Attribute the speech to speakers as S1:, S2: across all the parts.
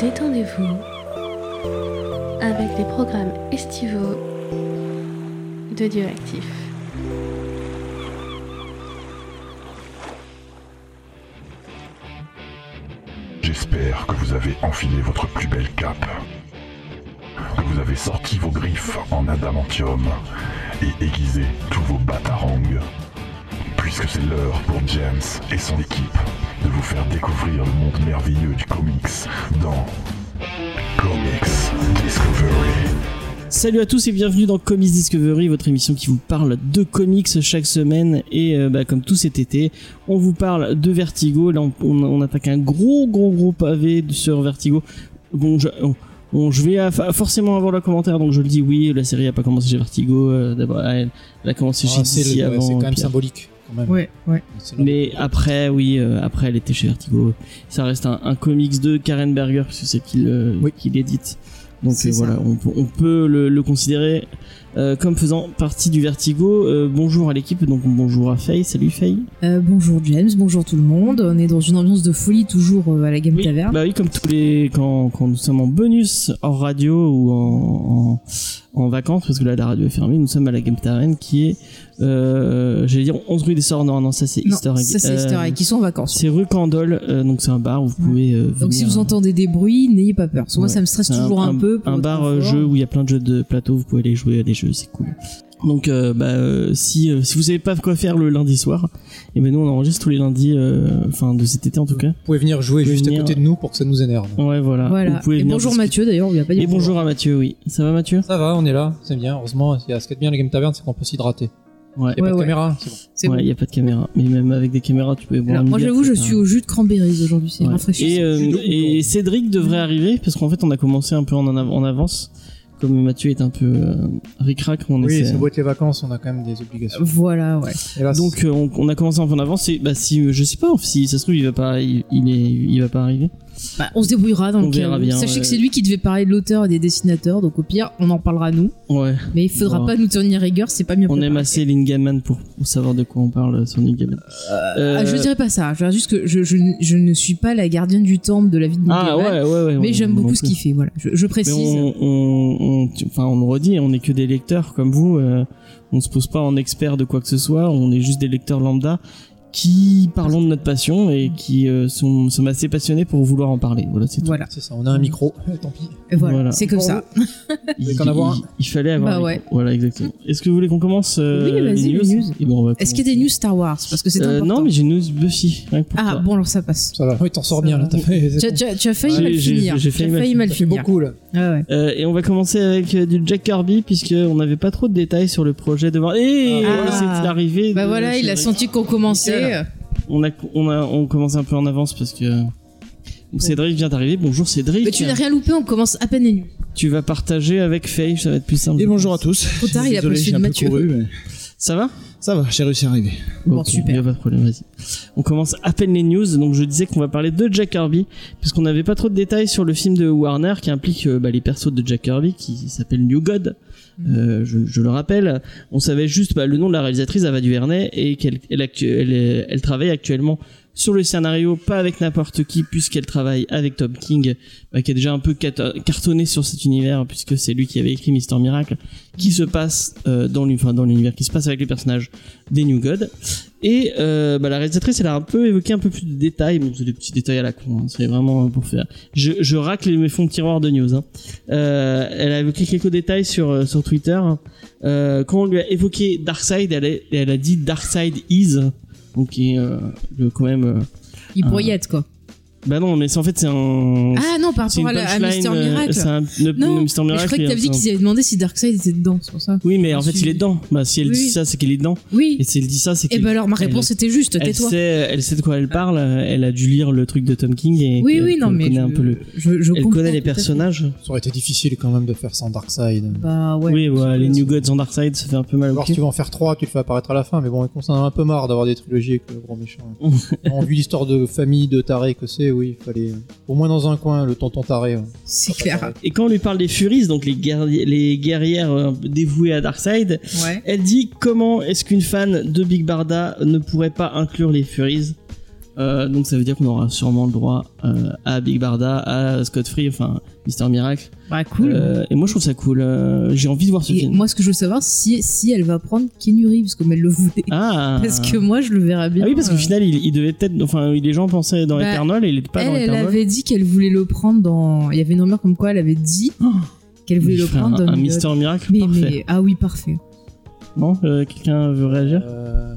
S1: détendez-vous avec les programmes estivaux de Dioactif.
S2: J'espère que vous avez enfilé votre plus belle cape, que vous avez sorti vos griffes en adamantium et aiguisé tous vos batarangs, puisque c'est l'heure pour James et son équipe vous faire découvrir le monde merveilleux du comics dans Comics Discovery.
S3: Salut à tous et bienvenue dans Comics Discovery, votre émission qui vous parle de comics chaque semaine. Et euh, bah, comme tout cet été, on vous parle de Vertigo. Là, on, on- on attaque un gros, gros, gros pavé sur Vertigo. Bon, je, on- on- je vais euh, forcément avoir le commentaire, donc je le dis oui, la série a pas commencé chez Vertigo. euh, D'abord, elle, elle a commencé chez
S4: Ah, c'est
S3: DC
S4: le-
S3: avant.
S4: c'est quand même symbolique. Quand même.
S5: Ouais, ouais.
S3: Mais après, oui, euh, après elle était chez Vertigo. Ça reste un, un comics de Karen Berger, puisque c'est qui le-
S4: Oui.
S3: qui l'édite. Donc euh, voilà, on, peut- on peut le, le considérer euh, comme faisant partie du Vertigo. Euh, bonjour à l'équipe, donc bonjour à Faye. Salut Faye.
S5: Euh, bonjour James, bonjour tout le monde. On est dans une ambiance de folie toujours euh, à la Game
S3: Oui,
S5: Taverne.
S3: bah oui, comme tous les quand, quand nous sommes en bonus hors radio ou en, en, en vacances, parce que là la radio est fermée, nous sommes à la Game Tavern qui est, euh, j'allais dire 11 rue des Sorts. Non, non, ça c'est Egg.
S5: ça c'est
S3: Euh,
S5: Easter Egg, qui sont en vacances.
S3: C'est rue Candole, euh, donc c'est un bar où vous pouvez. euh,
S5: Donc si vous
S3: euh,
S5: entendez des bruits, n'ayez pas peur. Parce que moi ça me stresse toujours un, peu. pour
S3: Un bar euh, jeu où il y a plein de jeux de plateau, vous pouvez aller jouer à des jeux, c'est cool. Donc euh, bah, euh, si euh, si vous savez pas quoi faire le lundi soir, et ben nous on enregistre tous les lundis, euh, enfin de cet été en tout cas.
S4: Vous pouvez venir jouer
S3: pouvez
S4: juste
S3: venir.
S4: à côté de nous pour que ça nous énerve.
S3: Ouais voilà.
S5: Voilà.
S3: Vous pouvez
S5: Et
S3: venir
S5: bonjour
S3: discuter.
S5: Mathieu d'ailleurs, on lui a pas dit
S3: Et bonjour à Mathieu, oui. Ça va Mathieu?
S4: Ça va, on est là, c'est bien. Heureusement, il y a ce qui est bien les Game Tavern, c'est qu'on peut s'hydrater.
S3: Ouais.
S4: Il n'y a
S5: Ouais,
S4: pas de
S5: ouais.
S4: caméra, c'est bon.
S5: C'est
S3: Ouais,
S5: bon.
S3: il y a pas de caméra, mais même avec des caméras, tu peux boire
S5: Alors, moi j'avoue, je suis au jus de cranberries aujourd'hui, c'est
S3: Ouais.
S5: rafraîchissant.
S3: Et, euh, et Cédric devrait arriver parce qu'en fait on a commencé un peu en, av- en avance. Comme Mathieu est un peu euh, ric-rac, on
S4: Oui,
S3: essaie.
S4: c'est beau être les vacances, on a quand même des obligations.
S5: Voilà, ouais.
S3: Donc euh, on, on a commencé un peu en avance et bah si je sais pas si ça se trouve il va pas il, il est il va pas arriver.
S5: Bah, on se débrouillera dans
S3: On
S5: le cas
S3: bien,
S5: Sachez
S3: ouais.
S5: que c'est lui qui devait parler de l'auteur et des dessinateurs, donc au pire, on en parlera nous.
S3: Ouais.
S5: Mais il faudra
S3: Bon.
S5: pas nous tenir rigueur, c'est pas mieux.
S3: On
S5: préparé.
S3: aime assez Lynn Gaiman pour, pour savoir de quoi on parle sur Lynn Gaiman. Euh,
S5: Ah, je dirais pas ça. Je dirais juste que je, je, je ne suis pas la gardienne du temple de la vie de
S3: ah
S5: Gaiman,
S3: ouais ouais ouais.
S5: mais j'aime beaucoup ce qu'il fait. Voilà, je, précise.
S3: on, enfin on le redit, on est que des lecteurs comme vous. euh, on se pose pas en expert de quoi que ce soit. On est juste des lecteurs lambda qui parlons de notre passion et qui euh, sont, sont assez passionnés pour vouloir en parler. Voilà c'est tout.
S5: Voilà,
S4: C'est ça, on a un micro, tant pis.
S5: Et voilà,
S3: Voilà.
S5: c'est comme ça.
S3: Il,
S4: avoir
S3: il- il fallait avoir.
S5: Bah
S3: un
S5: ouais.
S3: micro. Voilà exactement. Est-ce que vous voulez qu'on commence euh,
S5: Oui, vas-y,
S3: les
S5: news.
S3: Bon, on va
S5: Est-ce qu'il y a des news Star Wars Parce que c'est
S3: Euh,
S5: important.
S3: Non, mais j'ai une news Buffy.
S5: Ah
S3: toi.
S5: bon, alors ça passe.
S4: Ça va, oui, t'en sors bien là, fait.
S5: Tu, as- tu as- tu as failli
S3: Ouais,
S5: mal
S3: j'ai-
S5: finir.
S3: j'ai
S5: Tu
S3: failli
S5: as
S3: mal
S5: finir.
S4: beaucoup là.
S5: Ah ouais.
S3: Euh, et on va commencer avec euh, du Jack Kirby puisque on n'avait pas trop de détails sur le projet de voir. Et
S5: Ah.
S3: c'est l'arrivée.
S5: Bah
S3: de
S5: voilà, il a senti qu'on commençait.
S3: On a on a on commence un peu en avance parce que Cédric vient d'arriver. Bonjour Cédric.
S5: Mais tu n'as rien loupé, on commence à peine les news.
S3: Tu vas partager avec Faye, ça va être plus simple.
S6: Et bonjour à tous.
S5: Trop tard, il a
S6: Désolé,
S5: pas
S6: peu
S5: Mathieu.
S6: couru, mais
S3: Ça va?
S6: Ça va, j'ai réussi à arriver.
S5: Bon, super.
S3: y a pas de problème, vas-y. On commence à peine les news, donc je disais qu'on va parler de Jack Kirby, puisqu'on n'avait pas trop de détails sur le film de Warner qui implique euh, bah, les persos de Jack Kirby, qui s'appelle New God. Euh, je, je le rappelle, on savait juste bah, le nom de la réalisatrice, Ava DuVernay, et qu'elle elle, elle, elle travaille actuellement sur le scénario, pas avec n'importe qui, puisqu'elle travaille avec Tom King, bah, qui a déjà un peu cat- cartonné sur cet univers, puisque c'est lui qui avait écrit Mister Miracle, qui se passe euh, dans l'u- enfin, l'univers, qui se passe avec les personnages des New God. Et euh, bah, la réalisatrice, elle a un peu évoqué un peu plus de détails. Bon, c'est des petits détails à la con. hein. C'est vraiment pour faire. Je, je racle mes fonds de tiroir de news. Hein. Euh, elle a évoqué quelques détails sur euh, sur Twitter. Euh, quand on lui a évoqué Darkseid, elle elle a dit Darkseid is. Donc qui est euh, quand même. euh,
S5: Il broyette, quoi.
S3: Bah non, mais c'est en fait c'est un.
S5: Ah non, par rapport à, à Mister
S3: euh,
S5: Miracle.
S3: C'est un le,
S5: Non,
S3: le Mister
S5: mais
S3: Miracle.
S5: je crois que t'avais dit qu'ils avaient demandé si Darkseid était dedans, c'est pour ça.
S3: Oui, mais en fait, il est dedans. Bah, si elle
S5: Oui,
S3: dit ça, c'est qu'il est dedans.
S5: Oui.
S3: Et si elle dit ça, c'est
S5: Et
S3: qu'il
S5: bah alors, ma
S3: elle-
S5: réponse était juste,
S3: elle
S5: tais-toi.
S3: sait, elle sait de quoi elle parle. Elle a dû lire le truc de Tom King et
S5: Oui, oui, non,
S3: elle
S5: mais
S3: connaît
S5: je,
S3: un peu le.
S5: je, je
S3: Elle connaît les personnages.
S4: Ça aurait été difficile quand même de faire sans Darkseid.
S5: Bah ouais.
S3: oui, ouais, les New Gods en Darkseid, ça fait un peu mal au
S4: Alors si tu vas en faire trois, tu le fais apparaître à la fin, mais bon, on en a un peu marre d'avoir des trilogies avec le gros méchant. On vu l'histoire de famille de taré que c'est, oui, il fallait au moins dans un coin le tonton taré. ouais.
S5: C'est clair.
S3: Et quand on lui parle des Furies, donc les, guerri- les guerrières euh, dévouées à Darkseid,
S5: Ouais.
S3: elle dit comment est-ce qu'une fan de Big Barda ne pourrait pas inclure les Furies? Euh, donc ça veut dire qu'on aura sûrement le droit euh, à Big Barda, à Scott Free, enfin Mister Miracle.
S5: Bah cool.
S3: Euh, et moi je trouve ça cool. Euh, J'ai envie de voir ce
S5: Et
S3: film.
S5: moi, ce que je veux savoir, si, si elle va prendre Keanu Reeves comme elle le voulait.
S3: Ah.
S5: Parce que moi, je le verrais bien.
S3: Ah oui, parce qu'au
S5: euh,
S3: final, il, il devait peut-être. Enfin, les gens pensaient dans
S5: Bah,
S3: Eternal et il était pas
S5: elle,
S3: dans
S5: elle
S3: Eternal.
S5: avait dit qu'elle voulait le prendre dans. Il y avait une rumeur comme quoi elle avait dit
S3: Oh,
S5: qu'elle voulait le prendre
S3: un,
S5: dans.
S3: un Mister Miracle
S5: mais,
S3: parfait.
S5: mais ah oui, parfait.
S3: Non Euh, Quelqu'un veut réagir?
S4: Euh,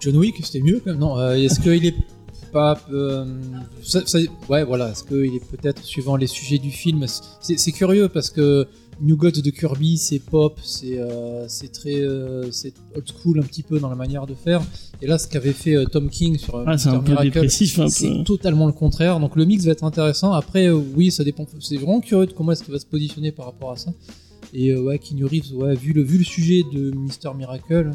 S4: John Wick, c'était mieux quand même. Non, euh, est-ce qu'il est pas. euh, ça- ça- ouais, voilà. Est-ce qu'il est peut-être, suivant les sujets du film. C'est curieux parce que New Gods de Kirby, c'est pop, c'est euh, très. c'est old school un petit peu dans la manière de faire. Et là, ce qu'avait fait Tom King sur
S3: Ah, c'est un peu
S4: Miracle, c'est totalement le contraire. Donc le mix va être intéressant. Après, oui, ça dépend. C'est vraiment curieux de comment est-ce qu'il va se positionner par rapport à ça. Et ouais, Keanu Reeves, ouais, vu le, vu le sujet de Mister Miracle,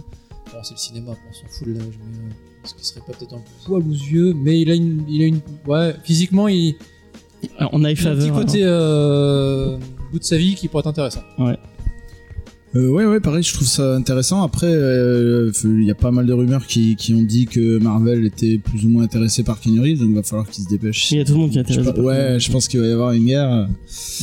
S4: bon, c'est le cinéma, on s'en fout de l'âge, mais euh, est-ce qu'il serait pas peut-être un poil aux yeux Mais il a une, il a une, ouais, physiquement, il,
S3: Alors, on a
S4: il a un
S3: Faveur.
S4: petit côté euh, bout de sa vie qui pourrait être intéressant.
S6: Euh, ouais, ouais, pareil, je trouve ça intéressant. Après, euh, il y a pas mal de rumeurs qui, qui ont dit que Marvel était plus ou moins intéressé par Keanu Reeves, donc il va falloir qu'il se dépêche.
S3: Il y a tout le monde qui est
S6: Je
S3: intéressé.
S6: pas- ouais, je pense qu'il va y avoir une guerre.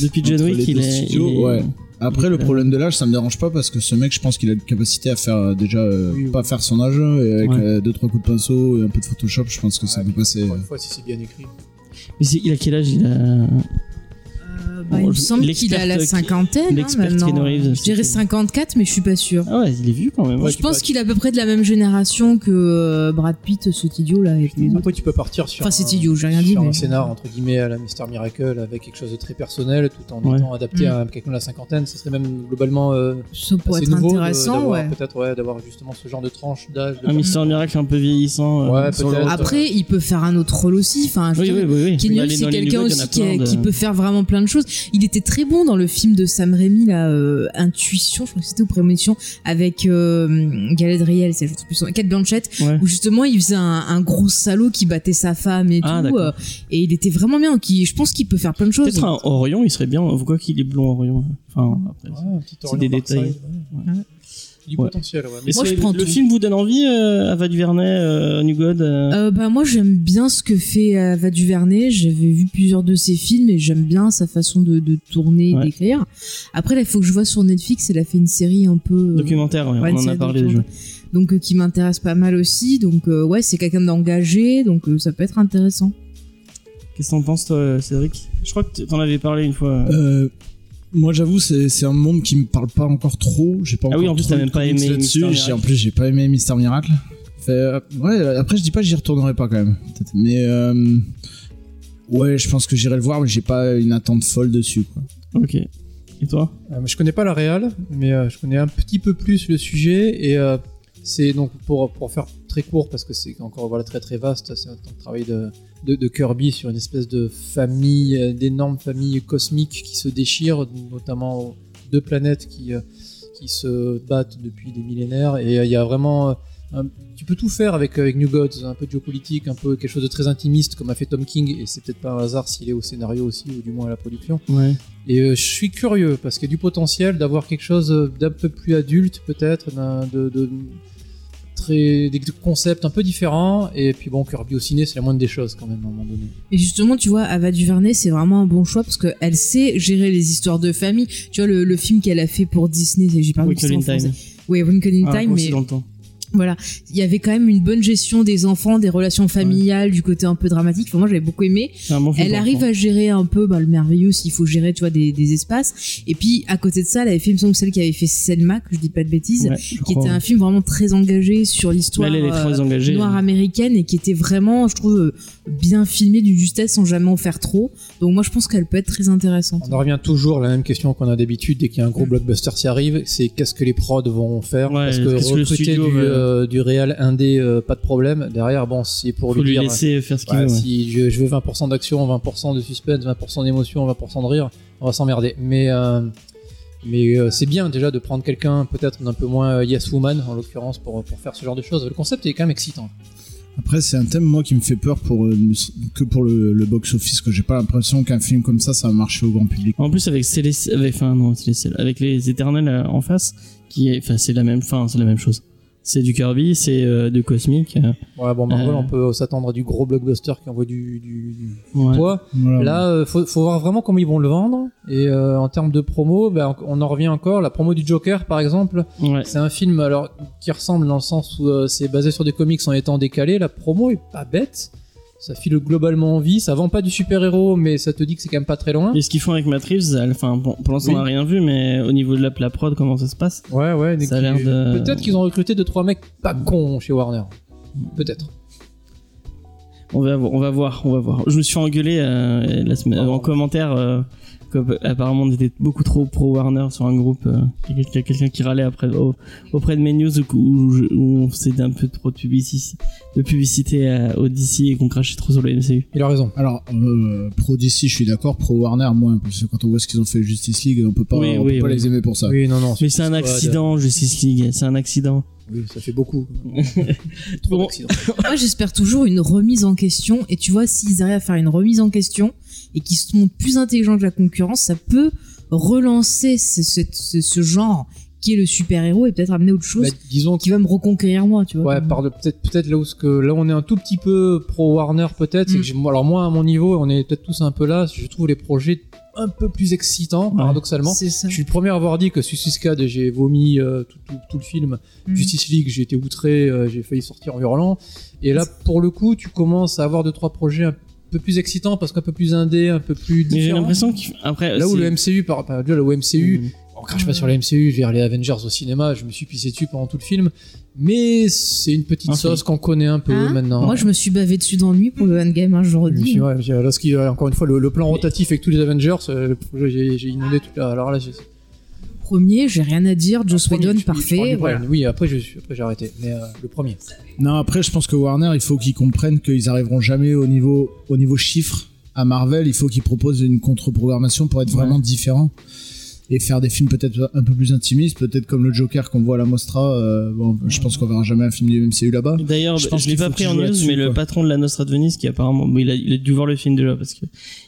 S3: Depuis John Wick, il est.
S6: studios,
S3: il est-
S6: ouais. Après, le problème de l'âge, ça me dérange pas parce que ce mec, je pense qu'il a la capacité à faire euh, déjà euh,
S4: Oui, oui.
S6: pas faire son âge et avec
S3: Ouais.
S6: euh, deux trois coups de pinceau et un peu de Photoshop, je pense que ça peut
S4: mais
S6: passer.
S4: Encore
S6: euh.
S4: une fois, si c'est bien écrit.
S3: Mais il a quel âge Il a?
S5: Bah, il me semble qu'il a la cinquantaine. hein, maintenant.
S3: Reeves,
S5: Je dirais
S3: c'est-
S5: 54, mais je suis pas sûr.
S3: Ah ouais, il est vieux quand même.
S4: Ouais,
S5: je pense qu'il est à peu près de la même génération que euh, Brad Pitt, cet idiot là. Et autres.
S4: Après, tu peux partir sur
S5: Enfin, idiot, j'ai rien dit,
S4: sur
S5: mais-
S4: un scénar entre guillemets à la Mister Miracle avec quelque chose de très personnel tout en
S3: Ouais.
S4: étant adapté
S5: Mm.
S4: à quelqu'un de la cinquantaine. Ce serait même globalement euh,
S5: Ça pourrait
S4: assez
S5: être
S4: nouveau
S5: intéressant,
S4: d'avoir
S5: ouais.
S4: peut-être ouais, d'avoir justement ce genre de tranche d'âge. de
S3: Un Mister Miracle un peu vieillissant. euh.
S5: Après, il peut faire un autre rôle aussi. Enfin, je
S3: Oui,
S5: veux
S3: oui,
S5: dire,
S3: oui. oui.
S5: Keanu
S3: Il
S5: Reeves,
S3: est
S5: c'est quelqu'un aussi
S3: de-
S5: qui peut faire vraiment plein de choses. Il était très bon dans le film de Sam Raimi, là, euh, Intuition, je crois que c'était ou Prémonition, avec euh, Galed Riel, c'est je sais plus son Kate Blanchett,
S3: Ouais.
S5: où justement il faisait un, un gros salaud qui battait sa femme et
S3: Ah,
S5: tout. euh, et il était vraiment bien. Qui, je pense qu'il peut faire plein de choses.
S3: Peut-être un Orion, il serait bien. Pourquoi qu'il est blond Orion Enfin, après.
S4: Ouais, un petit
S3: C'est des
S4: Marseille,
S3: détails.
S4: ouais.
S5: Ouais.
S4: Du
S3: Ouais.
S4: potentiel, ouais.
S3: Mais
S5: Moi,
S3: c'est-
S5: je prends
S3: le film vous donne envie, euh, Ava DuVernay, euh, New God euh,
S5: Euh, bah moi j'aime bien ce que fait Ava DuVernay. J'avais vu plusieurs de ses films et j'aime bien sa façon de, de tourner, et
S3: Ouais.
S5: d'écrire. Après là, il faut que je vois sur Netflix. Elle a fait une série un peu euh,
S3: documentaire, ouais,
S5: ouais,
S3: on en a parlé déjà.
S5: Donc euh, qui m'intéresse pas mal aussi. Donc euh, ouais, c'est quelqu'un d'engagé. Donc euh, ça peut être intéressant.
S3: Qu'est-ce que t'en penses, toi, Cédric? Je crois que t'en avais parlé une fois.
S6: Euh, moi, j'avoue, c'est un monde qui me parle pas encore trop. J'ai pas
S3: Ah oui,
S6: encore
S3: en plus,
S6: trop
S3: t'as
S6: de
S3: même pas aimé Miracle.
S6: En plus, j'ai pas aimé Mister Miracle. Fait, euh, ouais, après, je dis pas que j'y retournerai pas quand même. Mais euh, ouais, je pense que j'irai le voir, mais j'ai pas une attente folle dessus. Quoi.
S3: Ok. Et toi?
S4: Euh, je connais pas la réal, mais euh, je connais un petit peu plus le sujet et euh, c'est donc pour, pour faire très court parce que c'est encore voilà très très vaste. C'est un travail de, de, de Kirby sur une espèce de famille, d'énormes familles cosmiques qui se déchirent, notamment deux planètes qui euh, qui se battent depuis des millénaires et euh, il y a vraiment euh, un- tu peux tout faire avec, avec New Gods, un peu de géopolitique, un peu quelque chose de très intimiste comme a fait Tom King et c'est peut-être pas un hasard s'il est au scénario aussi ou du moins à la production.
S3: Ouais.
S4: Et euh, je suis curieux parce qu'il y a du potentiel d'avoir quelque chose d'un peu plus adulte peut-être, de très des concepts un peu différents. Et puis bon, Kirby au ciné, c'est la moindre des choses quand même à un moment donné.
S5: Et justement, tu vois, Ava DuVernay, c'est vraiment un bon choix parce qu'elle sait gérer les histoires de famille. Tu vois, le, le film qu'elle a fait pour Disney, c'est- j'ai pas
S3: Winkle in Time.
S5: Oui, Winkle in
S3: Ah,
S5: Time,
S3: aussi
S5: mais
S3: dans le temps.
S5: Voilà, il y avait quand même une bonne gestion des enfants, des relations familiales, du côté un peu dramatique. Enfin, moi, j'avais beaucoup aimé.
S3: Bon
S5: Elle arrive à gérer un peu bah, le merveilleux s'il faut gérer, tu vois, des, des espaces. Et puis, à côté de ça, elle avait fait, il me semble, celle qui avait fait Selma, que je dis pas de bêtises,
S3: Ouais,
S5: qui
S3: crois.
S5: était un film vraiment très engagé sur l'histoire euh, noire américaine et qui était vraiment, je trouve, euh, bien filmé d'une justesse sans jamais en faire trop. Donc, moi, je pense qu'elle peut être très intéressante.
S4: On en revient toujours à la même question qu'on a d'habitude dès qu'il y a un gros blockbuster qui arrive, c'est qu'est-ce que les prods vont faire?
S3: Ouais,
S4: Parce que
S3: que le
S4: recruter
S3: studio
S4: du,
S3: va-
S4: euh, du réel indé, euh, pas de problème. Derrière, bon, c'est pour
S3: Faut
S4: lui
S3: lui
S4: dire.
S3: laisser faire ce qu'il
S4: Ouais,
S3: veut. ouais.
S4: Si je, je veux 20% d'action, 20% de suspense, 20% d'émotion, 20% de rire, on va s'emmerder. Mais, euh, mais euh, c'est bien déjà de prendre quelqu'un peut-être d'un peu moins Yes Woman en l'occurrence pour, pour faire ce genre de choses. Le concept est quand même excitant.
S6: Après, c'est un thème, moi, qui me fait peur pour, euh, que pour le, le box-office, que j'ai pas l'impression qu'un film comme ça, ça va marcher au grand public.
S3: En plus avec Céleste, avec, enfin non, avec les Éternels en face, qui est, enfin c'est la même, enfin c'est la même chose. C'est du Kirby, c'est euh, de Cosmic. euh,
S4: Ouais, bon, Marvel,
S3: Euh.
S4: on peut s'attendre à du gros blockbuster qui envoie du, du, du
S3: ouais.
S4: poids.
S6: Voilà.
S4: Là, euh, faut, faut voir vraiment comment ils vont le vendre. Et euh, en termes de promo, ben, on en revient encore. La promo du Joker, par exemple,
S3: Ouais.
S4: c'est un film alors qui ressemble dans le sens où euh, c'est basé sur des comics en étant décalé. La promo est pas bête. Ça file globalement envie. Ça vend pas du super-héros, mais ça te dit que c'est quand même pas très loin.
S3: Et ce qu'ils font avec elle- enfin, bon, pour l'instant,
S4: Oui.
S3: on n'a rien vu, mais au niveau de la, la prod, comment ça se passe
S4: Ouais, ouais.
S3: Ça a l'air de-
S4: Peut-être qu'ils ont recruté deux trois mecs pas cons chez Warner. Peut-être.
S3: On va, voir- on va voir, on va voir. Je me suis fait engueuler euh, la semaine,
S4: Ah,
S3: en commentaire. Euh, que, apparemment, on était beaucoup trop pro Warner sur un groupe. euh, Il y a quelqu'un qui râlait après, au- auprès de mes news où, où, où on faisait un peu trop de publicité, de publicité à, au DC et qu'on crachait trop sur le MCU.
S4: Il a raison.
S6: Alors, euh, pro DC, je suis d'accord, pro Warner, moins, parce que quand on voit ce qu'ils ont fait Justice League, on peut pas,
S3: Oui,
S6: on
S3: oui,
S6: peut pas
S3: oui.
S6: les aimer pour ça.
S4: Oui, non, non.
S3: Mais c'est un accident, Justice League. C'est un accident.
S4: Oui, ça fait beaucoup. Trop
S3: Bon.
S5: Moi, j'espère toujours une remise en question. Et tu vois, s'ils arrivent à faire une remise en question et qu'ils se montrent plus intelligents que la concurrence, ça peut relancer ce, ce, ce- ce genre qui est le super-héros et peut-être amener autre chose
S4: Bah, disons
S5: qui va me reconquérir moi, tu vois.
S4: Ouais, par peut-être peut-être là où ce que là on est un tout petit peu pro Warner peut-être, c'est
S5: Mm.
S4: que alors moi à mon niveau, on est peut-être tous un peu là, je trouve les projets un peu plus excitants paradoxalement.
S5: C'est ça.
S4: Je suis le premier à avoir dit que Suicide Squad, j'ai vomi euh, tout, tout- tout le film.
S5: Mm.
S4: Justice League, j'ai été outré, euh, j'ai failli sortir en hurlant. Et là, pour le coup, tu commences à avoir deux trois projets un peu plus excitants parce qu'un peu plus indé, un peu plus
S3: Mais j'ai l'impression qu'après.
S4: Là où le MCU, par, par déjà le MCU,
S3: Mm.
S4: on crache pas sur la MCU, aller les Avengers au cinéma, je me suis pissé dessus pendant tout le film, mais c'est une petite
S3: Un
S4: sauce qu'on connaît un peu
S5: Hein
S4: maintenant.
S5: Moi, je me suis bavé dessus d'ennui pour le endgame, hein, je le redis.
S4: ouais, là, ce qui, encore une fois, le, le plan rotatif avec tous les Avengers, euh, le j'ai inondé tout là. Alors là, j'ai.
S5: Premier, j'ai rien à dire. Joss Whedon,
S4: je- je
S5: parfait. voilà.
S4: Oui, après, je j'ai arrêté. Mais euh, le premier.
S6: Non, après, je pense que Warner, il faut qu'ils comprennent qu'ils arriveront jamais au niveau, au niveau chiffre. À Marvel, il faut qu'ils proposent une contre-programmation pour être vraiment différents et faire des films peut-être un peu plus intimistes, peut-être comme le Joker qu'on voit à la Mostra. euh, bon, je pense qu'on verra jamais un film du MCU là-bas.
S3: D'ailleurs,
S6: Je
S3: je,
S6: pense
S3: l'ai
S6: qu'il
S3: pas pris
S6: qu'il
S3: en news, mais le patron de la Nostra de Venise, qui apparemment, bon, il, a, il a dû voir le film déjà parce que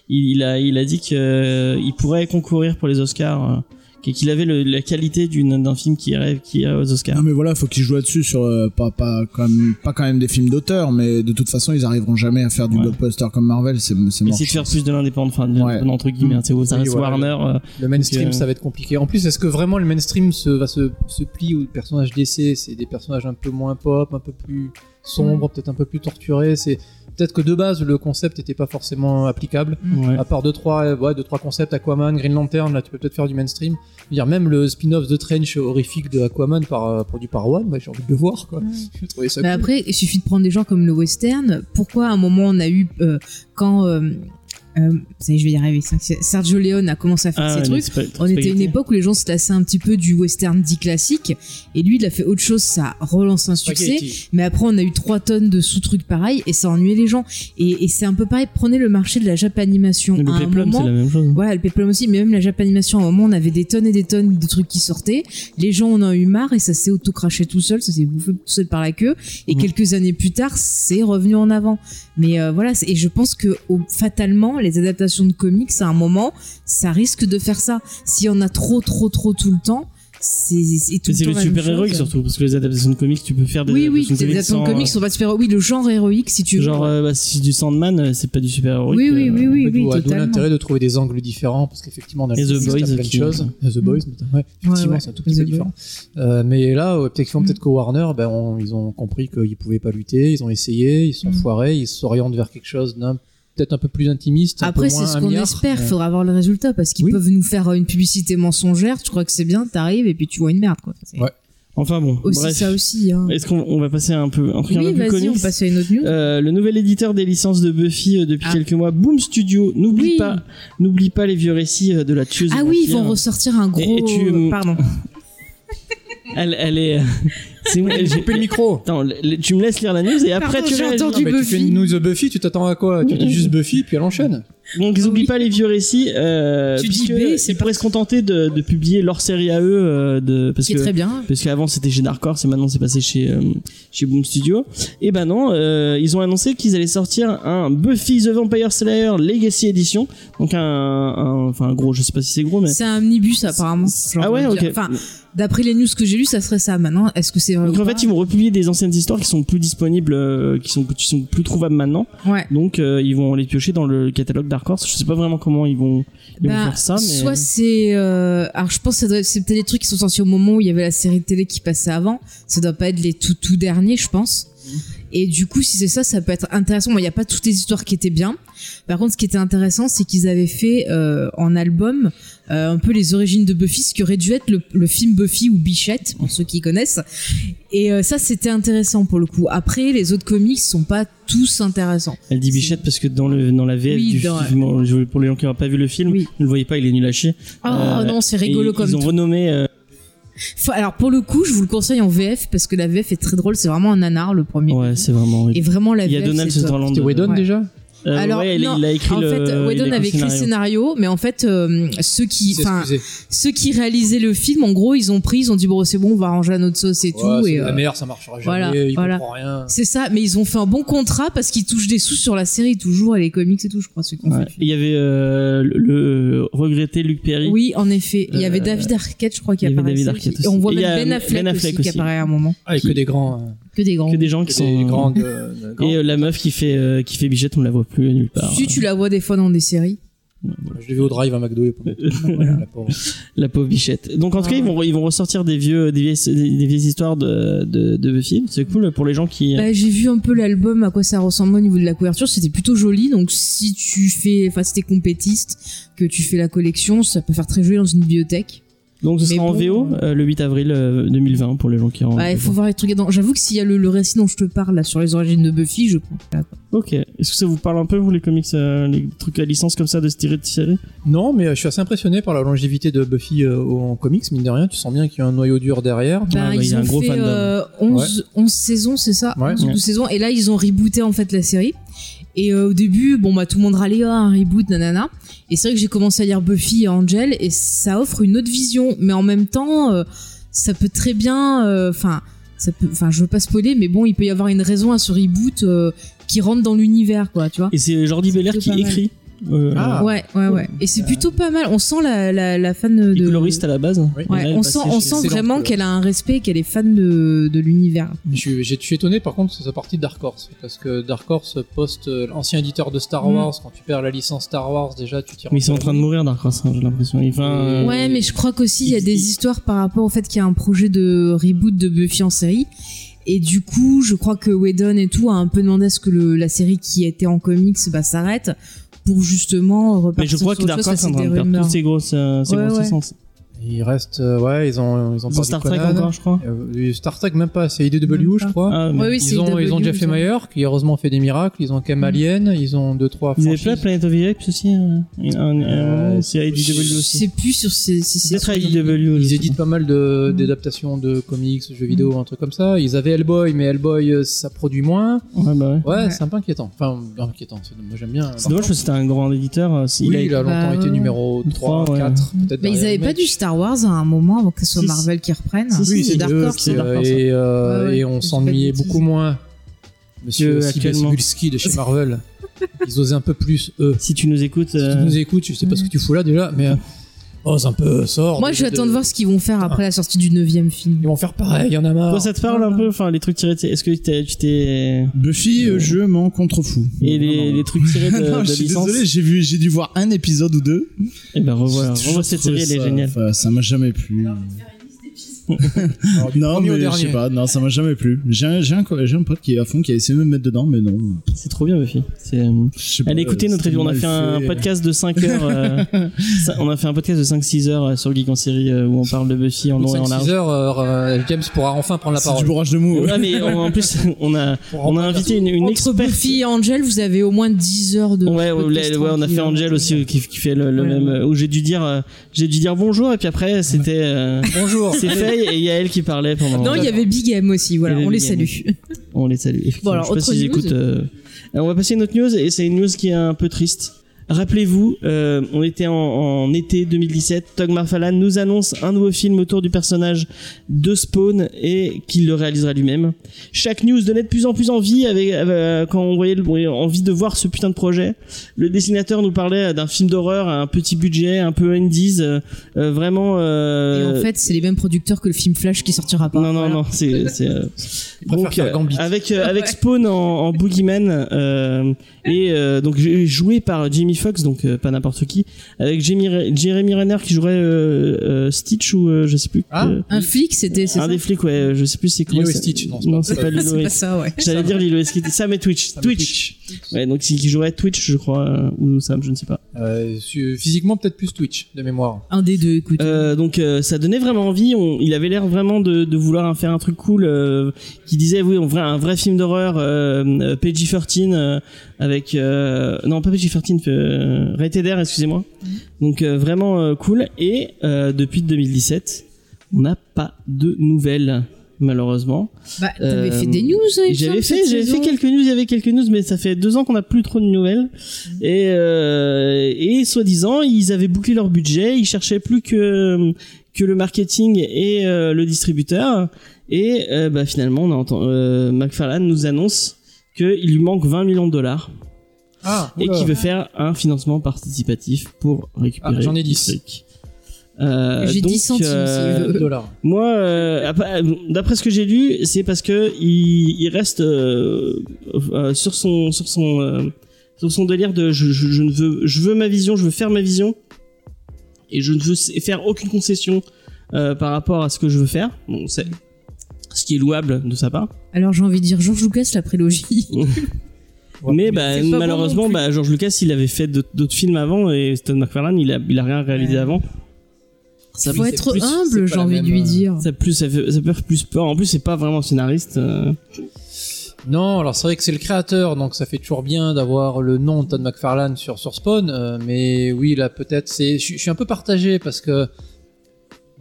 S3: il, il a, il a dit que euh, pourrait concourir pour les Oscars, euh, qu'il avait le- la qualité d'une- d'un film qui irait, qui irait aux Oscars.
S6: Non mais voilà, faut qu'ils jouent là-dessus sur euh, pas pas quand même pas quand même des films d'auteur, mais de toute façon ils arriveront jamais à faire du
S3: Ouais.
S6: blockbuster comme Marvel, c'est c'est mort.
S3: Essayer de faire plus de l'indépendant, enfin, de-
S6: Ouais.
S3: entre guillemets, hein, c'est
S4: Oui.
S3: Warner. euh,
S4: Le mainstream,
S3: Donc, euh,
S4: ça va être compliqué. En plus, est-ce que vraiment le mainstream se, va se, se plier aux personnages DC C'est des personnages un peu moins pop, un peu plus sombres, peut-être un peu plus torturés. C'est peut-être que de base le concept n'était pas forcément applicable.
S3: ouais.
S4: À part deux trois, euh, ouais, deux trois concepts, Aquaman, Green Lantern, là tu peux peut-être faire du mainstream. Dire même le spin-off de Trench horrifique de Aquaman par, euh, produit par One, bah, j'ai envie de le voir quoi. J'ai trouvé ça
S5: Mais
S4: cool.
S5: après, il suffit de prendre des gens comme le western. Pourquoi à un moment on a eu euh, quand euh, euh, ça y est, je vais y arriver. Sergio Leone a commencé à faire
S3: Ah,
S5: ses trucs. On était à une époque où les gens se lassaient un petit peu du western dit classique, et lui il a fait autre chose, ça relance un succès.
S4: Spaghetti.
S5: Mais après, on a eu trois tonnes de sous-trucs pareils et ça ennuyait les gens. Et, et c'est un peu pareil. Prenez le marché de la japanimation.
S3: Le
S5: à un
S3: Peplum, c'est
S5: moment,
S3: la même chose.
S5: voilà, le peplum aussi, mais même la japanimation, à un moment, on avait des tonnes et des tonnes de trucs qui sortaient. Les gens en ont eu marre et ça s'est auto-craché tout seul, ça s'est bouffé tout seul par la queue. Et quelques années plus tard, c'est revenu en avant. Mais euh, voilà, et je pense que au- fatalement, les adaptations de comics, à un moment, ça risque de faire ça. S'il y en a trop, trop, trop tout le temps, c'est c'est tout le
S3: c'est
S5: temps
S3: le
S5: la même
S3: super héroïque surtout, parce que les adaptations de comics, tu peux faire des
S5: Oui, oui,
S3: adaptations de
S5: les
S3: comics
S5: adaptations de comics sont pas de super Oui, le genre héroïque, si tu veux.
S3: Genre, euh, bah, si du Sandman, euh, c'est pas du super héroïque.
S5: oui, oui,
S3: euh,
S5: oui, oui, oui,
S4: d'où- l'intérêt de trouver des angles différents parce qu'effectivement on a
S3: Et
S4: le
S3: The Boys
S4: plein de choses. Euh, The Boys, notamment. ouais, effectivement
S5: ouais,
S4: c'est un tout petit peu différent. Euh, mais là, effectivement,
S5: Mm.
S4: peut-être que Warner, ben, on- ils ont compris qu'ils pouvaient pas lutter, ils ont essayé, ils sont
S5: Mm.
S4: foirés, ils s'orientent vers quelque chose d'un peut-être un peu plus intimiste. un
S5: Après, c'est ce
S4: un
S5: qu'on espère.
S4: Ouais.
S5: Faudra voir le résultat parce qu'ils
S4: Oui.
S5: peuvent nous faire une publicité mensongère. Tu crois que c'est bien, t'arrives et puis tu vois une merde, quoi. C'est
S4: Ouais.
S3: Enfin bon,
S5: Aussi
S3: bref.
S5: ça aussi. Hein.
S3: Est-ce qu'on on va passer un peu un truc un
S5: Oui,
S3: peu plus
S5: vas-y, on passe à une autre news.
S3: Euh, le nouvel éditeur des licences de Buffy euh, depuis
S5: Ah.
S3: quelques mois, Boom Studio, n'oublie
S5: Oui.
S3: pas, n'oublie pas les vieux récits euh, de la tueuse.
S5: ah oui, ils vont
S3: vampires.
S5: ressortir un gros.
S3: Et- et tu-
S5: Pardon.
S3: Elle, elle est. c'est moi, j'ai
S4: Coupez le micro.
S3: Attends, le- tu me laisses lire la news et après
S5: Pardon,
S3: tu
S5: j'ai entendu.
S4: Bah, tu fais
S5: Buffy.
S4: une news de Buffy, tu t'attends à quoi? Tu dis juste Buffy, puis elle enchaîne.
S3: Donc ils oublient
S5: Oui.
S3: pas les vieux récits. Euh,
S5: Tu dis B, c'est
S3: ils pourraient se contenter de, de publier leur série à eux, euh, de parce
S5: qui est
S3: que
S5: très bien.
S3: parce qu'avant c'était chez Dark Horse et maintenant c'est passé chez euh, chez Boom Studio. Et ben non, euh, ils ont annoncé qu'ils allaient sortir un Buffy the Vampire Slayer Legacy Edition. Donc un, un- enfin un gros, je sais pas si c'est gros, mais
S5: C'est un omnibus apparemment.
S3: Ah ouais, ok.
S5: Enfin, d'après les news que j'ai lues, ça serait ça. Maintenant, est-ce que c'est vrai
S3: Donc
S5: ou
S3: en
S5: pas
S3: fait, ils vont republier des anciennes histoires qui sont plus disponibles, euh, qui sont qui sont plus trouvables maintenant.
S5: Ouais.
S3: Donc euh, ils vont les piocher dans le catalogue Dark Horse. Je sais pas vraiment comment ils vont ils vont
S5: Bah,
S3: faire ça, mais
S5: Soit c'est, euh, alors je pense que c'est peut-être des trucs qui sont sortis au moment où il y avait la série de télé qui passait avant. Ça doit pas être les tout tout derniers, je pense. Et du coup, si c'est ça, ça peut être intéressant. Bon, il n'y a pas toutes les histoires qui étaient bien. Par contre, ce qui était intéressant, c'est qu'ils avaient fait euh, en album euh, un peu les origines de Buffy, ce qui aurait dû être le, le film Buffy ou Bichette, pour ceux qui connaissent. Et euh, ça, c'était intéressant pour le coup. Après, les autres comics sont pas tous intéressants.
S3: Elle dit Bichette parce que dans le dans la VF
S5: Oui,
S3: du
S5: dans-
S3: film, pour les gens qui n'ont pas vu le film,
S5: Oui.
S3: ne le voyez pas, il est nul à chier.
S5: Oh
S3: Euh,
S5: non, c'est rigolo
S3: Et
S5: comme
S3: Ils ont
S5: tout.
S3: renommé.
S5: Alors pour le coup, je vous le conseille en VF parce que la VF est très drôle. C'est vraiment un nanar le premier.
S3: ouais, c'est vraiment.
S5: Et vraiment la
S3: Il y a
S5: VF.
S3: Donald. Sutherland.
S4: C'était Whedon
S5: Ouais.
S4: déjà?
S3: Euh,
S5: Alors,
S3: ouais,
S5: non,
S3: il a écrit
S5: en
S3: le.
S5: fait, Whedon avait écrit le
S3: scénario.
S5: mais en fait, euh, ceux qui, enfin, ceux qui réalisaient le film, en gros, ils ont pris, ils ont dit bon, c'est bon, on va arranger à notre sauce et
S4: Ouais,
S5: tout. Et,
S4: la
S5: euh,
S4: meilleure, ça marchera jamais.
S5: voilà,
S4: il
S5: voilà.
S4: comprend rien.
S5: c'est ça, mais ils ont fait un bon contrat parce qu'ils touchent des sous sur la série toujours et les comics et tout, je crois, ceux qui ont
S3: Ouais.
S5: fait le film.
S3: Il y avait euh, le, le regretté Luc Perry.
S5: Oui, en effet. Il y avait
S3: Euh,
S5: David Arquette, je crois, qui
S3: il y avait
S5: apparaissait.
S3: David Arquette
S5: Et on voit.
S3: Et
S5: même Ben Affleck,
S3: Ben Affleck
S5: aussi, qui apparaît à un moment.
S4: Ah, et que des grands.
S5: Que des grands.
S3: Que des gens
S4: que
S3: qui
S4: des
S3: sont.
S4: grandes. euh.
S3: Et euh, la meuf qui fait euh, qui fait Bichette, on la voit plus nulle part.
S5: Si tu la vois des fois dans des séries.
S4: Je l'ai vu au drive à McDo. longtemps. Voilà, la pauvre.
S3: La pauvre bichette. Donc en tout cas, ils vont ils vont ressortir des vieux des vieilles des, des vieilles histoires de de, de Buffy. C'est cool pour les gens qui.
S5: Bah, j'ai vu un peu l'album, à quoi ça ressemble au niveau de la couverture. C'était plutôt joli. Donc, si tu fais, enfin, si t'es compétiste, que tu fais la collection, ça peut faire très joli dans une bibliothèque.
S3: Donc ce
S5: Mais
S3: sera en VO euh, le 8 avril euh, 2020 pour les gens qui en.
S5: Ouais, il faut voir les trucs dedans. J'avoue que s'il y a le, le récit dont je te parle, là, sur les origines de Buffy, je.
S3: Ok. Est-ce que ça vous parle un peu vous les comics, euh, les trucs à licence comme ça de se tirer de série?
S4: Non, mais euh, je suis assez impressionné par la longévité de Buffy euh, en comics, mine de rien. Tu sens bien qu'il y a un noyau dur derrière.
S5: Bah,
S3: bah, il y
S5: ils
S3: a un
S5: ont
S3: gros
S5: fait
S3: fandom.
S5: euh, 11, 11 saisons, c'est ça?
S4: Ouais.
S5: 11 ou
S3: Ouais.
S5: 12 saisons. Et là, ils ont rebooté en fait la série. Et euh, au début, bon, bah, tout le monde râlait, ah, un reboot, nanana. Et c'est vrai que j'ai commencé à lire Buffy et Angel, et ça offre une autre vision. Mais en même temps, euh, ça peut très bien, euh, enfin, ça peut, enfin, je veux pas spoiler, mais bon, il peut y avoir une raison à ce reboot euh, qui rentre dans l'univers, quoi, tu vois.
S3: Et c'est Jordi
S5: plutôt
S3: qui
S5: mal.
S3: Euh,
S4: Ah.
S5: Ouais, ouais, ouais. Et c'est plutôt pas mal. On sent la, la, la fan de.
S3: Est coloriste à la base.
S4: Oui.
S3: Et
S5: Ouais, on
S3: passée
S5: sent, on sent vraiment qu'elle a un respect, qu'elle est fan de, de l'univers.
S4: Je suis, j'ai- je suis étonné par contre de sa partie de Dark Horse. Parce que Dark Horse poste euh, l'ancien éditeur de Star
S5: Mm.
S4: Wars. Quand tu perds la licence Star Wars, déjà tu tires.
S3: Mais ils sont en train de mourir Dark Horse, hein, j'ai l'impression. Enfin, euh,
S5: Ouais, mais je crois qu'aussi il y a des histoires par rapport au fait qu'il y a un projet de reboot de Buffy en série. Et du coup, je crois que Whedon et tout a un peu demandé à ce que le, la série qui était en comics bah, s'arrête pour justement
S3: Mais
S5: repartir
S3: je crois de
S5: des
S3: perdre
S5: rumeurs.
S3: toutes ses grosses, euh, ses
S5: Ouais,
S3: grosses
S5: ouais.
S3: Licences.
S4: Il reste, euh, ouais, ils ont, ils ont
S3: Ils ont Star Trek
S4: Conan.
S3: encore, je crois.
S4: Euh, Star Trek même pas, c'est IDW
S5: Même
S4: je crois.
S3: Ah,
S5: Ouais, oui, c'est
S4: ils, ont, ils ont
S5: IDW,
S4: Jeff
S5: ça.
S4: Lemire qui heureusement fait des miracles. Ils ont Cam Alien, ils ont deux trois.
S3: Ils avaient pas Planet of the Apes aussi hein
S4: Euh,
S3: C'est IDW aussi.
S5: sais plus sur ces. ces-
S3: IDW.
S4: Ils
S3: sais
S4: éditent pas mal de- d'adaptations de comics, jeux vidéo, un truc comme ça. Ils avaient Hellboy, mais Hellboy euh, ça produit moins.
S3: Ouais, bah ouais.
S4: Ouais,
S5: Ouais.
S4: c'est un peu inquiétant. Enfin, inquiétant. c'est- Moi j'aime bien.
S3: C'est dommage parce que c'était un grand éditeur.
S4: Oui,
S3: il a-
S4: longtemps
S5: Bah,
S4: été numéro 3,
S3: Trois, ouais.
S4: 4, peut-être.
S5: Mais ils avaient pas du Star Wars à un moment avant que ce soit
S3: Si,
S5: Marvel qui reprenne.
S3: Si,
S4: Oui,
S3: c'est
S5: Dark Horse,
S4: euh, et, euh,
S5: Ouais, ouais,
S4: et on s'ennuyait beaucoup moins. Monsieur
S3: Que actuellement.
S4: de chez Marvel. Ils osaient un peu plus, eux.
S3: Si tu nous écoutes,
S4: Si
S3: euh,
S4: tu nous écoutes, je sais pas ce que tu fous là déjà, mais. Euh, Ose un peu, sors.
S5: Moi,
S4: de-
S5: je vais attendre
S4: de-
S5: de voir ce qu'ils vont faire après la sortie du neuvième film.
S4: Ils vont faire pareil, il y en a marre.
S3: toi, ça te parle un peu, enfin les trucs tirés. de- Est-ce que t'es- tu t'es
S6: Buffy, euh, je m'en contrefous.
S3: et les, trucs tirés de,
S6: non,
S3: de
S6: je suis
S3: licence
S6: désolé, j'ai vu, j'ai dû voir un épisode ou deux.
S3: Et ben revoilà, revois cette série, elle est
S6: ça-
S3: géniale.
S6: ça m'a jamais plu.
S4: Alors,
S6: Non, mais je sais pas, non, ça m'a jamais plu. J'ai un, j'ai un, j'ai un pote qui est à fond, qui a essayé de me mettre dedans, mais non.
S3: C'est trop bien, Buffy. C'est euh, Allez écoutez notre review, on a fait un
S6: fait.
S3: podcast de 5 heures euh, ça- on a fait un podcast de 5 6 heures euh, sur Geek en série euh, où on parle de Buffy en long et en
S4: 5-6
S3: large.
S4: heures, euh, euh, James pourra enfin prendre la
S6: C'est du
S4: parole.
S6: bourrage de mots.
S3: Ouais, mais en en plus on a on a invité une, une
S5: Entre
S3: experte
S5: Buffy et Angel, vous avez au moins 10 heures de.
S3: Ouais, ouais, on a fait. Angel aussi euh, qui, qui fait le, le
S5: Ouais,
S3: même euh, où j'ai dû dire euh, j'ai dû dire bonjour et puis après c'était euh,
S4: Bonjour.
S3: c'est Faye et Yael qui parlait pendant
S5: Non, il y avait Big M aussi, voilà, on les salue.
S3: on les salue.
S5: Bon, alors, autre news
S3: écoutent euh, alors, on va passer à une autre news et c'est une news qui est un peu triste Rappelez-vous, euh, on était en, en été 2017. Todd McFarlane nous annonce un nouveau film autour du personnage de Spawn et qu'il le réalisera lui-même. Chaque news donnait de plus en plus envie avec, euh, quand on voyait le, envie de voir ce putain de projet. Le dessinateur nous parlait d'un film d'horreur à un petit budget, un peu indies, euh, euh, vraiment.
S5: Et
S3: Euh,
S5: en fait, c'est les mêmes producteurs que le film Flash qui sortira pas.
S3: non, non,
S5: Voilà.
S3: non, c'est, c'est, euh, donc, euh, avec euh, avec
S5: Ouais.
S3: Spawn en, en boogeyman euh, et euh, donc j'ai- joué par Jamie Foxx, donc euh, pas n'importe qui, avec Jamie, Jeremy Renner qui jouerait euh, euh, Stitch ou euh, je sais plus.
S4: Ah,
S3: euh,
S5: Un flic, c'était.
S3: un
S5: ça
S3: des flics, ouais, je sais plus c'est comment.
S4: Lilo et Stitch, non,
S3: non,
S4: c'est pas-
S3: pas Lilo et
S5: pas ça, ouais.
S3: J'allais dire Lilo et Stitch. Sam et Twitch.
S4: Sam
S3: Twitch. Ouais, donc c'est qui jouerait Twitch, je crois, euh, ou Sam, je ne sais pas.
S4: Euh, physiquement, peut-être plus Twitch, de mémoire.
S5: Un des deux, écoute.
S3: Euh, donc euh, ça donnait vraiment envie. On, il avait l'air vraiment de, de vouloir en faire un truc cool. Euh, qui disait oui, on vrai un vrai film d'horreur euh, euh, PG-13 euh, avec euh, non pas PG-13, euh, Rated R, excusez-moi. Donc euh, vraiment euh, cool. Et euh, depuis 2017, on n'a pas de nouvelles malheureusement.
S5: Bah, t'avais
S3: euh,
S5: fait des news, il me
S3: J'avais fait, j'avais fait quelques news, il y avait quelques news, mais ça fait deux ans qu'on n'a plus trop de nouvelles. Et, euh, et soi-disant, ils avaient bouclé leur budget, ils cherchaient plus que que le marketing et euh, le distributeur. Et euh, bah, finalement, on entend, euh, McFarlane nous annonce qu'il lui manque 20 millions de dollars
S4: Ah,
S3: et qu'il veut faire un financement participatif pour récupérer.
S4: Ah, j'en ai
S3: le
S4: 10.
S3: truc. Euh,
S5: J'ai
S3: donc,
S5: 10 centimes,
S3: euh,
S4: dollars.
S3: moi, euh, euh, d'après ce que j'ai lu, c'est parce que il, il reste euh, euh, sur son sur son euh, sur son délire de je, je, je ne veux je veux ma vision, je veux faire ma vision et je ne veux faire aucune concession euh, par rapport à ce que je veux faire. Bon, c'est ce qui est louable de sa part.
S5: Alors j'ai envie de dire George Lucas, la prélogie.
S3: mais bah,
S5: bon
S3: malheureusement,
S5: plus.
S3: bah, George Lucas, il avait fait d'autres films avant et Stone McFarlane, il a il a rien réalisé
S5: Ouais.
S3: avant. Ça,
S5: Faut être
S4: plus-
S5: humble, j'ai envie de lui
S4: euh,
S5: dire.
S3: ça plus ça fait, ça fait plus peur. En plus, c'est pas vraiment scénariste. euh.
S4: Non, alors c'est vrai que c'est le créateur, donc ça fait toujours bien d'avoir le nom de Todd McFarlane sur, sur Spawn, euh, mais oui, là peut-être, c'est, je, je suis un peu partagé parce que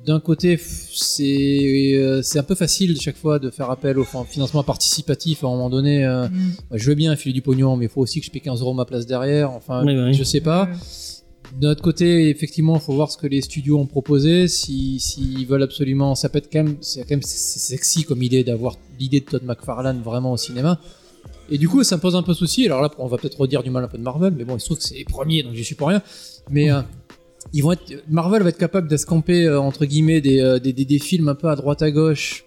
S4: d'un côté, c'est, euh, c'est un peu facile chaque fois de faire appel au fin- financement participatif à un moment donné. euh,
S5: Mm.
S4: bah, je veux bien filer du pognon, mais il faut aussi que je paie 15 euros ma place derrière, enfin,
S3: Oui, oui.
S4: je sais pas. D'un autre côté, effectivement, il faut voir ce que les studios ont proposé. Si s'ils veulent absolument, ça peut être quand même, c'est quand même sexy comme idée d'avoir l'idée de Todd McFarlane vraiment au cinéma. Et du coup, ça me pose un peu souci. Alors là, on va peut-être redire du mal un peu de Marvel, mais bon, il se trouve que c'est les premiers, donc j'y suis pour rien. Mais euh, ils vont être, Marvel va être capable d'escamper euh, entre guillemets des, euh, des, des, des films un peu à droite à gauche.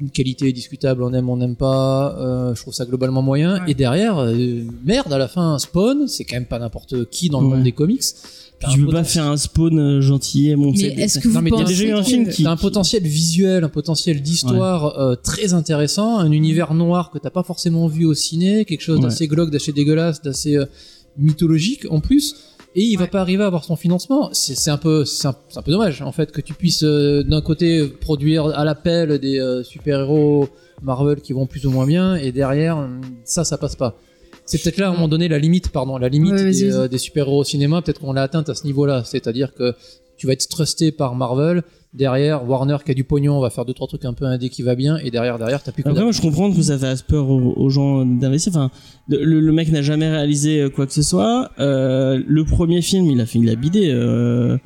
S4: Une qualité discutable, on aime, on n'aime pas. euh, je trouve ça globalement moyen.
S5: Ouais.
S4: Et derrière, euh, merde, à la fin, Spawn, c'est quand même pas n'importe qui dans le
S3: Ouais.
S4: monde des comics.
S3: Tu peux pas faire un spawn gentil. Bon,
S5: Mais
S3: c'est-
S5: est-ce que
S4: Non,
S5: vous
S4: mais
S5: pensez
S3: déjà eu un film qui-
S4: T'as un potentiel visuel, un potentiel d'histoire euh, très intéressant, un univers noir que t'as pas forcément vu au ciné, quelque chose
S3: Ouais.
S4: d'assez glauque, d'assez dégueulasse, d'assez euh, mythologique en plus. Et il va pas arriver à avoir son financement. C'est un peu, c'est un, peu dommage en fait que tu puisses euh, d'un côté produire à l'appel des euh, super héros Marvel qui vont plus ou moins bien, et derrière hum, ça, ça passe pas. C'est peut-être là à un moment donné la limite, pardon, la limite
S5: Ouais,
S4: des, euh, des super héros au cinéma. Peut-être qu'on l'a atteinte à ce niveau-là. C'est-à-dire que tu vas être trusté par Marvel. Derrière, Warner qui a du pognon, on va faire deux trois trucs un peu indé qui va bien, et derrière, derrière, t'as plus que
S3: Après,
S4: dalle.
S3: moi, je comprends que ça fasse peur aux, aux gens d'investir. Enfin, le, le mec n'a jamais réalisé euh, quoi que ce soit. Euh, le premier film, il a fait, il a bidé euh,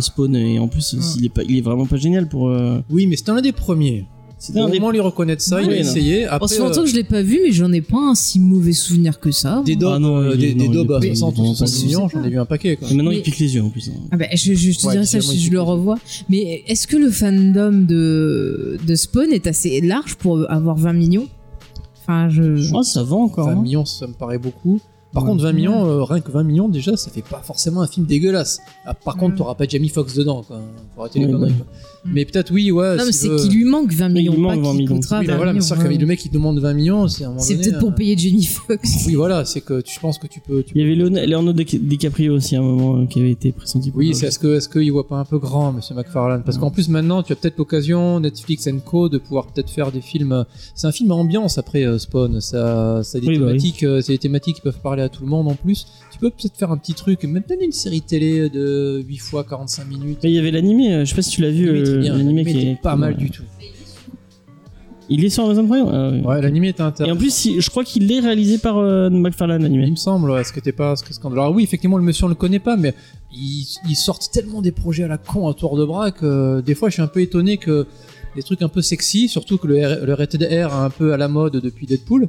S3: Spawn, et en plus, il est pas, il est vraiment pas génial pour.
S4: Oui, mais c'était un des premiers.
S3: C'était un des.
S4: moins lui reconnaître ça, il a essayé.
S5: Oh,
S4: Après,
S5: fait longtemps
S4: euh,
S5: que je l'ai pas vu, mais j'en ai pas un si mauvais souvenir que ça.
S4: des
S3: Ah
S4: daubes,
S3: non,
S4: euh, des, daubes à
S3: pas-
S4: 60 ou
S3: il est pas
S4: 70 millions, j'en ai vu un paquet. Quoi.
S3: Et maintenant,
S5: Mais-
S3: il pique les yeux en plus. hein.
S5: Ah bah, je, te
S4: Ouais,
S5: dirais ça si je le revois. Mais est-ce que le fandom de, de Spawn est assez large pour avoir 20 millions? Enfin, je.
S3: Oh, ça va encore.
S4: 20
S3: hein.
S4: millions, ça me paraît beaucoup. Par
S3: Ouais.
S4: contre, 20 millions, euh, rien que 20 millions, déjà, ça fait pas forcément un film dégueulasse. Ah, par contre,
S5: Mm.
S4: t'auras pas Jamie Foxx dedans, quoi. Faut arrêter les
S3: Ouais,
S4: conneries,
S3: ouais.
S4: quoi. Mais peut-être, oui, ouais.
S5: non, mais c'est
S4: veut-
S5: qu'il lui manque 20
S3: Oui, il
S5: millions, pas
S3: manque 20
S5: qu'il
S3: millions.
S4: Oui,
S5: 20
S4: voilà, mais sûr le mec qui te demande 20 millions, c'est à un moment
S5: C'est peut-être pour
S4: euh,
S5: payer Jamie Foxx.
S4: Oui, voilà, c'est que tu penses que tu peux. tu
S3: Il y avait Leon- Leonardo Di- DiCaprio aussi à un moment euh, qui avait été pressenti pour.
S4: Oui, c'est est-ce que est-ce qu'il voit pas un peu grand, Monsieur McFarlane? Parce qu'en plus maintenant, tu as peut-être l'occasion, Netflix Co, de pouvoir peut-être faire des films. euh, C'est un film à ambiance après Spawn. Ça, ça a des
S3: bah
S4: thématiques, c'est des thématiques qui peuvent parler à tout le monde en plus. Tu peux peut-être faire un petit truc, même peut-être une série télé de 8 fois 45 minutes.
S3: Mais il y avait l'animé, euh, je sais pas si tu l'as vu,
S4: L'animé était
S3: euh, l'animé
S4: l'animé
S3: qui
S4: était
S3: est
S4: pas mal du tout.
S3: Il est sur Amazon Prime Ah, ouais.
S4: L'animé était
S3: Et
S4: intéressant.
S3: en plus, il- je crois qu'il est réalisé par euh, McFarlane
S4: Il
S3: animé.
S4: me semble, ouais, ce que t'es pas, ce que scandale. Alors oui, effectivement, le monsieur on le connaît pas, mais ils, ils sortent tellement des projets à la con à tour de bras que euh, des fois je suis un peu étonné que des trucs un peu sexy, surtout que le, R- le rated R est un peu à la mode depuis Deadpool.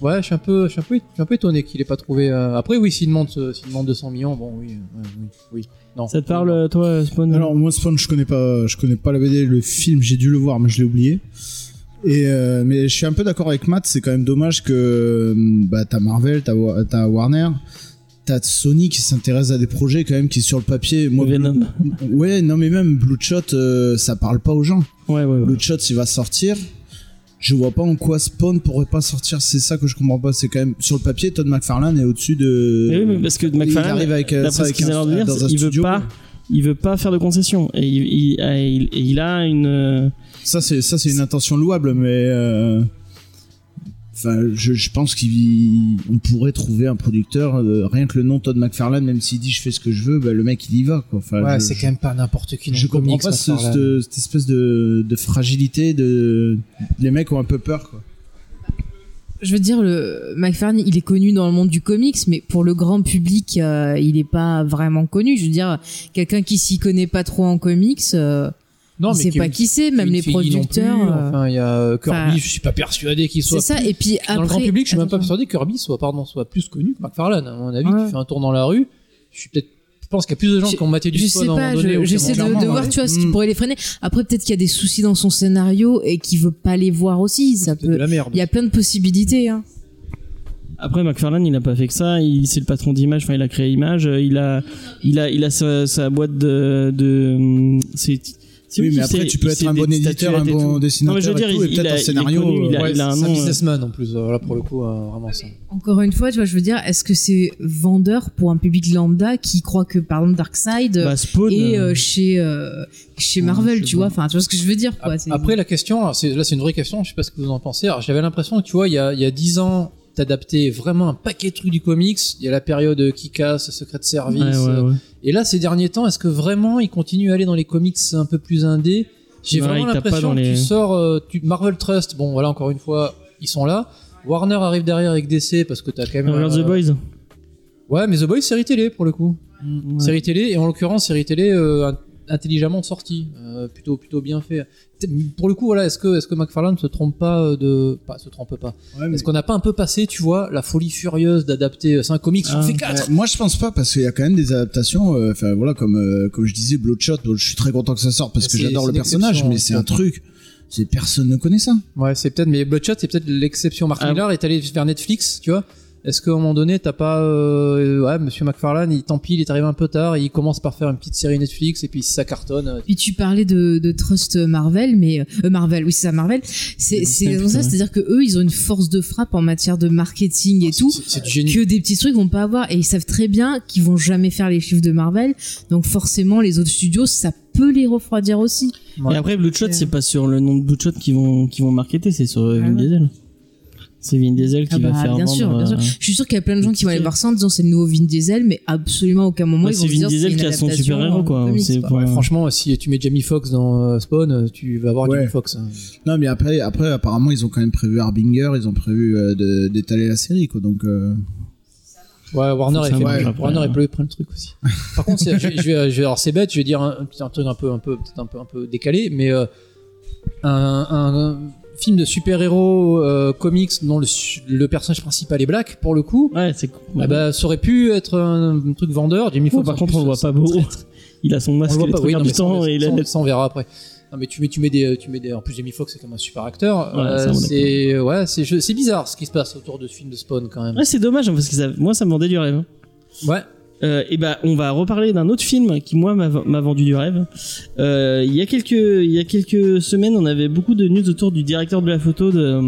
S4: Ouais, je suis un peu, je suis un peu, je suis un peu étonné qu'il ait pas trouvé. euh, Après, oui, s'il demande, euh, s'il demande 200 millions, bon, oui, euh, ouais, oui, oui, non.
S3: Ça te parle, euh, toi, Spawn?
S6: Alors moi Spawn je connais pas je connais pas la BD le film j'ai dû le voir mais je l'ai oublié et euh, mais je suis un peu d'accord avec Matt c'est quand même dommage que euh, bah t'as Marvel t'as Wa- t'as Warner t'as Sony qui s'intéresse à des projets quand même qui sur le papier moi
S3: Venom.
S6: ouais non mais même Bloodshot euh, ça parle pas aux gens
S3: Ouais, ouais, ouais.
S6: Bloodshot il va sortir je vois pas en quoi Spawn pourrait pas sortir c'est ça que je comprends pas c'est quand même sur le papier Todd McFarlane est au-dessus de
S3: oui, mais parce que
S6: il
S3: McFarlane,
S6: arrive avec euh, ça avec un-
S3: dire,
S6: dans un
S3: il veut
S6: studio,
S3: pas,
S6: quoi.
S3: il veut pas faire de concessions. Et il, il, il- et il a une, euh,
S6: Ça c'est ça c'est une intention louable, mais euh, enfin je, je pense qu'on pourrait trouver un producteur euh, rien que le nom Todd McFarlane, même s'il dit je fais ce que je veux, bah, le mec il y va quoi. Enfin,
S4: Ouais, c'est quand même pas n'importe qui.
S6: je comprends
S4: comics,
S6: pas ce- cette, cette espèce de, de fragilité de les mecs ont un peu peur quoi.
S5: je veux dire, le McFarlane, il est connu dans le monde du comics, mais pour le grand public, euh, il est pas vraiment connu. Je veux dire, quelqu'un qui s'y connaît pas trop en comics, euh,
S4: Non,
S5: sait
S4: qui-
S5: pas qui c'est, même les producteurs.
S4: plus.
S5: euh,
S4: Enfin, il y a euh, Kirby.
S5: enfin,
S4: je suis pas persuadé qu'il
S5: c'est
S4: soit.
S5: ça.
S4: plus-
S5: Et puis après,
S4: dans le grand public, je suis même pas persuadé que Kirby soit, pardon, soit plus connu que McFarlane. À mon avis,
S5: Ouais.
S4: tu fais un tour dans la rue. Je suis peut-être. Je pense qu'il y a plus de gens
S5: Je-
S4: qui ont maté du
S5: sais
S4: à
S5: j'essaie de, de voir, tu vois, ce qui
S6: Mm.
S5: pourrait les freiner. Après, peut-être qu'il y a des soucis dans son scénario et qu'il veut pas les voir aussi. Ça
S4: C'est
S5: peut.
S4: la merde.
S5: Il y a plein de possibilités. Hein.
S3: Après, McFarlane, il a pas fait que ça. Il, c'est le patron d'Image. Enfin, il a créé Image. euh, Il a, il a, il a sa, sa boîte de, de, c'est, c'est
S6: Oui, mais après tu peux être un bon éditeur, un bon dessinateur
S3: Non, mais je veux dire,
S6: et tout, et
S3: il- il
S6: peut-être
S3: a-
S6: un
S3: il est
S6: scénario.
S3: connu, il a-
S6: euh,
S4: Ouais,
S3: il a un nom, euh.
S4: businessman en plus. euh, Là, pour le coup, euh, vraiment ça.
S5: Encore une fois, tu vois, je veux dire, est-ce que c'est vendeur pour un public lambda qui croit que, par exemple, Darkseid
S3: Bah, Spawn.
S5: et
S3: euh,
S5: euh, chez euh, chez Marvel, tu vois, enfin, tu vois ce que je veux dire, quoi.
S4: Après, la question, là, c'est une vraie question. Je sais pas ce que vous en pensez. Alors, j'avais l'impression que, tu vois, il y a, il y a 10 ans, t'adaptais vraiment un paquet de trucs du comics. Il y a la période qui casse, Secret Service.
S3: ouais, ouais,
S4: euh,
S3: ouais.
S4: Et là, ces derniers temps, est-ce que vraiment ils continuent à aller dans les comics un peu plus indés? J'ai vraiment l'impression que
S3: les-
S4: tu sors euh, tu, Marvel Trust. Bon, voilà, encore une fois, ils sont là. Warner arrive derrière avec DC parce que t'as quand même. Euh,
S3: The Boys.
S4: Ouais, mais The Boys, série télé pour le coup.
S3: Ouais.
S4: Série télé, et en l'occurrence, série télé euh, intelligemment sortie. Euh, plutôt, plutôt bien fait. Pour le coup, voilà, est-ce que, est-ce que McFarlane se trompe pas euh, de. Pas, se trompe pas?
S6: ouais, mais-
S4: Est-ce qu'on n'a pas un peu passé, tu vois, la folie furieuse d'adapter 5 comics
S3: Ah.
S4: On fait 4
S6: Euh, moi je pense pas parce qu'il y a quand même des adaptations euh, enfin voilà comme euh, comme je disais Bloodshot bon, je suis très content que ça sorte parce que j'adore le personnage
S4: exception,
S6: mais c'est un truc c'est personne ne connaît ça
S4: Ouais, c'est peut-être, mais Bloodshot, c'est peut-être l'exception. Mark
S3: Ah.
S4: Miller est allé vers Netflix, tu vois. Est-ce qu'à un moment donné, t'as pas, euh, ouais, Monsieur McFarlane, il, tant pis, il est arrivé un peu tard, il commence par faire une petite série Netflix, et puis ça cartonne, euh,
S5: Puis tu parlais de, de Trust Marvel, mais euh, Marvel, oui c'est ça Marvel. C'est c'est ça, c'est-à-dire que eux, ils ont une force de frappe en matière de marketing et tout
S4: du génie.
S5: que des petits trucs vont pas avoir et ils savent très bien qu'ils vont jamais faire les chiffres de Marvel. Donc forcément, les autres studios, ça peut les refroidir aussi.
S4: Ouais.
S3: Et après, Bloodshot, c'est pas sur le nom de Bloodshot qu'ils vont, qu'ils vont marketer, c'est sur euh,
S5: Ah
S3: Vin
S5: ouais.
S3: C'est Vin Diesel qui
S5: Ah
S3: va
S5: bah,
S3: faire
S5: bien
S3: vendre.
S5: sûr, bien sûr.
S3: euh,
S5: Je suis sûr qu'il y a plein de gens qui vont aller voir ça en disant c'est le nouveau Vin Diesel, mais absolument à aucun moment
S3: Ouais,
S5: ils vont
S3: c'est Vin Diesel qui a son super-héros,
S5: en
S3: quoi.
S5: comics,
S4: Ouais, franchement, si tu mets Jamie Foxx dans euh, Spawn, euh, tu vas avoir
S6: Ouais.
S4: Jamie Foxx. hein.
S6: non mais après après apparemment ils ont quand même prévu Harbinger ils ont prévu euh, d'étaler la série quoi donc euh,
S4: Ouais, Warner, est fait, ouais, Warner
S3: hein.
S4: est plein le truc aussi. Par contre, c'est- je, vais- je vais, je alors c'est bête, je vais dire un, truc un peu, un peu, peut-être un peu, un peu décalé, mais euh, un, un- un film de super-héros euh, comics dont le, le personnage principal est black, pour le coup,
S3: Ouais, c'est cool.
S4: ah bah, ça aurait pu être un, un truc vendeur.
S3: Oh,
S4: Foxx,
S3: par contre, on le voit pas beau. Il a son
S4: On
S3: masque
S4: le voit pas, oui, non,
S3: du
S4: ça,
S3: temps
S4: on-
S3: et il a
S4: ça, on verra après. Non, mais tu mets, tu mets des, tu mets des. En plus, Jamie Foxx c'est comme un super acteur. Euh,
S3: on
S4: c'est, ouais, c'est bizarre ce qui se passe autour de ce film de Spawn quand même.
S3: Ouais, c'est dommage, hein, parce que ça, moi, ça me vendait du rêve. hein.
S4: Ouais.
S3: Euh, et ben, on va reparler d'un autre film qui moi m'a vendu du rêve. Euh, il y a quelques il y a quelques semaines, on avait beaucoup de news autour du directeur de la photo de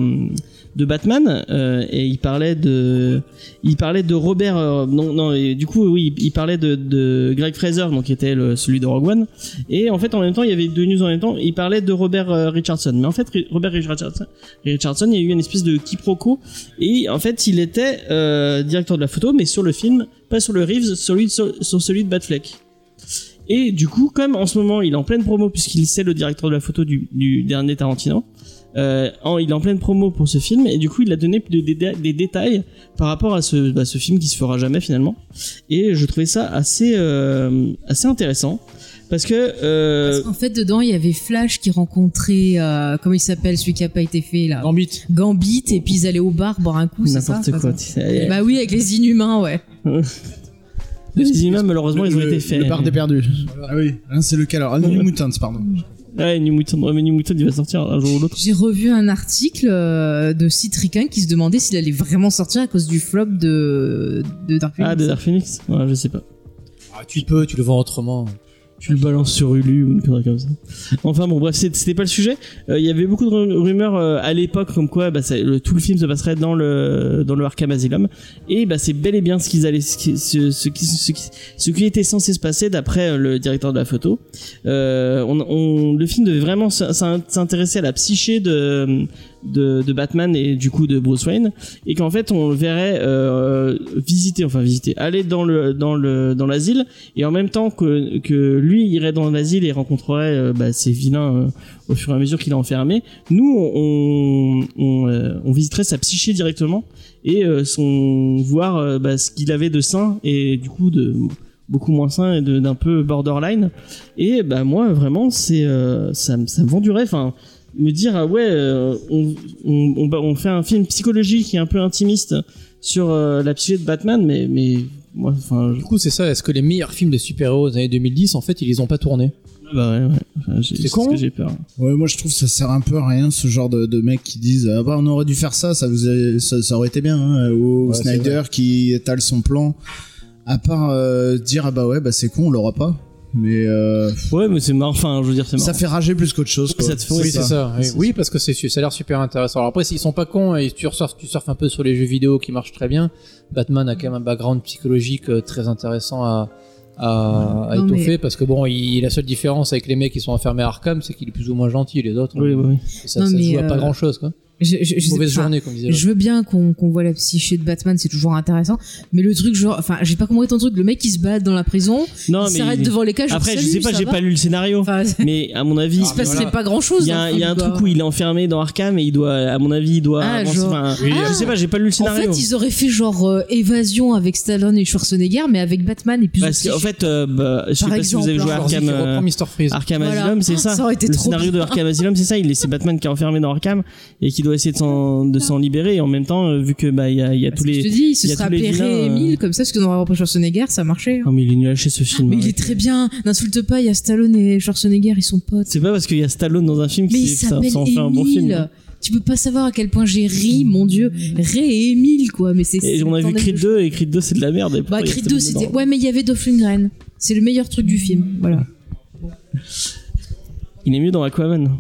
S3: de Batman euh, et il parlait de il parlait de Robert euh, non non et du coup oui il parlait de, de Greg Fraser donc qui était le, celui de Rogue One. Et en fait en même temps il y avait deux news en même temps. Il parlait de Robert euh, Richardson. Mais en fait Robert Richardson Richardson il y a eu une espèce de quiproquo. Et en fait il était euh, directeur de la photo mais sur le film pas sur le Reeves celui sur, sur celui de Batfleck et du coup comme en ce moment il est en pleine promo puisqu'il c'est le directeur de la photo du, du dernier Tarantino Euh, en, il est en pleine promo pour ce film et du coup il a donné des, des- des détails par rapport à ce, bah, ce film qui se fera jamais finalement. Et je trouvais ça assez euh, assez intéressant parce que euh,
S5: Parce qu'en fait, dedans, il y avait Flash qui rencontrait, euh, comment il s'appelle, celui qui a pas été fait là?
S4: Gambit.
S5: Gambit, et puis ils allaient au bar boire un coup, c'est ça?
S3: N'importe quoi.
S5: Enfin,
S3: tu sais.
S5: Bah oui, avec les inhumains, ouais.
S3: Les humains malheureusement ils ont
S6: Le-
S3: été faits.
S6: Le bar des perdus. Ah oui, hein, c'est lequel? Alors Ah, New Mutants, pardon.
S3: Ouais, New Mutant, ouais, mais New Mutant, il va sortir un jour ou l'autre.
S5: J'ai revu un article euh, de Citrican qui se demandait s'il allait vraiment sortir à cause du flop de, de Dark Phoenix.
S3: Ah, de Dark Phoenix? Ouais, je sais pas.
S4: Ah, tu peux, tu le vends autrement.
S3: Tu le balances sur Hulu ou une connerie comme ça. Enfin bon, bref, c'était pas le sujet. Euh, Il y avait beaucoup de ru- rumeurs euh, à l'époque comme quoi bah, tout le film se passerait dans le dans le Arkham Asylum. Et bah, c'est bel et bien ce allaient, ce qui, ce, qui, ce qui, ce qui était censé se passer d'après euh, le directeur de la photo. Euh, on, on- le film devait vraiment s'in- s'in- s'intéresser à la psyché de, de de Batman et du coup de Bruce Wayne et qu'en fait on le verrait euh, visiter, enfin visiter, aller dans le dans le dans l'asile et en même temps que, que lui irait dans l'asile et rencontrerait euh, bah, ces vilains euh, au fur et à mesure qu'il est enfermé, nous on, on, euh, on visiterait sa psyché directement et euh, son voir bah, ce qu'il avait de sain et du coup de beaucoup moins sain et d'un peu borderline. Et bah moi vraiment c'est ça, ça me vend enfin me dire ah ouais euh, on, on, on, on fait un film psychologique et un peu intimiste sur euh, la psyché de Batman mais mais moi enfin je-
S4: Du coup, c'est ça. Est-ce que les meilleurs films de super-héros des années 2010, en fait, ils les ont pas tournés?
S3: Bah ouais, ouais. Enfin,
S4: C'est
S3: c'est ce
S4: con.
S3: que j'ai peur.
S6: Ouais, moi je trouve que ça sert un peu à rien ce genre de, de mecs qui disent ah bah on aurait dû faire ça, ça vous a- ça, ça aurait été bien. Hein, ou
S4: Ouais,
S6: Snyder qui étale son plan. À part euh, dire ah bah ouais bah c'est con on l'aura pas. Mais euh,
S3: Ouais, mais c'est marrant. Enfin, je veux dire, c'est marrant.
S6: ça fait rager plus qu'autre chose. Quoi.
S3: Ça te fait-
S4: Oui, c'est ça. Oui, parce que c'est ça a l'air super intéressant. Alors après, ils sont pas cons et tu surfes, tu surfes un peu sur les jeux vidéo qui marchent très bien. Batman a quand même un background psychologique euh, très intéressant à, à, à
S5: Non, mais-
S4: étoffer parce que bon, il, la seule différence avec les mecs qui sont enfermés à Arkham, c'est qu'il est plus ou moins gentil. Les autres,
S3: Oui, oui, oui.
S4: et ça,
S5: Non,
S4: ça se joue à pas
S5: euh,
S4: grand chose, quoi.
S5: Je, je, je-
S4: Mauvaise
S5: enfin,
S4: journée, comme disait.
S5: Je veux bien qu'on qu'on voit la psyché de Batman, c'est toujours intéressant. Mais le truc, genre, enfin, j'ai pas compris ton truc. Le mec qui se balade dans la prison,
S3: Non,
S5: il s'arrête devant les cages.
S3: après, je sais pas, j'ai pas lu le scénario,
S5: Enfin,
S3: mais à mon avis,
S5: il se
S4: voilà.
S5: pas grand chose.
S3: il y a, un- il y a un truc où il est enfermé dans Arkham et il doit, à mon avis, il doit.
S5: Ah,
S3: avancer,
S5: genre-
S3: enfin,
S4: Oui,
S3: je sais pas, j'ai pas lu le
S5: En
S3: scénario.
S5: fait, ils auraient fait genre euh, évasion avec Stallone et Schwarzenegger, mais avec Batman et plus
S3: Parce qu'en fait, euh, bah, je sais pas si vous avez joué
S5: hein.
S3: Arkham. euh. Asylum, c'est
S5: Ah,
S3: ça. le scénario de. Arkham Asylum, c'est ça. Il Batman qui est enfermé dans Arkham et qui doit essayer de s'en, libérer. Et en même temps, euh, vu que bah il y a, y a tous
S5: Je te
S3: les.
S5: dis, il se
S3: il y a
S5: serait
S3: tous les
S5: appelé Ray
S3: euh,
S5: comme ça, parce que dans repris Schwarzenegger, ça marchait. hein.
S3: Oh mais il est nul à ce film.
S5: Mais il
S3: arrête.
S5: est très bien. N'insulte pas, il y a Stallone et Schwarzenegger, ils sont potes.
S3: C'est pas parce qu'il y a Stallone dans un film
S5: Mais
S3: ça, ça en fait un bon film.
S5: Emile. Tu peux pas savoir à quel point j'ai ri, mon dieu. Ray et Emile, quoi. Mais c'est.
S3: Et on a vu Creed
S5: vu-
S3: 2 et Creed 2 c'est de la merde.
S5: Bah, Creed
S3: Stallone
S5: 2, c'était. Ouais, mais il y avait Dolph Lundgren. C'est le meilleur truc du film. Voilà.
S3: Il est mieux dans Aquaman.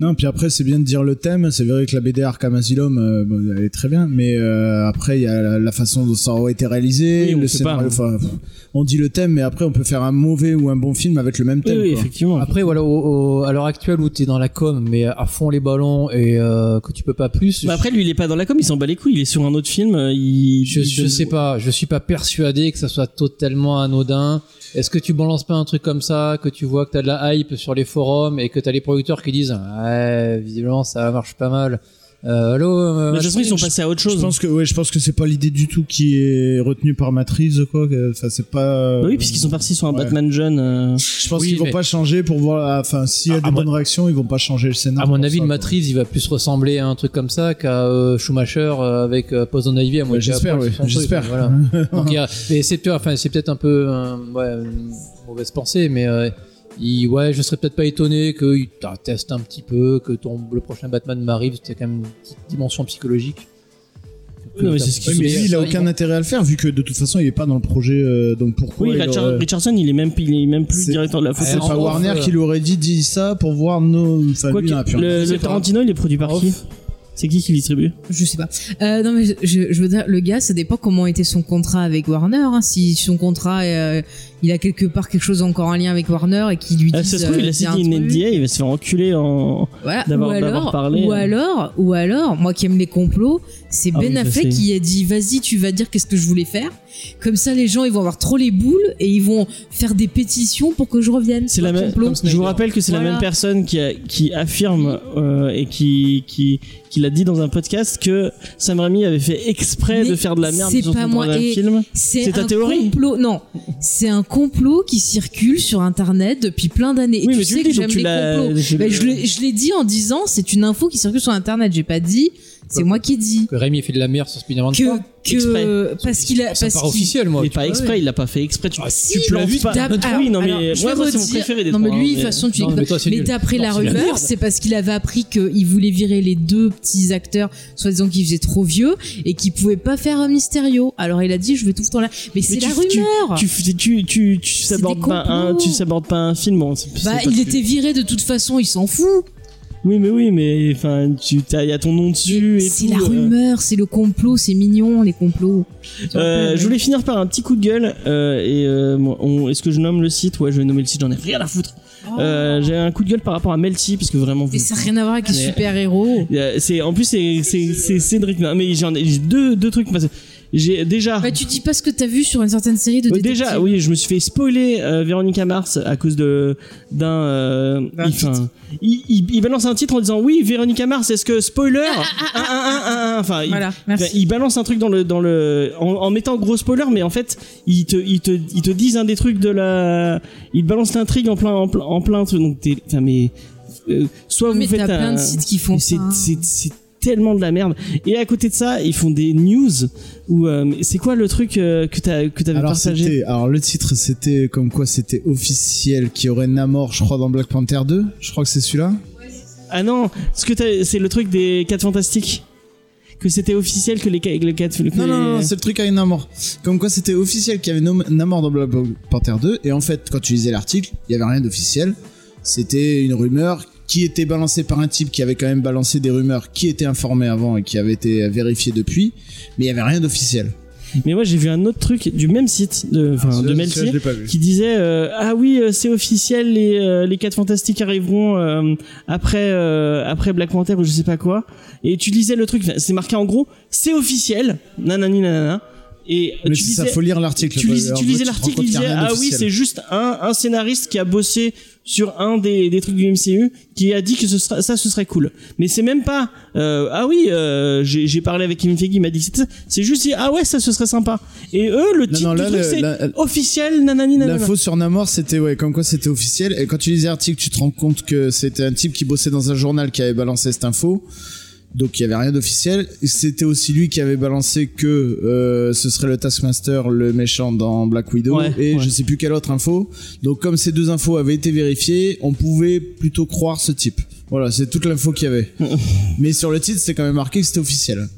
S6: Non, puis après, c'est bien de dire le thème. C'est vrai que la BD Arkham Asylum, euh, bon, elle est très bien. Mais euh, après, il y a la, la façon dont ça aurait été réalisé.
S3: Oui, on
S6: le
S3: pas,
S6: scénario.
S3: hein.
S6: enfin, pff, on dit le thème, mais après, on peut faire un mauvais ou un bon film avec le même thème.
S3: oui,
S6: quoi.
S3: effectivement.
S4: Après, voilà, au- au- à l'heure actuelle où t'es dans la com, mais à fond les ballons et euh, que tu peux pas plus.
S3: Bah après lui il est pas dans la com, il s'en bat les couilles, il est sur un autre film, il
S4: Je,
S3: il
S4: je sais pas, je suis pas persuadé que ça soit totalement anodin. Est-ce que tu balances pas un truc comme ça, que tu vois que t'as de la hype sur les forums et que t'as les producteurs qui disent ouais visiblement ça marche pas mal. Euh, allô. euh,
S3: Mais de toute façon, ils sont
S6: je-
S3: passés à autre chose.
S6: Je pense que ouais, je pense que c'est pas l'idée du tout qui est retenue par Matrice quoi. Enfin, c'est pas.
S3: Bah oui, puisqu'ils sont partis sur un
S6: Ouais.
S3: Batman jeune. euh,
S6: Je pense
S4: Oui,
S6: qu'ils vont
S4: mais-
S6: pas changer pour voir. Enfin, s'il y a
S4: À
S6: des
S4: mon-
S6: bonnes réactions, ils vont pas changer le
S4: À
S6: scénario.
S4: mon
S6: pour
S4: avis,
S6: ça,
S4: le
S6: quoi.
S4: Matrice, il va plus ressembler à un truc comme ça qu'à euh, Schumacher euh, avec euh, Poison Ivy à
S6: Ouais, j'espère,
S4: à
S6: oui, j'espère.
S4: Voilà. Donc, il y a- mais c'est peut-être, enfin, c'est peut-être un peu euh, ouais, une mauvaise pensée, mais euh, il, ouais, je serais peut-être pas étonné qu'il teste un petit peu, que ton, le prochain Batman m'arrive, c'était quand même une petite dimension psychologique.
S3: Oui, non, mais c'est ce
S6: Oui, lui, il a aucun intérêt à le faire vu que de toute façon, il est pas dans le projet. euh, donc pourquoi
S3: Oui,
S6: il
S3: Richard-
S6: aurait-
S3: Richardson, il est même, il est même plus directeur de la photo.
S6: C'est pas
S4: off,
S6: Warner
S4: euh,
S6: qui l'aurait dit, dis ça pour voir nos. Enfin,
S3: Quoi
S6: lui,
S3: que- le, le. Tarantino, il est produit par
S4: En
S3: qui
S4: off.
S3: C'est qui qui le distribue
S5: Je sais pas. Euh, non, mais je, je veux dire, le gars, ça dépend comment était son contrat avec Warner. Hein. Si son contrat, euh, il a quelque part quelque chose encore en lien avec Warner et qui lui dit.
S3: Ah, Ça se trouve, il a signé une NDA, il va se faire enculer en.
S5: Voilà.
S3: d'avoir-
S5: ou
S3: d'avoir
S5: alors,
S3: parlé,
S5: ou
S3: euh.
S5: alors, ou alors, moi qui aime les complots, c'est
S3: Ah
S5: Ben
S3: oui,
S5: Affleck qui a dit, vas-y, tu vas dire qu'est-ce que je voulais faire. Comme ça, les gens, ils vont avoir trop les boules et ils vont faire des pétitions pour que je revienne.
S3: C'est la même. Je vous rappelle que c'est la même personne qui, a- qui affirme euh, et qui qui qui l'a dit dans un podcast que Sam Raimi avait fait exprès
S5: Mais
S3: de faire de la merde sur son film.
S5: C'est
S3: C'est ta
S5: un
S3: théorie
S5: complot. Non, c'est un complot qui circule sur Internet depuis plein d'années. Et
S3: Oui, mais tu
S5: sais que j'aime les complots. Ben, l'ai je l'ai dit en disant c'est une info qui circule sur Internet. J'ai pas dit. C'est moi qui ai dit
S4: Que Rémi fait de la merde sur Spider-Man
S5: que
S4: 3.
S5: que
S3: Exprès.
S5: parce qu'il a parce qu'il-
S4: officiel, moi.
S3: Mais pas exprès, il l'a pas fait exprès. Tu,
S5: Ah,
S3: tu
S5: si,
S3: plantes pas. oui, non, mais
S5: je
S3: moi, moi, c'est mon préféré des
S5: Non, mais lui, de toute façon, tu
S4: Non,
S5: dis
S4: mais
S5: d'après la rumeur, c'est parce qu'il avait appris qu'il voulait virer les deux petits acteurs, soi-disant qu'ils faisaient trop vieux et qu'ils pouvaient pas faire un Mysterio. Alors il a dit, je vais tout foutre dans la. Mais c'est la
S3: tu-
S5: rumeur.
S3: Tu, tu, tu, tu, s'abordes
S5: des
S3: pas un, tu s'abordes pas un film. Bon, c'est- c'est
S5: Bah, il était viré de toute façon, il s'en fout.
S3: Oui, mais oui, mais enfin, tu, y a ton nom dessus et
S5: C'est la
S3: euh.
S5: rumeur, c'est le complot, c'est mignon les complots.
S3: Euh, je voulais finir par un petit coup de gueule. euh, et est-ce que je nomme le site? Ouais, je vais nommer le site. J'en ai rien à foutre. Euh, j'ai un coup de gueule par rapport à Melty parce que vraiment.
S5: Mais
S3: vous-
S5: ça n'a rien à voir avec les super héros.
S3: C'est en plus c'est Cédric. Non, mais j'en ai j'ai deux deux trucs. J'ai déjà.
S5: Bah tu dis pas ce que t'as vu sur une certaine série de détectives.
S3: déjà, oui, je me suis fait spoiler euh, Véronica Mars à cause de d'un. euh, il, il, il- il balance un titre en disant oui, Véronica Mars. Est-ce que spoiler? Un, un, un, un, un. Enfin, il- il balance un truc dans le dans le en, en mettant gros spoiler mais en fait ils te ils te ils te disent un des trucs de la ils te balancent l'intrigue en plein en plein en plein truc. donc t'es enfin mais euh, soit
S5: mais
S3: vous faites
S5: t'as plein
S3: un-
S5: de sites qui font
S3: c'est
S5: ça. hein.
S3: c'est tellement de la merde et à côté de ça ils font des news où euh, c'est quoi le truc euh, que t'as que t'avais partagé
S6: alors le titre c'était comme quoi c'était officiel qu'il y aurait Namor, je crois dans Black Panther 2. Je crois que c'est celui-là.
S3: ah non ce que c'est le truc des 4 fantastiques que c'était officiel que les 4 les
S6: Non, non, non, c'est le truc avec Namor. Comme quoi c'était officiel qu'il y avait Namor dans Black Panther 2. Et en fait, quand tu lisais l'article, il y avait rien d'officiel. C'était une rumeur qui était balancée par un type qui avait quand même balancé des rumeurs qui étaient informées avant et qui avaient été vérifiées depuis. Mais il y avait rien d'officiel.
S3: mais moi j'ai vu un autre truc du même site de
S6: vu.
S3: qui disait euh, ah oui euh, c'est officiel les euh, les quatre fantastiques arriveront euh, après euh, après Black Panther ou je sais pas quoi et tu lisais le truc c'est marqué en gros c'est officiel nanani nanana et
S6: Mais
S3: tu
S6: ça,
S3: lisais
S6: faut lire l'article.
S3: tu, lis- lisais l'article il disait ah oui c'est juste un un scénariste qui a bossé sur un des, des trucs du MCU qui a dit que ce sera, ça ce serait cool mais c'est même pas euh, ah oui euh, j'ai j'ai parlé avec Kevin Feige il m'a dit que c'était ça c'est juste ah ouais ça ce serait sympa et eux le
S6: Non,
S3: titre
S6: non, là,
S3: du truc c'est officiel nanani nanana
S6: L'info sur Namor, c'était ouais, comme quoi c'était officiel. Et quand tu lisais l'article, tu te rends compte que c'était un type qui bossait dans un journal qui avait balancé cette info. Donc il y avait rien d'officiel. C'était aussi lui qui avait balancé que euh, ce serait le Taskmaster, le méchant dans Black Widow,
S3: Ouais,
S6: et
S3: ouais.
S6: je sais plus quelle autre info. Donc comme ces deux infos avaient été vérifiées, on pouvait plutôt croire ce type. Voilà, c'est toute l'info qu'il y avait. Mais sur le titre, c'était quand même marqué que c'était officiel.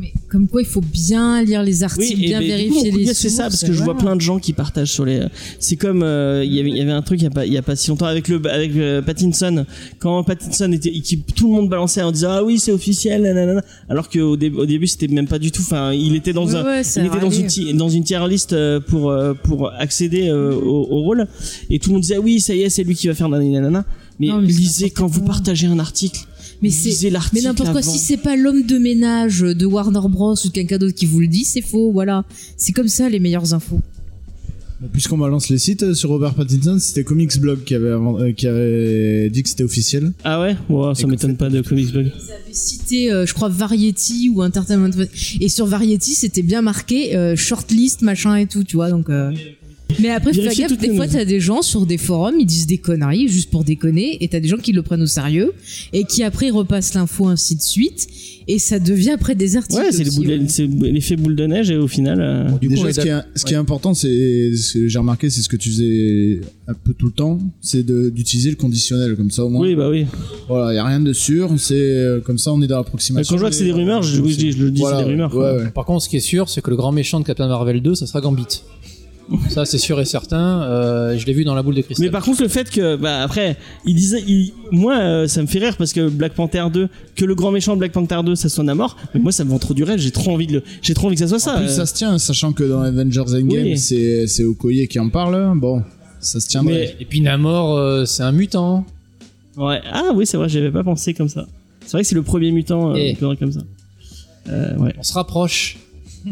S5: Mais comme quoi il faut bien lire les articles, bien
S3: ben,
S5: vérifier
S3: coup
S5: les
S3: c'est ça parce que je vois
S5: voilà.
S3: plein de gens qui partagent sur les c'est comme euh, il y avait il y avait un truc il y a pas il y a pas si longtemps avec le avec euh, Pattinson. Quand Pattinson était qui, tout le monde balançait en disant ah oui c'est officiel nanana. alors qu'au dé- au début c'était même pas du tout. Enfin il était dans
S5: Ouais,
S3: un
S5: ouais,
S3: il était dans une dans une tier list euh, pour euh, pour accéder euh, au, au rôle. Et tout le monde disait ah oui ça y est c'est lui qui va faire nanana mais,
S5: Non, mais c'est
S3: lisez quand vous partagez un article
S5: Mais c'est n'importe quoi. Si c'est pas l'homme de ménage de Warner Bros ou de quelqu'un d'autre qui vous le dit, c'est faux. Voilà. C'est comme ça les meilleures infos.
S6: Puisqu'on balance les sites euh, sur Robert Pattinson, c'était Comics Blog qui avait, avant- euh, qui avait dit que c'était officiel.
S3: ah ouais? Wow, ça m'étonne pas de Comics Blog
S5: Ils avaient cité, euh, je crois, Variety ou Entertainment. Et sur Variety, c'était bien marqué euh, shortlist, machin et tout, tu vois. Donc. Mais après, fais gaffe, des fois, t'as des gens sur des forums, ils disent des conneries juste pour déconner, et t'as des gens qui le prennent au sérieux, et qui après repassent l'info ainsi de suite, et ça devient après des articles.
S3: ouais c'est l'effet boule de neige et au final euh,
S4: Du coup, on
S6: Déjà,
S4: est
S6: ce qui, est, ce qui est important, c'est ce que j'ai remarqué, c'est ce que tu faisais un peu tout le temps, c'est d'utiliser le conditionnel comme ça au moins.
S3: oui bah oui
S6: Voilà, il y a rien de sûr, c'est euh, comme ça on est dans l'approximation.
S3: Quand je vois que c'est des rumeurs, je, je, je le dis,
S6: Voilà,
S3: c'est des rumeurs.
S6: ouais.
S4: Par contre, ce qui est sûr, c'est que le grand méchant de Captain Marvel 2, ça sera Gambit. Ça, c'est sûr et certain. Euh, je l'ai vu dans la boule de cristal.
S3: Mais par contre, le fait que, bah après, il disait, il- moi, euh, ça me fait rire parce que Black Panther 2, que le grand méchant de Black Panther 2, ça soit Namor, mais moi, ça me vend trop du rêve. J'ai trop envie de, le, j'ai trop envie que ça soit ça.
S6: En plus,
S3: euh.
S6: ça se tient, sachant que dans Avengers Endgame,
S3: Oui.
S6: c'est c'est Okoye qui en parle. Bon, ça se tiendrait.
S3: Mais-
S4: Et puis Namor, euh, c'est un mutant.
S3: Ouais. Ah oui, c'est vrai, j'avais pas pensé comme ça. C'est vrai que c'est le premier mutant aurait comme ça. Euh, ouais.
S4: On se rapproche.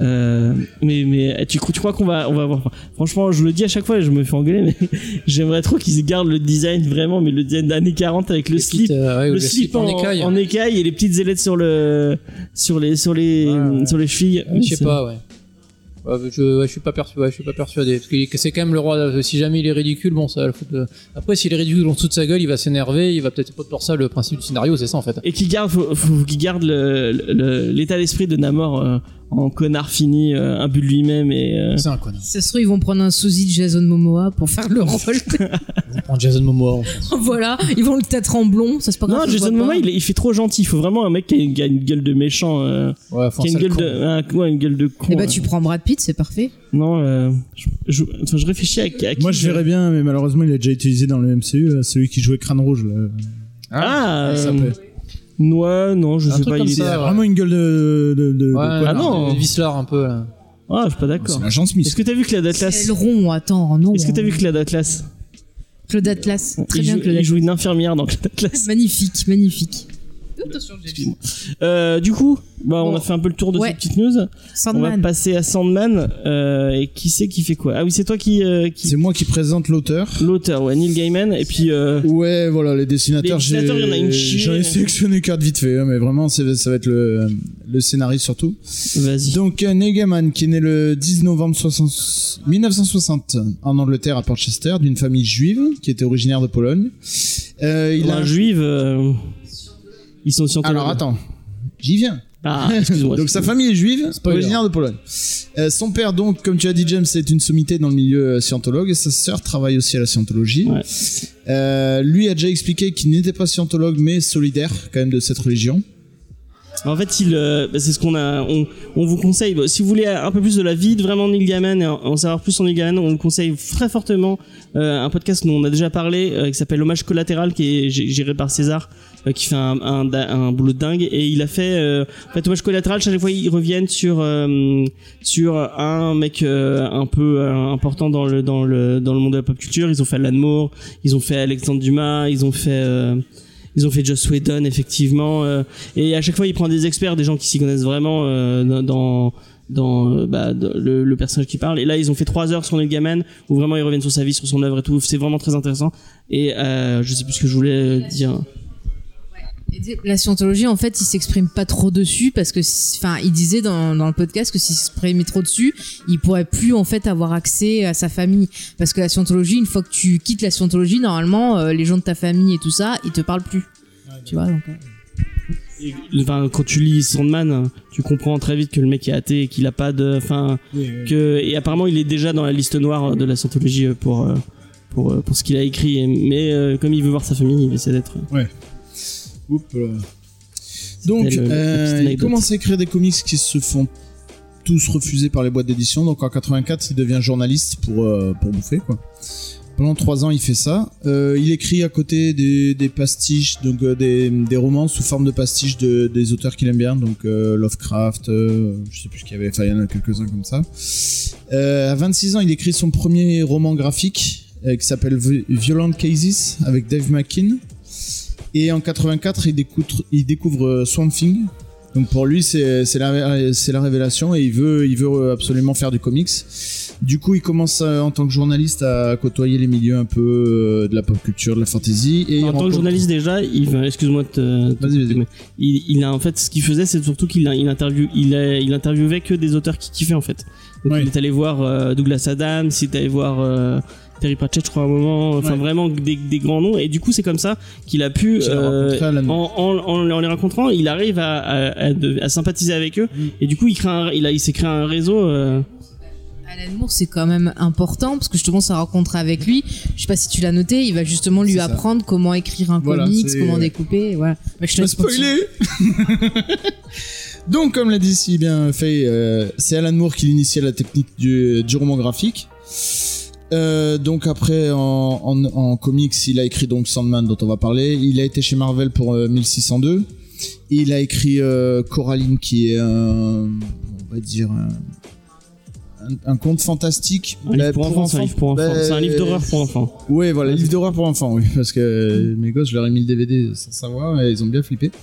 S3: Euh, mais mais tu, tu crois qu'on va on va voir franchement je le dis à chaque fois et je me fais engueuler mais j'aimerais trop qu'ils gardent le design vraiment mais le design d'années 40 avec le
S4: Les
S3: slip
S4: petites, euh, ouais,
S3: le
S4: le
S3: slip en,
S4: en écaille.
S3: en écaille et les petites ailettes sur le sur les sur les
S4: Ouais, ouais.
S3: sur les chevilles
S4: Je sais pas, ouais. Je, ouais, je suis pas persuadé, ouais, je suis pas persuadé. Parce que c'est quand même le roi. euh, Si jamais il est ridicule, bon, ça va le foutre. de- Après, s'il est ridicule en dessous de sa gueule, il va s'énerver, il va peut-être pas pour ça le principe du scénario, c'est ça en fait.
S3: et qui garde faut, faut qu'il garde l'état d'esprit de Namor euh, en connard fini euh, un but de lui-même et euh,
S6: C'est un connard.
S5: Ça se trouve, ils vont prendre un sosie de Jason Momoa pour faire le rôle.
S4: On prend Jason Momoa. en fait.
S5: voilà, ils vont le tâter en blond, ça c'est pas
S3: non Jason. Momoa il, est- il fait trop gentil il faut vraiment un mec qui a une, qui a une gueule de méchant euh,
S4: Ouais,
S3: qui a une gueule de un- ouais, une gueule de con
S5: Eh bah,
S3: euh.
S5: tu prends Brad Pitt, c'est parfait.
S3: non euh, je, je, enfin, je réfléchis à, à qui
S6: Moi, je verrais bien, mais malheureusement, il a déjà utilisé dans le MCU, celui qui jouait Crâne Rouge. Là.
S3: ah
S6: Il
S3: euh,
S6: s'appelait.
S3: Ouais non je
S4: Un
S3: sais
S4: truc
S3: pas
S4: comme
S3: il est
S6: Il
S4: ça,
S6: vraiment une gueule de. de, de- de
S4: Ouais,
S6: connard.
S3: Ah non.
S4: Vislar un peu là.
S3: ah je suis pas d'accord
S6: C'est l'agent Smith.
S3: est-ce que t'as vu Claude
S5: C'est
S3: Atlas
S5: le rond, attends, non.
S3: est-ce que t'as vu Claude Atlas
S5: Claude Atlas Très
S3: il
S5: bien,
S3: joue,
S5: Claude
S3: il
S5: Atlas.
S3: joue une infirmière dans Claude Atlas
S5: Magnifique, magnifique.
S3: Euh, du coup, bah, on
S5: Bon.
S3: a fait un peu le tour de
S5: Ouais.
S3: ces petites news. On va
S5: Sandman.
S3: passer à Sandman. Euh, et qui c'est qui fait quoi? Ah oui, c'est toi qui, euh, qui...
S6: C'est moi qui présente l'auteur.
S3: l'auteur, ouais, Neil Gaiman. Et puis, euh,
S6: Ouais, voilà, les dessinateurs,
S3: Les dessinateurs, il y en a une chier.
S6: J'en ai sélectionné quatre vite fait, hein, mais vraiment, c'est- ça va être le, le scénariste surtout.
S3: vas-y.
S6: Donc, euh, Neil Gaiman, qui est né le 10 novembre 60 1960 en Angleterre, à Portchester, d'une famille juive, qui était originaire de Pologne. Euh, il a...
S3: un juive, euh, ils sont scientologues.
S6: Alors, attends. J'y viens.
S3: Ah, excuse-moi.
S6: donc sa famille est juive, originaire de Pologne. Euh, son père, donc, comme tu as dit James, est une sommité dans le milieu euh, scientologue et sa sœur travaille aussi à la scientologie.
S3: Ouais.
S6: Euh, lui a déjà expliqué qu'il n'était pas scientologue mais solidaire quand même de cette religion.
S3: En fait, il, euh, bah, c'est ce qu'on a. On, vous conseille. bah, si vous voulez un peu plus de la vie de vraiment Neil Gaiman et en, savoir plus sur Neil on vous conseille très fortement euh, un podcast dont on a déjà parlé euh, qui s'appelle Hommage collatéral, qui est gé- géré par César, qui fait un, un, un boulot dingue. Et il a fait, en fait, Hommage collatéral. Chaque fois, ils reviennent sur sur un mec un peu important dans le dans le dans le monde de la pop culture. Ils ont fait Alan Moore, ils ont fait Alexandre Dumas, ils ont fait ils ont fait Joss Whedon effectivement euh, et à chaque fois il prend des experts des gens qui s'y connaissent vraiment euh, dans dans euh, bah, le, le personnage qui parle. Et là ils ont fait trois heures sur Neil Gaiman où vraiment ils reviennent sur sa vie sur son œuvre et tout. C'est vraiment très intéressant. Et euh, je sais plus ce que je voulais dire.
S5: tu sais, La scientologie, en fait, il s'exprime pas trop dessus parce que, enfin, il disait dans, dans le podcast que s'il s'exprimait trop dessus, il pourrait plus en fait avoir accès à sa famille. Parce que la scientologie, une fois que tu quittes la scientologie, normalement, euh, les gens de ta famille et tout ça, ils te parlent plus. Tu vois, donc. euh,
S3: Et, enfin quand tu lis Sandman tu comprends très vite que le mec est athée et qu'il a pas de enfin que et apparemment il est déjà dans la liste noire de la scientologie pour euh, pour pour ce qu'il a écrit mais euh, comme il veut voir sa famille il essaie d'être
S6: Oups. Donc,
S3: le-
S6: euh, il commence à écrire des comics qui se font tous refuser par les boîtes d'édition. Donc en 84, il devient journaliste pour, euh, pour bouffer, quoi. Pendant trois ans, il fait ça. Euh, il écrit à côté des, des pastiches, donc euh, des, des romans sous forme de pastiches de, des auteurs qu'il aime bien, donc euh, Lovecraft, je sais plus ce qu'il y avait, enfin il y en a quelques-uns comme ça. À 26 ans, il écrit son premier roman graphique qui s'appelle Vi- Violent Cases avec Dave McKean. Et en 84, il découvre, il découvre euh, Swamp Thing. Donc pour lui, c'est la, révélation et il veut, il veut absolument faire du comics. Du coup, il commence euh, en tant que journaliste à côtoyer les milieux un peu euh, de la pop culture, de la fantasy. Et
S3: en tant que journaliste déjà il excuse-moi il, il a en fait ce qu'il faisait c'est surtout qu'il a- il interview il a, il interviewait que des auteurs qui kiffaient en fait donc
S6: Ouais.
S3: il est allé voir euh, Douglas Adams il est allé voir euh, Terry Pratchett je crois à un moment enfin
S6: Ouais.
S3: vraiment des, des grands noms et du coup c'est comme ça qu'il a pu euh, en, en, en, en les rencontrant il arrive à, à, à de- à sympathiser avec eux
S6: Mm.
S3: et du coup il crée un, il a il s'est créé un réseau euh,
S5: Alan Moore, c'est quand même important parce que justement, sa rencontre avec lui, je sais pas si tu l'as noté, il va justement lui
S6: ça.
S5: apprendre comment écrire un
S6: Voilà,
S5: comics,
S6: c'est-
S5: comment découper, et voilà. Mais je te
S6: spoilé Donc, comme l'a dit si bien fait, euh, c'est Alan Moore qui l'initie à la technique du, du roman graphique. Euh, donc après en, en, en comics il a écrit donc Sandman dont on va parler. Il a été chez Marvel pour euh, 1602 il a écrit euh, Coraline qui est un on va dire un, un, un conte fantastique.
S3: Un livre pour enfants c'est un livre pour enfants.
S6: bah,
S3: c'est un livre d'horreur pour enfants.
S6: Ouais, voilà, livre d'horreur pour enfants, oui, parce que euh, mes gosses, je leur ai mis le DVD sans savoir et ils ont bien flippé.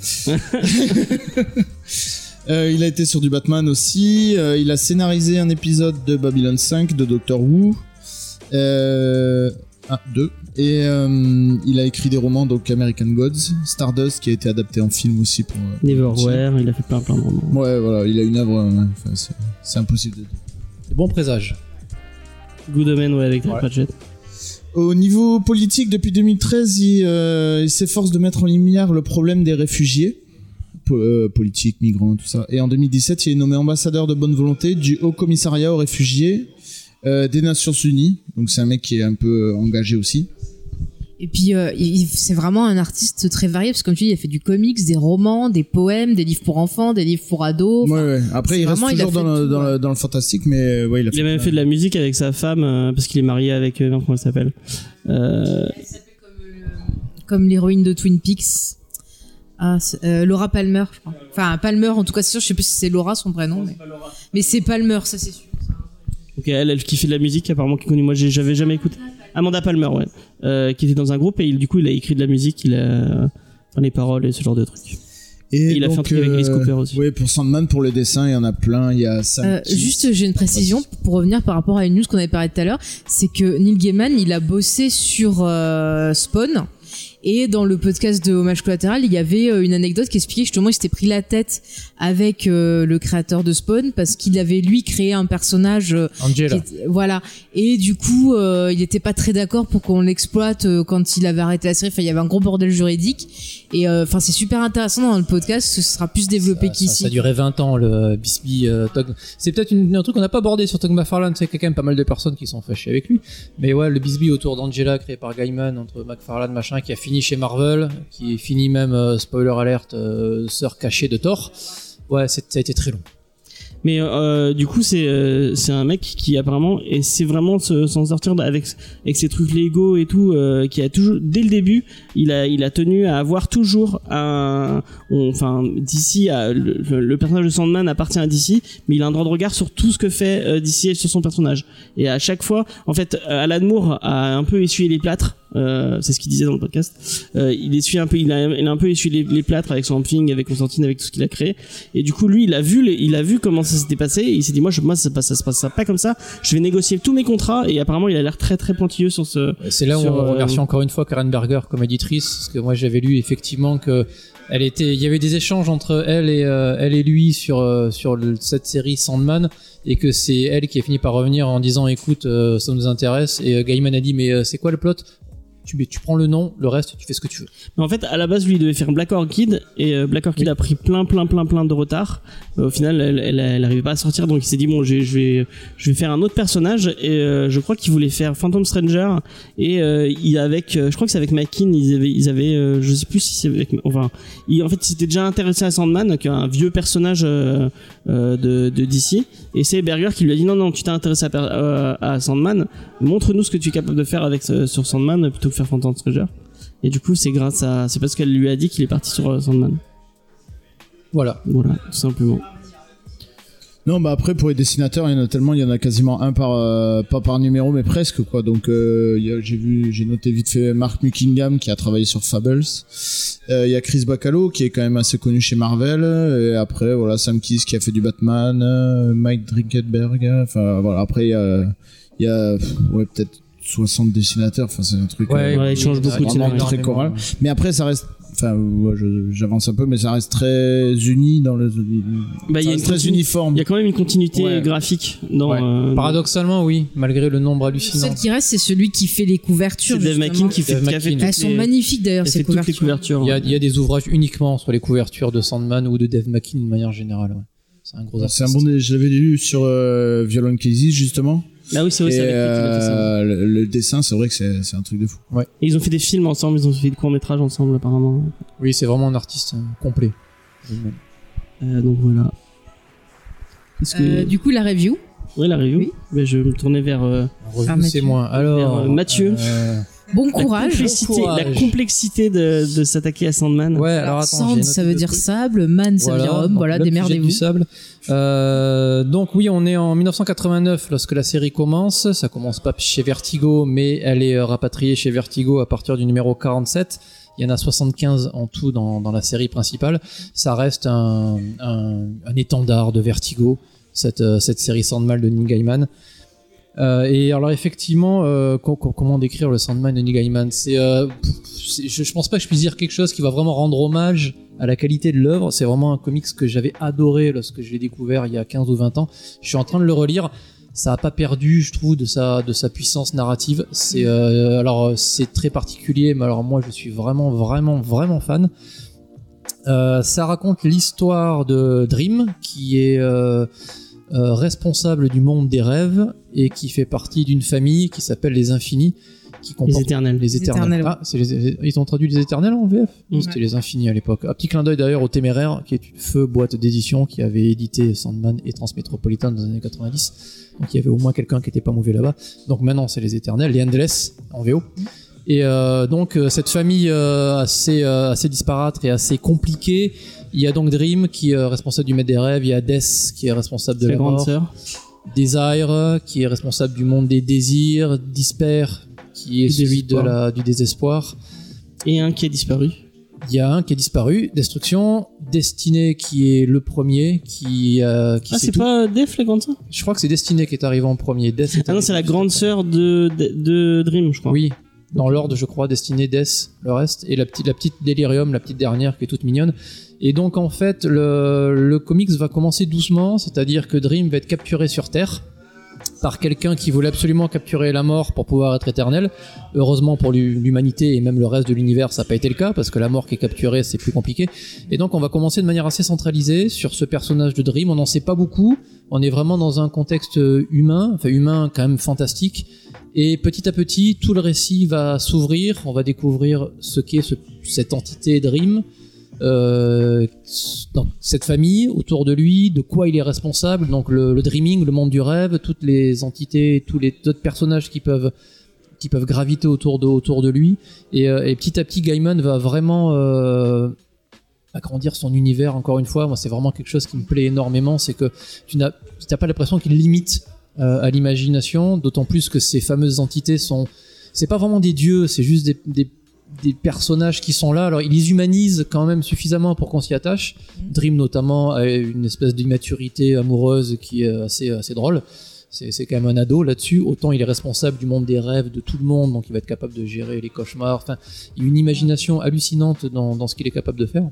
S6: Euh, il a été sur du Batman aussi. Euh, il a scénarisé un épisode de Babylon 5 de Doctor Who. Euh, ah, deux. Et euh, il a écrit des romans, donc American Gods, Stardust, qui a été adapté en film aussi pour. euh,
S3: Neverwhere, il a fait plein plein de romans.
S6: Ouais, voilà, il a une œuvre. euh, enfin, c'est- c'est impossible de
S4: bons présages.
S3: Good Omen, ouais, avec
S4: Ouais.
S3: Terry Pratchett.
S6: Au niveau politique, depuis 2013, il, euh, il s'efforce de mettre en lumière le problème des réfugiés, po- euh, politiques, migrants, tout ça. Et en 2017, il est nommé ambassadeur de bonne volonté du Haut Commissariat aux réfugiés des Nations Unies. Donc c'est un mec qui est un peu euh, engagé aussi.
S5: Et puis, euh, il- c'est vraiment un artiste très varié, parce que comme tu dis, il a fait du comics, des romans, des poèmes, des livres pour enfants, des livres pour ados.
S6: Ouais, ouais. Après, il reste
S5: vraiment, il a
S6: toujours dans,
S5: fait
S6: le,
S5: tout,
S6: dans,
S5: ouais.
S6: le, dans le fantastique, mais euh, ouais, il a
S3: Il a même fait de la musique avec sa femme, euh, parce qu'il est marié avec, euh, comment elle s'appelle euh,
S5: Comme l'héroïne de Twin Peaks. Ah, euh, Laura Palmer, je crois. Enfin, Palmer, en tout cas, c'est sûr, je sais plus si c'est Laura son prénom. Mais, mais c'est Palmer, ça c'est sûr.
S3: Elle, elle qui fait de la musique, apparemment qui est connue. Moi, j'avais jamais écouté. Amanda Palmer, ouais, euh, qui était dans un groupe et il- du coup, il a écrit de la musique, il a enfin, les paroles et ce genre de trucs.
S6: Et,
S3: il a fait un truc avec Alice
S6: euh,
S3: Cooper aussi.
S6: Oui, pour Sandman, pour les dessins, il y en a plein. Il y a Sam
S5: Euh, juste, j'ai une précision pour revenir par rapport à une news qu'on avait parlé tout à l'heure. C'est que Neil Gaiman, il a bossé sur euh, Spawn. Et dans le podcast de Hommage Collatéral, il y avait euh, une anecdote qui expliquait justement il s'était pris la tête avec euh, le créateur de Spawn parce qu'il avait lui créé un personnage euh,
S4: Angela.
S5: était- voilà et du coup euh, il n'était pas très d'accord pour qu'on l'exploite quand il avait arrêté la série enfin il y avait un gros bordel juridique et enfin c'est super intéressant dans le podcast ce sera plus développé
S4: ça,
S5: qu'ici
S4: ça a duré 20 ans, le Bisbee Tog. C'est peut-être un truc qu'on n'a pas abordé sur Tog McFarlane. C'est qu'il y a quand même pas mal de personnes qui sont fâchées avec lui. Mais ouais, le Bisbee autour d'Angela, créé par Gaiman, entre McFarlane, machin, qui a fini chez Marvel, qui est fini même, euh, spoiler alert, euh, sœur cachée de Thor. Ouais, ça a été très long.
S3: Mais euh, du coup, c'est un mec qui apparemment et c'est vraiment se- s'en sortir avec avec ses trucs Lego et tout, qui a toujours dès le début, il a il a tenu à avoir toujours un, enfin d'ici le, le- personnage de Sandman appartient à DC, mais il a un droit de regard sur tout ce que fait DC sur son personnage. Et à chaque fois, en fait, Alan Moore a un peu essuyé les plâtres. Euh, c'est ce qu'il disait dans le podcast. Euh, il essuie un peu, il a, il a un peu essuyé les, les plâtres avec son Thing, avec Constantine, avec tout ce qu'il a créé. Et du coup, lui, il a vu, les- il a vu comment ça s'était passé. Et il s'est dit, moi, je, moi, ça, passe- ça se passera pas comme ça. Je vais négocier tous mes contrats. Et apparemment, il a l'air très, très pointilleux sur ce.
S4: C'est là où
S3: Sur,
S4: on
S3: euh,
S4: remercie encore une fois Karen Berger comme éditrice, parce que moi j'avais lu effectivement que elle était, il y avait des échanges entre elle et euh, elle et lui sur euh, sur le- cette série Sandman, et que c'est elle qui a fini par revenir en disant écoute euh, ça nous intéresse, et Gaiman a dit mais euh, c'est quoi le plot? Tu, tu prends le nom, le reste tu fais ce que tu veux.
S3: Mais en fait, à la base, lui, il devait faire Black Orchid. Et euh, Black Orchid a pris plein, plein, plein, plein de retard. Euh, au final, elle, elle, elle arrivait pas à sortir. Donc, il s'est dit, bon, je, je vais, je vais faire un autre personnage. Et euh, je crois qu'il voulait faire Phantom Stranger. Et euh, il avec, je crois que c'est avec Makin, ils avaient, ils avaient, euh, je sais plus si c'est avec, enfin, il, en fait, il s'était déjà intéressé à Sandman, qui est un vieux personnage de, de DC. Et c'est Berger qui lui a dit, non, non, tu t'es intéressé à, à Sandman. Montre-nous ce que tu es capable de faire avec sur Sandman plutôt faire Phantom Stranger. Et du coup, c'est grâce à, c'est parce qu'elle lui a dit qu'il est parti sur euh, Sandman.
S4: Voilà.
S3: Voilà, tout simplement.
S6: Non, bah après pour les dessinateurs, il y en a tellement, il y en a quasiment un par euh, pas par numéro, mais presque quoi. Donc euh, j'ai vu, j'ai noté vite fait Mark Muckingham qui a travaillé sur Fables. Euh, Il y a Chris Bacalo qui est quand même assez connu chez Marvel. Et après voilà Sam Kiss qui a fait du Batman, euh, Mike Drinkenberg. Enfin voilà après il y a, y a ouais peut-être 60 dessinateurs. Enfin c'est un truc.
S3: Ouais, il change beaucoup de scénario.
S6: très choral. Mais après ça reste. Enfin, ouais, j'avance un peu, mais ça reste très uni dans le.
S3: Bah, il y a
S6: reste
S3: une
S6: très
S3: continu-
S6: uniforme.
S3: Il y a quand même une continuité
S6: Ouais.
S3: graphique dans.
S4: Ouais.
S3: euh,
S4: Paradoxalement oui, malgré le nombre
S5: Le
S4: hallucinant.
S5: seul qui reste, c'est celui qui fait les couvertures.
S3: c'est Dave
S5: justement.
S3: Makin qui fait,
S4: Dave
S3: qui a fait
S4: Makin.
S3: toutes
S5: Elles sont
S3: les-
S5: magnifiques d'ailleurs, ces couvertures.
S3: couvertures.
S4: Il y, a, il y a des ouvrages uniquement sur les couvertures de Sandman ou de Dave Makin de manière générale. ouais. C'est un gros
S6: C'est
S4: artiste.
S6: un bon, l'avais lu sur euh, Violent Cases justement.
S3: Ah oui, c'est vrai,
S6: et
S3: c'est avec lui qu'il a fait ça.
S6: euh, le, le dessin, c'est vrai que c'est c'est un truc de fou.
S3: Et ils ont fait des films ensemble, ils ont fait des courts-métrages ensemble apparemment.
S4: Oui, c'est vraiment un artiste euh, complet.
S3: Euh, donc voilà. Est-ce que...
S5: Euh, du coup, la review.
S3: Ouais, la review.
S5: Oui.
S3: Mais je vais me tourner vers euh,
S4: Revue,
S5: Ah,
S4: c'est
S5: Mathieu.
S4: moins. Alors,
S3: Vers, euh, Mathieu.
S4: euh,
S5: Bon
S3: la
S5: courage.
S3: complexité,
S4: Bon courage.
S3: la complexité de, de s'attaquer à Sandman.
S4: ouais, alors, attends,
S5: Sand,
S4: noté
S5: ça veut
S4: deux
S5: dire
S4: trucs.
S5: sable. Man, ça veut dire homme.
S4: donc
S5: Voilà, démerdez-vous.
S4: sable. Euh, donc oui, on est en 1989 lorsque la série commence. Ça commence pas chez Vertigo, mais elle est euh, rapatriée chez Vertigo à partir du numéro 47. il y en a 75 en tout dans, la série principale. Ça reste un, étendard de Vertigo, cette, euh, série Sandman de Neil Gaiman. Euh, et alors effectivement, euh, co- co- comment décrire le Sandman de Neil euh, c'est- je, je pense pas que je puisse dire quelque chose qui va vraiment rendre hommage à la qualité de l'œuvre. C'est vraiment un comics que j'avais adoré lorsque je l'ai découvert il y a 15 ou 20 ans. Je suis en train de le relire. Ça a pas perdu, je trouve, de sa de sa puissance narrative. C'est alors c'est très particulier, mais alors moi je suis vraiment vraiment vraiment fan. Ça raconte l'histoire de Dream, qui est euh, responsable du monde des rêves et qui fait partie d'une famille qui s'appelle les Infinis, qui
S3: Les éternels.
S4: les éternels. Ah, c'est les- ils ont traduit les éternels en VF
S3: Mm.
S4: C'était les infinis à l'époque. Un petit clin d'œil d'ailleurs au Téméraire, qui est une feu boîte d'édition qui avait édité Sandman et Transmétropolitan dans les années 90. Donc il y avait au moins quelqu'un qui était pas mauvais là-bas. Donc maintenant c'est les éternels, les Endless en VO. Et euh, donc euh, cette famille euh, assez euh, assez disparate et assez compliquée. Il y a donc Dream qui est responsable du maître des rêves. Il y a Death qui est responsable de
S3: la grande
S4: mort.
S3: sœur.
S4: Desire, qui est responsable du monde des désirs, Despair, qui est
S3: Du
S4: celui de la, du désespoir.
S3: Et un qui a disparu.
S4: Il y a un qui est disparu, Destruction, Destiné qui est le premier, qui, euh, qui
S3: Ah, c'est pas Def la grande sœur?
S4: Je crois que c'est Destiné qui est arrivé en premier. Death est
S3: Ah non, c'est la grande sœur de, de, de Dream, je crois.
S4: Oui, dans l'ordre, je crois, Destiné, Death, le reste, et la petite, la Delirium, la petite dernière qui est toute mignonne. Et donc, en fait, le, le comics va commencer doucement, c'est-à-dire que Dream va être capturé sur Terre par quelqu'un qui voulait absolument capturer la mort pour pouvoir être éternel. Heureusement pour l'hu- l'humanité et même le reste de l'univers, ça n'a pas été le cas parce que la mort qui est capturée, c'est plus compliqué. Et donc on va commencer de manière assez centralisée sur ce personnage de Dream. On n'en sait pas beaucoup. On est vraiment dans un contexte humain, enfin humain quand même fantastique. Et petit à petit, tout le récit va s'ouvrir. On va découvrir ce qu'est ce- cette entité Dream, euh, cette famille autour de lui, de quoi il est responsable. Donc le, dreaming, le monde du rêve, toutes les entités, tous les autres personnages qui peuvent qui peuvent graviter autour de autour de lui. Et, euh, et petit à petit, Gaiman va vraiment euh, agrandir son univers. Encore une fois, moi, c'est vraiment quelque chose qui me plaît énormément, c'est que tu n'as pas l'impression qu'il limite à l'imagination, d'autant plus que ces fameuses entités sont, c'est pas vraiment des dieux, c'est juste des, des des personnages qui sont là. Alors, il les humanise quand même suffisamment pour qu'on s'y attache. Dream, notamment, a une espèce d'immaturité amoureuse qui est assez, assez drôle. C'est quand même un ado là-dessus. Autant il est responsable du monde des rêves de tout le monde, donc il va être capable de gérer les cauchemars. Enfin, il y a une imagination hallucinante dans, dans ce qu'il est capable de faire.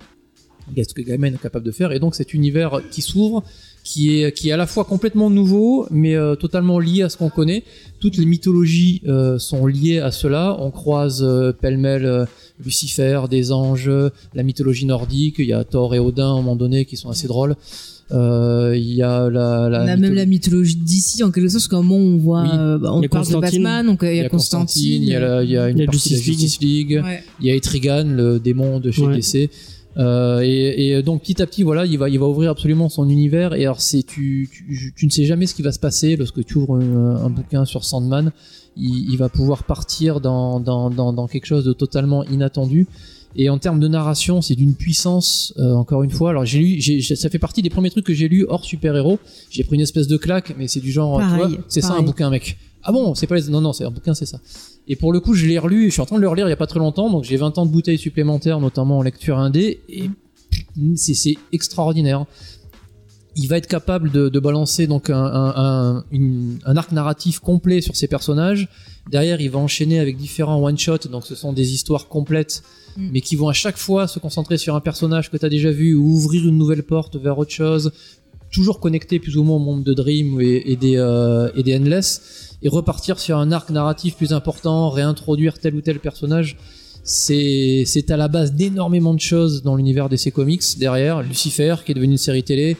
S4: Il y a ce que Gaiman est capable de faire. Et donc, cet univers qui s'ouvre, qui est, qui est à la fois complètement nouveau, mais euh, totalement lié à ce qu'on connaît. Toutes les mythologies euh, sont liées à cela. On croise euh, pêle-mêle euh, Lucifer, des anges, la mythologie nordique. Il y a Thor et Odin à un moment donné qui sont assez drôles. Euh, il y a la, la
S5: on a même la mythologie d'ici en quelque sorte, parce qu'à un moment on voit,
S4: Oui.
S5: euh, bah, on parle de
S3: Constantine.
S5: Batman, donc il
S4: il
S5: y a Constantine,
S4: il y a, la- il y a une
S3: Il y a
S4: partie de la
S3: Justice
S4: Justice League,
S5: Ouais.
S4: il y a Etrigan, le démon de chez
S3: Ouais.
S4: DC. Euh, et, et donc petit à petit, voilà, il va, il va ouvrir absolument son univers. Et alors, c'est tu, tu, tu ne sais jamais ce qui va se passer lorsque tu ouvres un, un bouquin sur Sandman. Il, il va pouvoir partir dans, dans, dans, dans quelque chose de totalement inattendu. Et en termes de narration, c'est d'une puissance, euh, encore une fois. Alors, j'ai lu, j'ai, j'ai- ça fait partie des premiers trucs que j'ai lu hors super-héros. J'ai pris une espèce de claque, mais c'est du genre, tu
S5: Pareil,
S4: vois, c'est ça un bouquin, mec. Ah bon, c'est pas les... Non, non, c'est un bouquin, c'est ça. Et pour le coup, je l'ai relu, je suis en train de le relire il y a pas très longtemps, donc j'ai 20 ans de bouteilles supplémentaires, notamment en lecture indé, et c'est, extraordinaire. Il va être capable de, de balancer donc un, un, un, une- un arc narratif complet sur ses personnages. Derrière, il va enchaîner avec différents one-shots, donc ce sont des histoires complètes,
S5: Mm.
S4: mais qui vont à chaque fois se concentrer sur un personnage que tu as déjà vu ou ouvrir une nouvelle porte vers autre chose, toujours connecté plus ou moins au monde de Dream et, et des, euh, et des Endless, et repartir sur un arc narratif plus important, réintroduire tel ou tel personnage. C'est à la base d'énormément de choses dans l'univers DC Comics derrière. Lucifer, qui est devenu une série télé.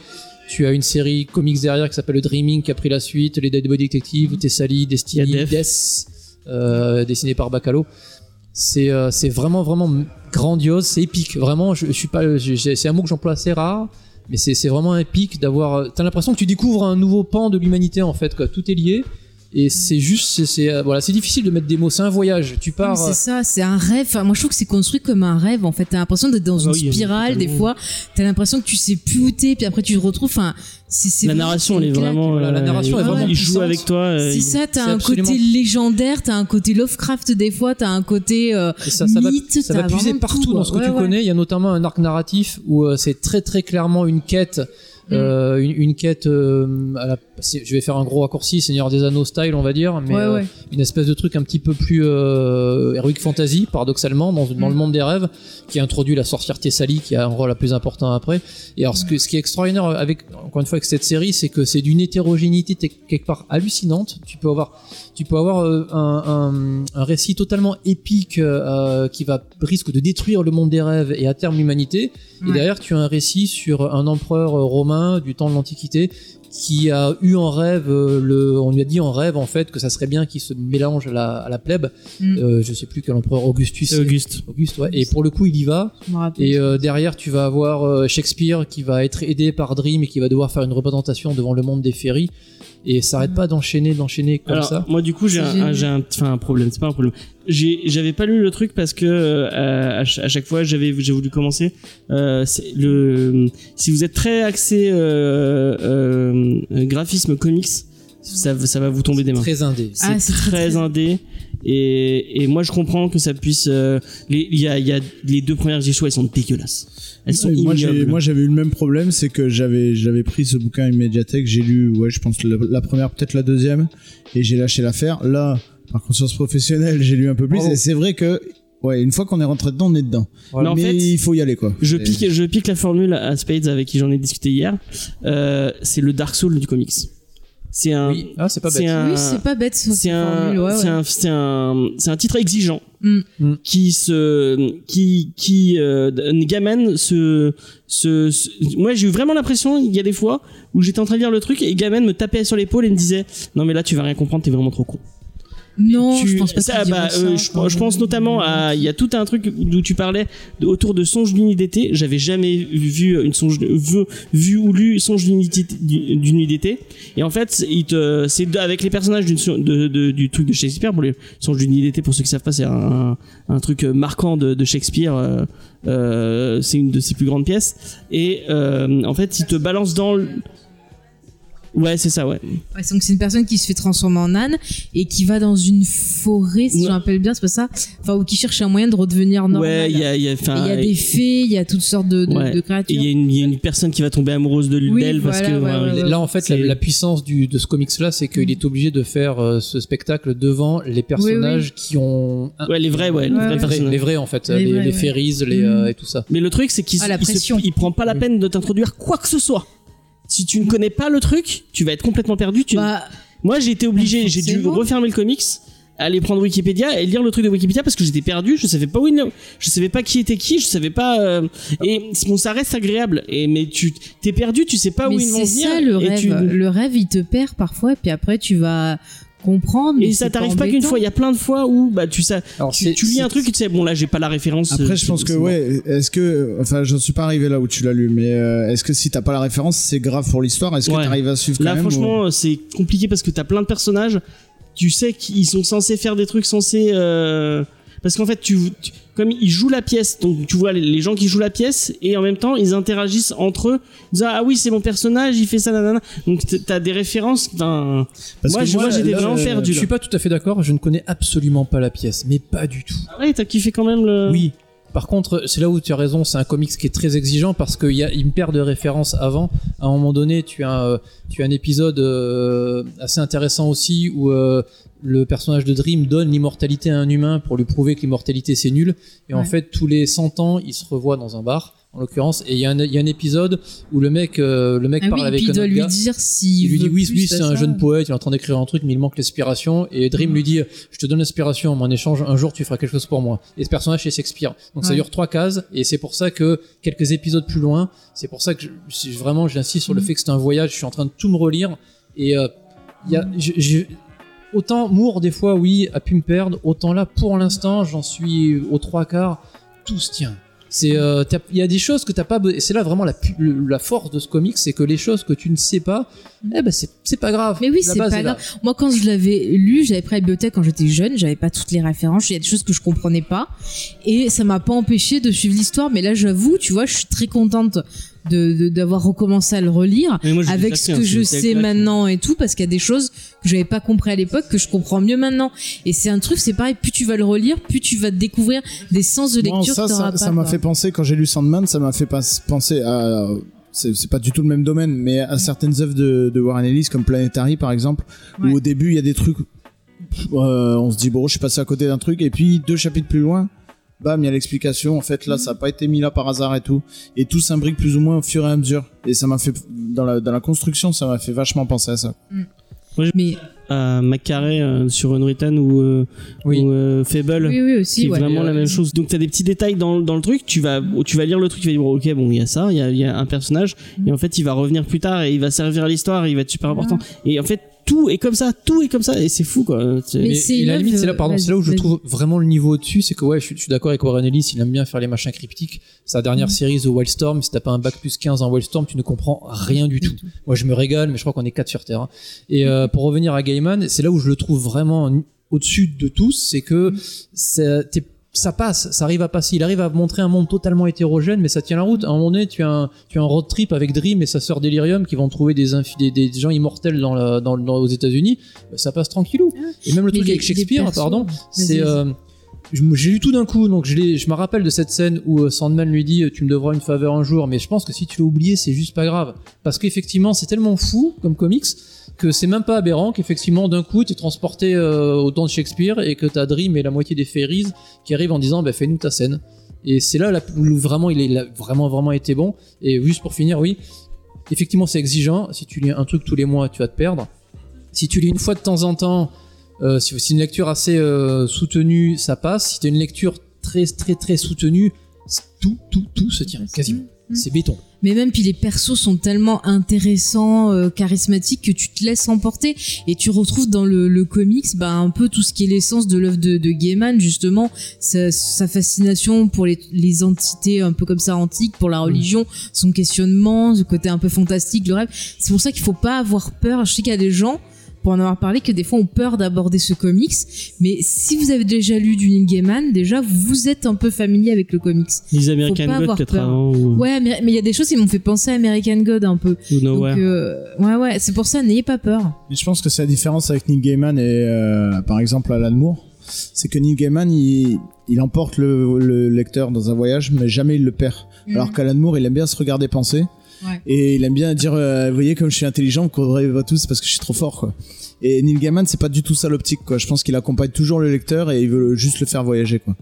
S4: Tu as une série comics derrière qui s'appelle le Dreaming, qui a pris la suite. Les Dead Body Detective, Thessaly, Destiny. Death, euh, dessiné par Bacalo. C'est euh, vraiment vraiment grandiose, c'est épique. Vraiment, je, je suis pas, c'est un mot que j'emploie assez rare, mais c'est vraiment épique d'avoir. T'as l'impression que tu découvres un nouveau pan de l'humanité en fait. Quoi. Tout est lié. Et c'est juste, c'est, c'est, euh, voilà, c'est difficile de mettre des mots. C'est un voyage. Tu pars.
S5: C'est ça, c'est un rêve. Enfin, moi, je trouve que c'est construit comme un rêve. En fait, t'as l'impression d'être dans
S3: Ah
S5: une
S3: oui,
S5: spirale. Des fois, t'as l'impression que tu sais plus où t'es, puis après tu te retrouves. Enfin, c'est, c'est
S3: La narration, elle est
S5: une
S3: vraiment.
S4: La
S3: euh,
S4: narration est
S3: il-
S5: vraiment
S3: Il joue
S4: puissante.
S3: avec toi. euh,
S5: C'est
S3: il-
S5: ça, t'as
S4: c'est
S5: un
S4: absolument-
S5: côté légendaire, t'as un côté Lovecraft des fois, t'as un côté euh,
S4: Et ça, ça va,
S5: mythe,
S4: ça va
S5: t'as
S4: puiser
S5: vraiment
S4: partout
S5: tout,
S4: dans ce que
S5: quoi.
S4: tu
S5: Ouais, ouais.
S4: connais. Il y a notamment un arc narratif où euh, c'est très très clairement une quête,
S5: Mm.
S4: euh, une, une quête. euh, à la, c'est- je vais faire un gros raccourci, Seigneur des Anneaux style, on va dire, mais
S5: Ouais,
S4: euh,
S5: ouais.
S4: une espèce de truc un petit peu plus euh, heroic fantasy, paradoxalement, dans, dans
S5: Mm.
S4: le monde des rêves, qui introduit la sorcière Thessalie, qui a un rôle le plus important après. Et alors, ce, que, ce qui est extraordinaire avec, encore une fois, avec cette série, c'est que c'est d'une hétérogénéité quelque part hallucinante. Tu peux avoir, tu peux avoir euh, un, un, un récit totalement épique euh, qui va risque de détruire le monde des rêves et à terme l'humanité. Et derrière, tu as un récit sur un empereur romain du temps de l'Antiquité qui a eu en rêve, euh, le, on lui a dit en rêve en fait que ça serait bien qu'il se mélange à la, à la plèbe.
S5: Mm.
S4: Euh, je sais plus quel empereur Augustus.
S3: C'est Auguste.
S4: Auguste, ouais. Et pour le coup, il y va. Et euh, derrière, tu vas avoir euh, Shakespeare qui va être aidé par Dream et qui va devoir faire une représentation devant le monde des féeries. Et ça arrête pas d'enchaîner, d'enchaîner comme
S3: Alors,
S4: ça.
S3: moi, du coup, j'ai un, un- j'ai un, enfin, un problème. C'est pas un problème. J'ai, j'avais pas lu le truc parce que euh, à, ch- à chaque fois, j'avais, j'ai voulu commencer. Euh, c'est le, si vous êtes très axé euh, euh, graphisme comics, ça, ça va vous tomber des mains.
S4: Très indé.
S3: C'est
S5: Ah, c'est très,
S3: très, indé. Et, et moi, je comprends que ça puisse. euh, les- Il y, a, il y a les deux premières issues, elles sont dégueulasses. Elles sont
S6: Ouais, moi, moi, j'avais eu le même problème, c'est que j'avais, j'avais pris ce bouquin immédiatek, j'ai lu, ouais, je pense la, la première, peut-être la deuxième, et j'ai lâché l'affaire. Là, par conscience professionnelle, j'ai lu un peu plus, et c'est vrai que, ouais, une fois qu'on est rentré dedans, on est dedans.
S3: Mais en
S6: Mais
S3: fait,
S6: il faut y aller, quoi.
S3: Je pique, je pique la formule à Spades avec qui j'en ai discuté hier. Euh, c'est le Dark Soul du comics. C'est un,
S4: Oui. Ah, c'est pas
S3: c'est
S4: bête.
S3: un,
S5: Oui, c'est pas bête.
S3: c'est un,
S5: formule, ouais,
S3: c'est
S5: ouais.
S3: un, c'est un, c'est un titre exigeant
S5: Mm.
S4: Mm.
S3: qui se, qui, qui, euh, Gamen se, se, se- moi j'ai eu vraiment l'impression, il y a des fois où j'étais en train de lire le truc et Gamen me tapait sur l'épaule et me disait, non mais là tu vas rien comprendre, t'es vraiment trop con.
S5: Non,
S3: Tu-
S5: je pense pas
S3: ça, bah, euh, je, pense notamment à il y a tout un truc d'où tu parlais autour de songe d'une nuit d'été j'avais jamais vu une songe vu, vu ou lu songe d'une nuit d'été- et en fait c'est avec les personnages de, de- du truc de Shakespeare pour les songes d'une nuit d'été pour ceux qui savent pas c'est un, un truc marquant de, de Shakespeare euh, euh, c'est une de ses plus grandes pièces. Et euh, en fait il te balance dans le... ouais c'est ça ouais
S5: Ouais, donc c'est une personne qui se fait transformer en âne et qui va dans une forêt, si je
S3: Ouais.
S5: me rappelle bien, c'est pas ça? Enfin, ou qui cherche un moyen de redevenir normal.
S3: ouais il y a il y a
S5: Et
S3: enfin,
S5: il y a des fées, il y a toutes sortes de, de,
S3: Ouais.
S5: de créatures.
S3: il y, a une- il y a une personne qui va tomber amoureuse de
S5: Oui,
S3: d'elle parce que
S5: ouais,
S3: ouais,
S5: ouais, ouais.
S4: Là, en fait, la, puissance du, de ce comics-là, c'est qu'il est obligé de faire euh, ce spectacle devant les personnages qui ont. un-
S3: Ouais, les vrais, ouais, les
S5: Ouais,
S3: vrais
S5: ouais.
S4: les, vrais,
S3: personnages.
S4: les vrais, en fait,
S5: Les
S4: les,
S5: vrais,
S4: les
S5: ouais.
S4: fairies, les,
S5: Mm.
S4: euh, et tout ça.
S3: Mais le truc, c'est qu'il
S5: Ah, la
S3: il se-
S5: pression.
S3: il prend pas la peine de t'introduire quoi que ce soit. Si tu ne connais pas le truc, tu vas être complètement perdu. Tu...
S5: Bah,
S3: Moi, j'ai été obligé, j'ai dû refermer le comics, aller prendre Wikipédia et lire le truc de Wikipédia parce que j'étais perdu. Je savais pas où il, je savais pas qui était qui, je savais pas. euh, Et bon, ça reste agréable. Et mais tu t'es perdu, tu sais pas où ils vont
S5: c'est
S3: venir.
S5: ça le rêve.
S3: tu-
S5: Le rêve, il te perd parfois, et puis après, tu vas comprendre.
S3: Et
S5: mais
S3: ça
S5: c'est
S3: t'arrive pas qu'une fois, il y a plein de fois où bah tu sais,
S4: Alors,
S3: tu, tu lis un truc et tu sais bon là j'ai pas la référence.
S6: Après,
S3: euh,
S6: je pense que,
S3: bon.
S6: ouais, est-ce que, enfin, j'en suis pas arrivé là où tu l'as lu, mais euh, est-ce que si t'as pas la référence, c'est grave pour l'histoire? Est-ce que
S3: Ouais.
S6: t'arrives à suivre quand
S3: Là,
S6: même
S3: franchement, c'est compliqué parce que t'as plein de personnages. Tu sais qu'ils sont censés faire des trucs censés. euh, Parce qu'en fait, tu, tu- comme ils jouent la pièce, donc tu vois les, les gens qui jouent la pièce et en même temps ils interagissent entre eux. Ils disent, ah oui, c'est mon personnage, il fait ça, nanana. Donc t'as des références.
S6: Parce
S3: moi,
S6: que
S3: je- moi, j'étais
S6: là,
S3: vraiment
S6: euh,
S3: perdu.
S4: Je suis pas tout à fait d'accord, je ne connais absolument pas la pièce, mais pas du tout.
S3: Ouais, t'as kiffé quand même le.
S4: Oui. Par contre, c'est là où tu as raison, c'est un comics qui est très exigeant parce qu'il y a une paire de références avant. À un moment donné, tu as, euh, tu as un épisode euh, assez intéressant aussi où euh, le personnage de Dream donne l'immortalité à un humain pour lui prouver que l'immortalité c'est nul. Et en fait, tous les 100 ans, il se revoit dans un bar, en l'occurrence. Et il y, a un- il y a un épisode où le mec, euh, le mec
S5: Ah
S4: parle
S5: oui,
S4: avec
S5: il
S4: un
S5: doit
S4: autre
S5: lui
S4: gars.
S5: dire s'il
S4: Il lui dit oui, lui c'est un
S5: ça.
S4: jeune poète, il est en train d'écrire un truc, mais il manque l'inspiration. Et Dream lui dit, je te donne l'inspiration, mais en échange, un jour tu feras quelque chose pour moi. Et ce personnage c'est Shakespeare. Donc ça dure trois cases, et c'est pour ça que quelques épisodes plus loin, c'est pour ça que je, si vraiment j'insiste sur le
S5: Mm.
S4: fait que c'est un voyage. Je suis en train de tout me relire, et euh, il y a, je- je- autant Moore des fois oui a pu me perdre, autant là pour l'instant j'en suis aux trois quarts, tout se tient. C'est, euh, il y a des choses que t'as pas. et C'est là vraiment la, la force de ce comic, c'est que les choses que tu ne sais pas, eh ben c'est, pas grave.
S5: Mais oui, c'est pas grave. Moi, quand je l'avais lu, j'avais pris la bibliothèque quand j'étais jeune, j'avais pas toutes les références, il y a des choses que je comprenais pas, et ça m'a pas empêché de suivre l'histoire. Mais là, j'avoue, tu vois, je suis très contente de de- d'avoir recommencé à le relire
S3: moi,
S5: avec ce que je sais maintenant et tout, parce qu'il y a des choses que j'avais pas compris à l'époque que je comprends mieux maintenant. Et c'est un truc, c'est pareil, plus tu vas le relire, plus tu vas découvrir des sens de lecture
S6: ça, ça, m'a fait penser quand j'ai lu Sandman, ça m'a fait penser à c'est c'est pas du tout le même domaine, mais à certaines œuvres de, de Warren Ellis comme Planetary par exemple,
S5: Ouais.
S6: où au début il y a des trucs, euh, on se dit bon, je suis passé à côté d'un truc, et puis deux chapitres plus loin, bam, il y a l'explication. En fait, là, ça a pas été mis là par hasard et tout, et tout s'imbrique plus ou moins au fur et à mesure. Et ça m'a fait dans la dans la construction, ça m'a fait vachement penser à ça.
S5: Mais
S3: à McCarrey euh, sur Unwritten ou, euh,
S4: Oui.
S3: ou euh, Fable.
S5: oui, oui aussi.
S3: qui est
S5: ouais.
S3: vraiment
S4: Et,
S3: la
S4: euh,
S3: même chose. Donc t'as des petits détails dans, dans le truc, tu vas tu vas lire le truc, tu vas dire ok bon il y a ça, il y a, il y a un personnage et en fait il va revenir plus tard et il va servir à l'histoire, et il va être super important. Et en fait tout est comme ça, tout est comme ça et c'est fou quoi. C'est-
S5: Mais
S4: la limite, c'est là, pardon, c'est là où je trouve vraiment le niveau au-dessus, c'est que ouais, je suis, je suis d'accord avec Warren Ellis, il aime bien faire les machins cryptiques. Sa dernière
S5: Mm.
S4: série, The Wildstorm, si t'as pas un bac plus 15 en Wildstorm, tu ne comprends rien du tout. Moi, je me régale, mais je crois qu'on est quatre sur Terre. hein. Et euh, pour revenir à Gaiman, c'est là où je le trouve vraiment au-dessus de tous, c'est que ça, t'es- ça passe, ça arrive à passer. Il arrive à montrer un monde totalement hétérogène, mais ça tient la route. À un moment donné, tu as un, tu as un road trip avec Dream et sa sœur Delirium qui vont trouver des, infi- des, des gens immortels dans la, dans, dans- aux États-Unis. Bah, ça passe tranquillou. Et même le
S5: Mais
S4: truc
S5: les-
S4: avec Shakespeare,
S5: persos,
S4: pardon, c'est. euh, j'ai lu tout d'un coup, donc je, je me rappelle de cette scène où euh, Sandman lui dit Tu me devras une faveur un jour, mais je pense que si tu l'as oublié, c'est juste pas grave. Parce qu'effectivement, c'est tellement fou comme comics que c'est même pas aberrant qu'effectivement, d'un coup, tu es transporté euh, au temps de Shakespeare et que t'as Dream et la moitié des Fairies qui arrivent en disant bah, Fais-nous ta scène. Et c'est là où vraiment il, est, il a vraiment, vraiment été bon. Et juste pour finir, oui, effectivement, c'est exigeant. Si tu lis un truc tous les mois, tu vas te perdre. Si tu lis une fois de temps en temps, euh, si c'est une lecture assez euh, soutenue, ça passe. Si tu une lecture très, très, très soutenue, tout, tout, tout se tient, quasiment.
S5: Mm.
S4: C'est béton.
S5: Mais même puis les persos sont tellement intéressants, euh, charismatiques que tu te laisses emporter et tu retrouves dans le, le comics bah, un peu tout ce qui est l'essence de l'œuvre de, de Gaiman justement, sa, sa fascination pour les, les entités un peu comme ça antiques, pour la religion, son questionnement, ce côté un peu fantastique, le rêve. C'est pour ça qu'il faut pas avoir peur. Je sais qu'il y a des gens pour en avoir parlé que des fois ont peur d'aborder ce comics, mais si vous avez déjà lu du Neil Gaiman, déjà vous êtes un peu familier avec le comics.
S3: Les American God
S5: avoir
S3: peut-être
S5: peur.
S3: avant ou,
S5: Ouais, mais il y a des choses qui m'ont fait penser à American God un peu.
S3: ou
S5: Donc, euh, ouais, ouais, c'est pour ça, n'ayez pas peur.
S6: Mais je pense que c'est la différence avec Neil Gaiman et euh, par exemple Alan Moore, c'est que Neil Gaiman il, il emporte le, le lecteur dans un voyage, mais jamais il le perd. Alors qu'Alan Moore il aime bien se regarder penser
S5: Ouais.
S6: et il aime bien dire euh, vous voyez comme je suis intelligent, vous courez pas tous parce que je suis trop fort quoi. Et Neil Gaiman c'est pas du tout ça l'optique quoi. Je pense qu'il accompagne toujours le lecteur et il veut juste le faire voyager quoi.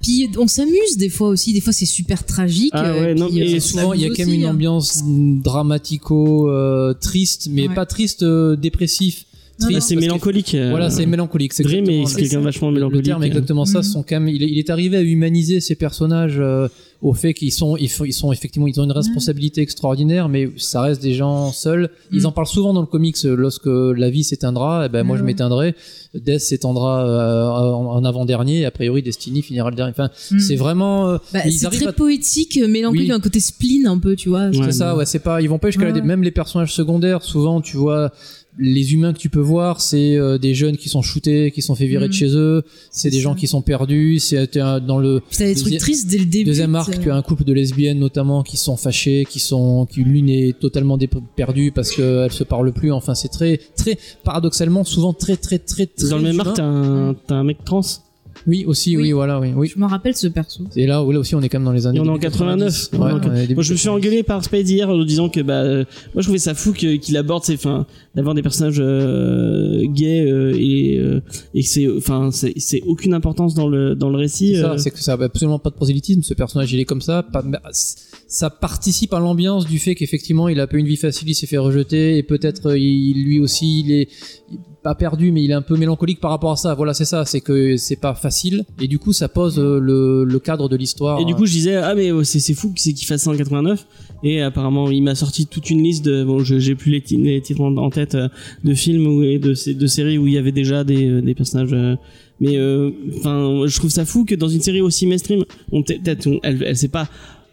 S5: Puis on s'amuse des fois aussi, des fois c'est super tragique.
S3: Ah
S5: euh,
S3: ouais, non,
S5: puis,
S3: mais
S5: euh,
S4: Et
S5: on
S4: souvent, il y a quand même une
S5: hein.
S4: ambiance dramatico euh, triste, mais
S5: Ouais.
S4: pas triste euh, dépressif. Triste,
S3: c'est
S4: que-
S3: mélancolique. euh,
S4: Voilà, c'est mélancolique. c'est
S3: Dream
S4: exactement
S3: est
S4: le-
S3: quelqu'un vachement
S4: le
S3: mélancolique.
S4: terme exactement ça. Sont quand même, il, est, il est arrivé à humaniser ces personnages euh, au fait qu'ils sont, ils, sont effectivement, ils ont une responsabilité extraordinaire, mais ça reste des gens seuls. Ils
S5: Mhm.
S4: en parlent souvent dans le comics. euh, Lorsque la vie s'éteindra, eh ben moi je
S5: Mhm.
S4: m'éteindrai. Death s'éteindra euh, en, avant-dernier. A priori, Destiny finira le dernier. Enfin,
S5: Mm.
S4: c'est vraiment. euh,
S5: Bah,
S4: ils
S5: c'est très
S4: à-
S5: poétique, mélancolique,
S4: Oui.
S5: un côté spleen un peu, tu vois.
S3: Ouais,
S4: c'est ça, ouais, c'est pas, ils vont pas jusqu'à même les personnages secondaires, souvent, tu vois, les humains que tu peux voir, c'est euh, des jeunes qui sont shootés, qui sont fait virer de
S5: Mhm.
S4: chez eux, c'est des gens qui sont perdus, c'est un- dans le
S5: des trucs tristes dès le début.
S4: deuxième arc, tu as un couple de lesbiennes notamment qui sont fâchées, qui sont, qui l'une est totalement perdue parce qu'elle se parle plus. Enfin, c'est très, très paradoxalement, souvent très, très, très, très.
S3: Dans le même
S4: humain.
S3: arc, t'as un, t'as un mec trans.
S4: Oui, aussi, oui,
S5: Oui.
S4: voilà, oui, oui.
S5: Je me rappelle ce perso.
S4: Et là, là aussi, on est quand même dans les années.
S3: Et on est en
S4: début
S3: 89.
S4: 90.
S3: On est en
S4: Ouais, début
S3: Moi, je me suis
S4: 90.
S3: engueulé par Spade hier en disant que bah euh, moi je trouvais ça fou qu'il aborde ces fins d'avoir des personnages euh, gays euh, et euh, et que c'est enfin c'est c'est aucune importance dans le dans le récit.
S4: C'est ça,
S3: euh.
S4: c'est que ça a absolument pas de prosélytisme. Ce personnage, il est comme ça. Pas, mais, ça participe à l'ambiance du fait qu'effectivement, il a pas une vie facile, il s'est fait rejeter et peut-être euh, il, lui aussi, il est pas perdu, mais il est un peu mélancolique par rapport à ça. Voilà, c'est ça. C'est que c'est pas facile et du coup, ça pose euh, le, le cadre de l'histoire.
S3: Et du coup, je disais ah mais euh, c'est c'est fou que c'est qu'il fasse ça en 89 Et apparemment, il m'a sorti toute une liste de, bon, je- j'ai plus les, ti- les titres en, tête, euh, de films ou, et de, sé- de séries où il y avait déjà des, euh, des personnages. euh, mais euh, enfin, je trouve ça fou que dans une série aussi mainstream, on peut- peut-être, elle, elle s'est pas euh,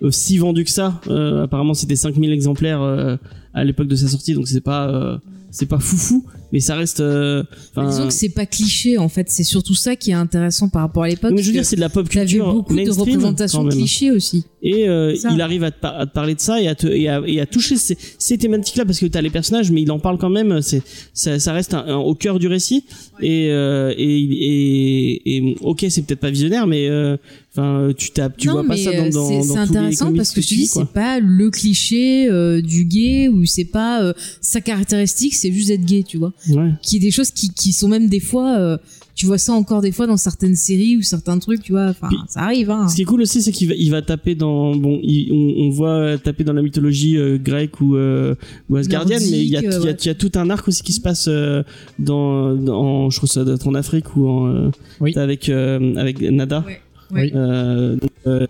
S3: si vendue que ça. Euh, apparemment, c'était 5000 exemplaires euh, à l'époque de sa sortie, donc c'est pas, euh, c'est pas foufou, mais ça reste. euh,
S5: Disons que c'est pas cliché en fait, c'est surtout ça qui est intéressant par rapport à l'époque.
S3: mais je veux dire, c'est de la pop culture
S5: beaucoup de représentations clichés aussi.
S3: Et euh, il arrive à te, par- à te parler de ça et à, te, et à, et à toucher ces, ces thématiques-là parce que t'as les personnages, mais il en parle quand même. C'est ça, ça reste un- un- au cœur du récit. Et, euh, et, et, et ok, c'est peut-être pas visionnaire, mais euh, enfin, tu t'as, tu
S5: non,
S3: vois pas ça dans,
S5: euh,
S3: dans,
S5: c'est intéressant parce que je
S3: tu
S5: te dis, c'est pas le cliché euh, du gay ou c'est pas euh, sa caractéristique, c'est juste d'être gay, tu vois.
S3: Ouais.
S5: Qui est des choses qui, qui sont même des fois, euh, tu vois ça encore des fois dans certaines séries ou certains trucs, tu vois. Enfin, ça arrive, hein.
S3: Ce qui est cool aussi, c'est qu'il va, il va taper dans, bon, il- on, on voit taper dans la mythologie euh, grecque ou, euh, ou asgardienne, mais il y a, il y, a,
S5: ouais.
S3: il y a tout un arc aussi qui se passe euh, dans, dans, je trouve ça doit être en Afrique ou en, euh,
S4: Oui.
S3: avec, euh, avec Nada.
S5: Ouais.
S3: Euh, donc, euh,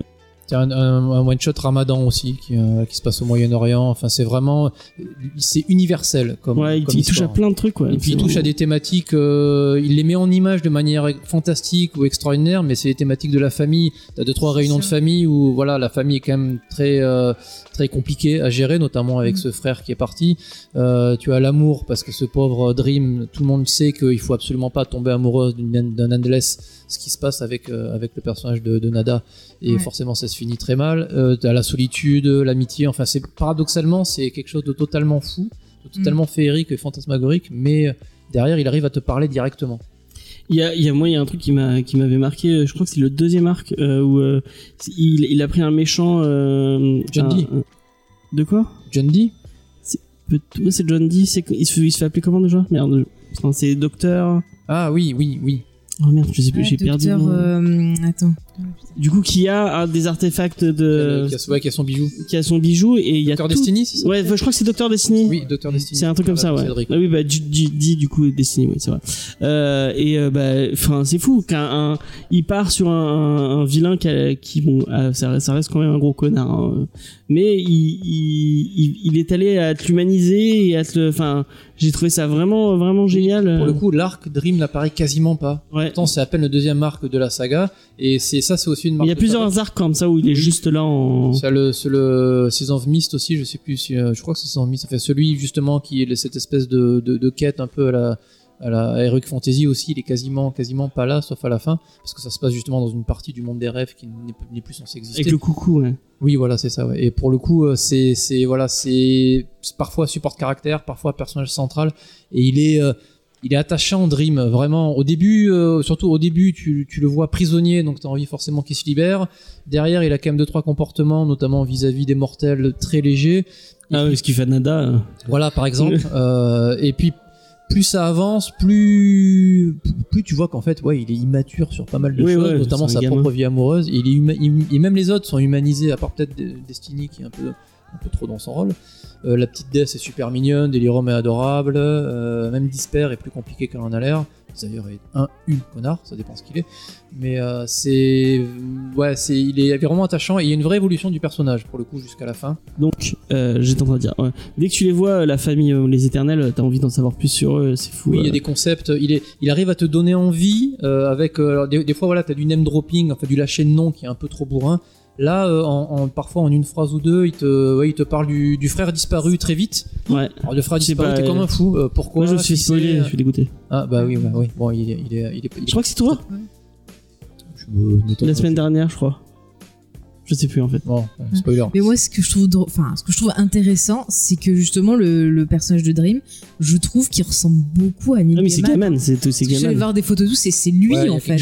S4: un, un- un one shot Ramadan aussi qui, euh, qui se passe au Moyen-Orient. Enfin, c'est vraiment, c'est universel comme.
S3: ouais, il,
S4: comme
S3: il touche à plein de trucs, ouais.
S4: Et puis il touche à des thématiques, euh, il les met en image de manière fantastique ou extraordinaire, mais c'est les thématiques de la famille. T'as deux trois réunions de famille où voilà la famille est quand même très euh, très compliquée à gérer, notamment avec
S5: Mm.
S4: ce frère qui est parti. Euh, tu as l'amour parce que ce pauvre Dream, tout le monde sait qu'il faut absolument pas tomber amoureux d'un Endless, ce qui se passe avec euh, avec le personnage de, de Nada, et
S5: Ouais.
S4: forcément ça se finit très mal. Euh, t'as la solitude, l'amitié, enfin c'est paradoxalement c'est quelque chose de totalement fou, de totalement féerique et fantasmagorique, mais derrière il arrive à te parler directement.
S3: Il y a, il y a, moi, il y a un truc qui m'a, qui m'avait marqué. euh, Je crois que c'est le deuxième arc euh, où euh, il, il a pris un méchant. Euh,
S4: John
S3: un-
S4: Dee.
S3: un- De quoi?
S4: John Dee?
S3: Peut- ouais, C'est John Dee. C'est il se, fait- il se fait appeler comment déjà? Merde. c'est Docteur.
S4: Ah oui, oui, oui.
S3: Oh merde, je sais plus. J'ai perdu. le
S5: docteur,
S3: nom.
S5: euh, attends.
S3: Du coup, qui a un des artefacts de,
S4: qui, a, ouais, qui a son bijou.
S3: qui a son bijou et il y a
S4: Docteur
S3: tout-
S4: Destiny, c'est ça
S3: Ouais, je crois que c'est Docteur Destiny.
S4: Oui, Docteur Destiny.
S3: C'est un truc comme ça,
S4: Voilà,
S3: ouais. Ah oui, bah, du, du- dit du coup Destiny, oui, c'est vrai. Euh, et euh, bah, enfin, c'est fou qu'un, un- il part sur un, un vilain qui, a- qui bon, ah, ça, ça reste quand même un gros connard, hein. mais il, il, est allé à te l'humaniser et à te, le- enfin, j'ai trouvé ça vraiment, vraiment génial.
S4: Pour le coup, l'arc Dream n'apparaît quasiment pas.
S3: ouais.
S4: Pourtant, c'est à peine le deuxième arc de la saga, et c'est ça, c'est aussi une marque.
S3: il y a plusieurs arcs comme ça où il est juste là en.
S4: C'est le, c'est le Season of Mist aussi, je sais plus si, euh, je crois que c'est Season of Mist. Ça fait celui justement qui est cette espèce de, de, de quête un peu à la, à la Heroic Fantasy aussi. Il est quasiment, quasiment pas là, sauf à la fin, parce que ça se passe justement dans une partie du monde des rêves qui n'est n'est plus censé exister.
S3: Avec le coucou, ouais.
S4: Oui, voilà, c'est ça. ouais. Et pour le coup, euh, c'est, c'est voilà, c'est c'est parfois support caractère, parfois personnage central, et il est, euh, il est attachant, Dream. Vraiment, au début, euh, surtout au début, tu, tu le vois prisonnier, donc t'as envie forcément qu'il se libère. Derrière, il a quand même deux trois comportements, notamment vis-à-vis des mortels, très légers. Et
S3: Ah oui, ce qu'il fait Nada.
S4: voilà, par exemple. euh, et puis plus ça avance, plus plus tu vois qu'en fait, ouais, il est immature sur pas mal de
S3: Oui,
S4: choses,
S3: ouais,
S4: notamment sa
S3: gamin.
S4: propre vie amoureuse. Et, il est et même les autres sont humanisés, à part peut-être De- Destiny qui est un peu un peu trop dans son rôle. Euh, la petite Death est super mignonne, Delirium est adorable, euh, même Disper est plus compliqué qu'elle en a l'air. D'ailleurs, est un une connard, ça dépend ce qu'il est. Mais euh, c'est ouais, c'est il est vraiment attachant et il y a une vraie évolution du personnage pour le coup jusqu'à la fin.
S3: Donc, j'étais en train de dire, ouais. dès que tu les vois, la famille, les éternels, t'as envie d'en savoir plus sur eux, c'est fou.
S4: Oui, il y a des concepts. Il, est, il arrive à te donner envie avec. alors, des, des fois, voilà, t'as du name dropping, enfin du lâcher de nom qui est un peu trop bourrin. Là, euh, en, en- parfois en une phrase ou deux, il te, ouais, il te parle du, du frère disparu très vite.
S3: Ouais.
S4: Alors, le frère
S3: Je
S4: disparu, t'es comme un fou. Euh, pourquoi
S3: Moi, je me suis spoilé, je suis dégoûté.
S4: Ah bah oui, ouais, oui. Bon, il est, il est, il est, il est-
S3: Je crois que c'est toi,
S4: je
S3: la semaine dernière, je crois. Je sais plus en fait.
S4: Bon, spoiler.
S5: Mais moi, ce que je trouve, enfin, ce que je trouve intéressant, c'est que justement le, le personnage de Dream, je trouve qu'il ressemble beaucoup à Neil
S3: Ah, mais c'est
S5: Gaiman.
S3: Gaman, c'est c'est
S5: Parce que J'allais
S3: Gaman.
S5: voir des photos, tout, c'est c'est lui
S4: Ouais, il y a
S5: en fait.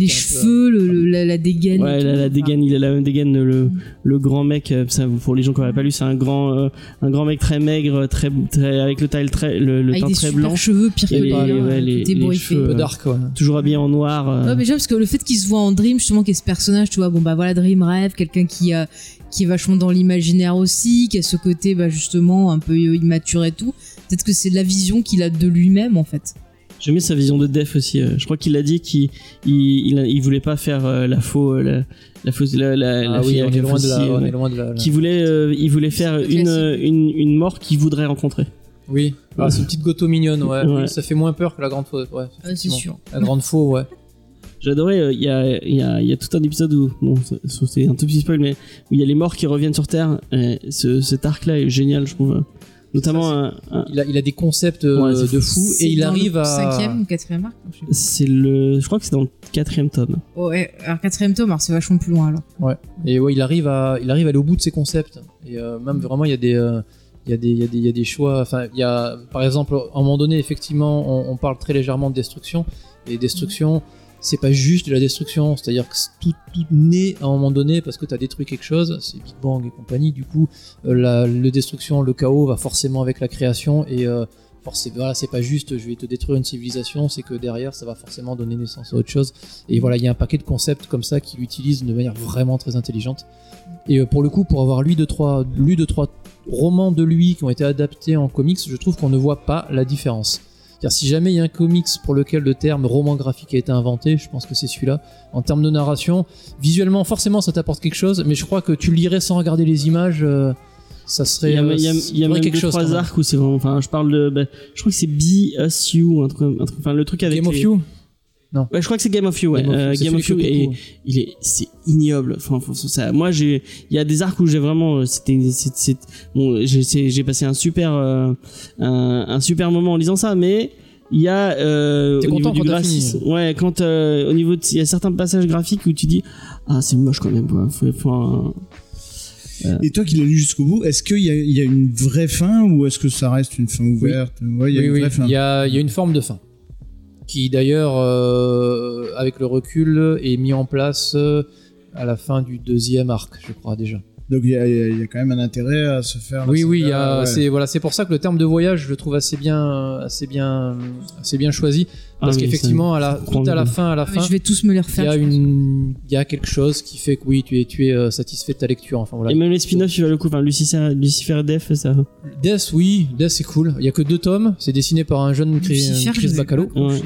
S5: Les
S4: peu-
S5: cheveux, le, le- la, la dégaine.
S3: Ouais, la, dégaine, il a la même dégaine, le, le grand mec, euh, ça, pour les gens qui n'auraient pas lu, c'est un grand, euh, un grand mec très maigre, très, très, avec le teint très, le, le
S5: Avec
S3: teint
S5: des
S3: très blanc,
S5: cheveux, pire que
S3: Et
S5: les,
S3: les-
S5: euh,
S3: ouais, les-
S5: tout est
S3: les
S5: ébouriffé.
S3: cheveux,
S4: Un peu dark, ouais.
S3: toujours habillé en noir. euh.
S5: Ouais, mais j'aime parce que le fait qu'il se voit en Dream, justement, qu'il y ait ce personnage, tu vois, bon bah voilà, Dream rêve, quelqu'un qui, euh, qui est vachement dans l'imaginaire aussi, qui a ce côté, bah justement, un peu euh, immature et tout. Peut-être que c'est de la vision qu'il a de lui-même, en fait.
S3: J'aimais sa vision de Def aussi. euh, Je crois qu'il a dit qu'il il, il, voulait pas faire euh, la faux, euh, la, la fausse, la, la, la
S4: Ah oui,
S3: fille
S4: on est
S3: la
S4: loin de la, on
S3: ouais.
S4: est loin de la. la-
S3: Qui voulait, euh, il voulait faire une, euh, une, une mort qu'il voudrait rencontrer.
S4: Oui, ah, c'est une petite goto mignonne, ouais. Ça fait moins peur que la grande faux. Ouais,
S5: Ah, c'est
S4: effectivement.
S5: sûr.
S4: La grande faux, ouais.
S3: J'adorais, euh, il y, a, il y, a, il y a tout un épisode où, bon, c'est un tout petit spoil, mais où il y a les morts qui reviennent sur Terre. Et ce, cet arc-là est génial, je trouve. Notamment,
S4: Ça,
S3: un- un-
S4: Il a, il a des concepts euh,
S3: Ouais,
S4: de
S3: fou.
S4: et il
S5: dans
S4: arrive
S5: le
S4: à.
S5: Cinquième ou quatrième arc je sais plus.
S3: c'est le, je crois que c'est dans le quatrième tome.
S5: Oh, ouais, alors quatrième tome, alors c'est vachement plus loin alors.
S4: Et ouais, il arrive à, il arrive à aller au bout de ses concepts. Et euh, même vraiment, il y a des, euh, il y a des, il y a des, il y a des choix. Enfin, il y a, par exemple, à un moment donné, effectivement, on, on parle très légèrement de destruction. Et destruction, c'est pas juste de la destruction. C'est-à-dire que tout, tout naît à un moment donné parce que tu as détruit quelque chose. C'est Big Bang et compagnie. Du coup, euh, la, destruction, le chaos va forcément avec la création. Et euh, forcément, voilà, c'est pas juste, je vais te détruire une civilisation. C'est que derrière, ça va forcément donner naissance à autre chose. Et voilà, il y a un paquet de concepts comme ça qu'il utilise de manière vraiment très intelligente. Et euh, pour le coup, pour avoir lu deux trois, lu deux trois romans de lui qui ont été adaptés en comics, je trouve qu'on ne voit pas la différence. Car si jamais il y a un comics pour lequel le terme roman graphique a été inventé, je pense que c'est celui-là. En termes de narration, visuellement, forcément, ça t'apporte quelque chose, mais je crois que tu le lirais sans regarder les images, euh, ça serait.
S3: Il y a,
S4: euh,
S3: y a, y a même
S4: quelque
S3: deux,
S4: chose.
S3: trois arcs où c'est vraiment, enfin, je parle de, bah, je crois que c'est Be Us You, un truc, un truc, enfin, le truc avec
S4: Game of
S3: Ouais, je crois que c'est Game of You, ouais.
S4: Game of You,
S3: Euh, Game of You, et il est, c'est ignoble. Enfin, ça, moi, j'ai, il y a des arcs où j'ai vraiment, euh, c'était, c'est, c'est- bon, j'ai, passé un super, euh, un, un super moment en lisant ça, mais il y a, euh,
S4: T'es
S3: au niveau
S4: content
S3: du graphisme, ouais, quand, euh, au niveau de, il y a certains passages graphiques où tu dis, ah, c'est moche quand même, quoi. Faut, faut un-
S6: Et toi qui l'as lu jusqu'au bout, est-ce qu'il y, a- il y a une vraie fin ou est-ce que ça reste une fin ouverte? Ouais, il y a
S4: oui,
S6: une
S4: oui,
S6: vraie fin.
S4: il y a, il y a une forme de fin qui d'ailleurs, euh, avec le recul, est mis en place euh, à la fin du deuxième arc, je crois déjà.
S6: Donc il y, a, il y a quand même un intérêt à se faire.
S4: Oui, oui,
S6: ouais.
S4: c'est voilà, c'est pour ça que le terme de voyage, je le trouve assez bien, assez bien, assez bien choisi, parce
S3: Ah,
S4: qu'effectivement, à la, tout à la fin, à la
S5: Ah,
S4: fin,
S5: Je vais tous me les
S4: il y
S5: refaire.
S4: a une, il y a quelque chose qui fait que oui, tu es, tu es euh, satisfait de ta lecture. Enfin voilà.
S3: Et même les spin-offs, il va le coup. Enfin, Lucifer, Lucifer Def, ça.
S4: Death, oui, Death c'est cool. Il y a que deux tomes, c'est dessiné par un jeune Chris,
S5: Lucifer,
S4: Chris Bacalo.
S3: Ouais.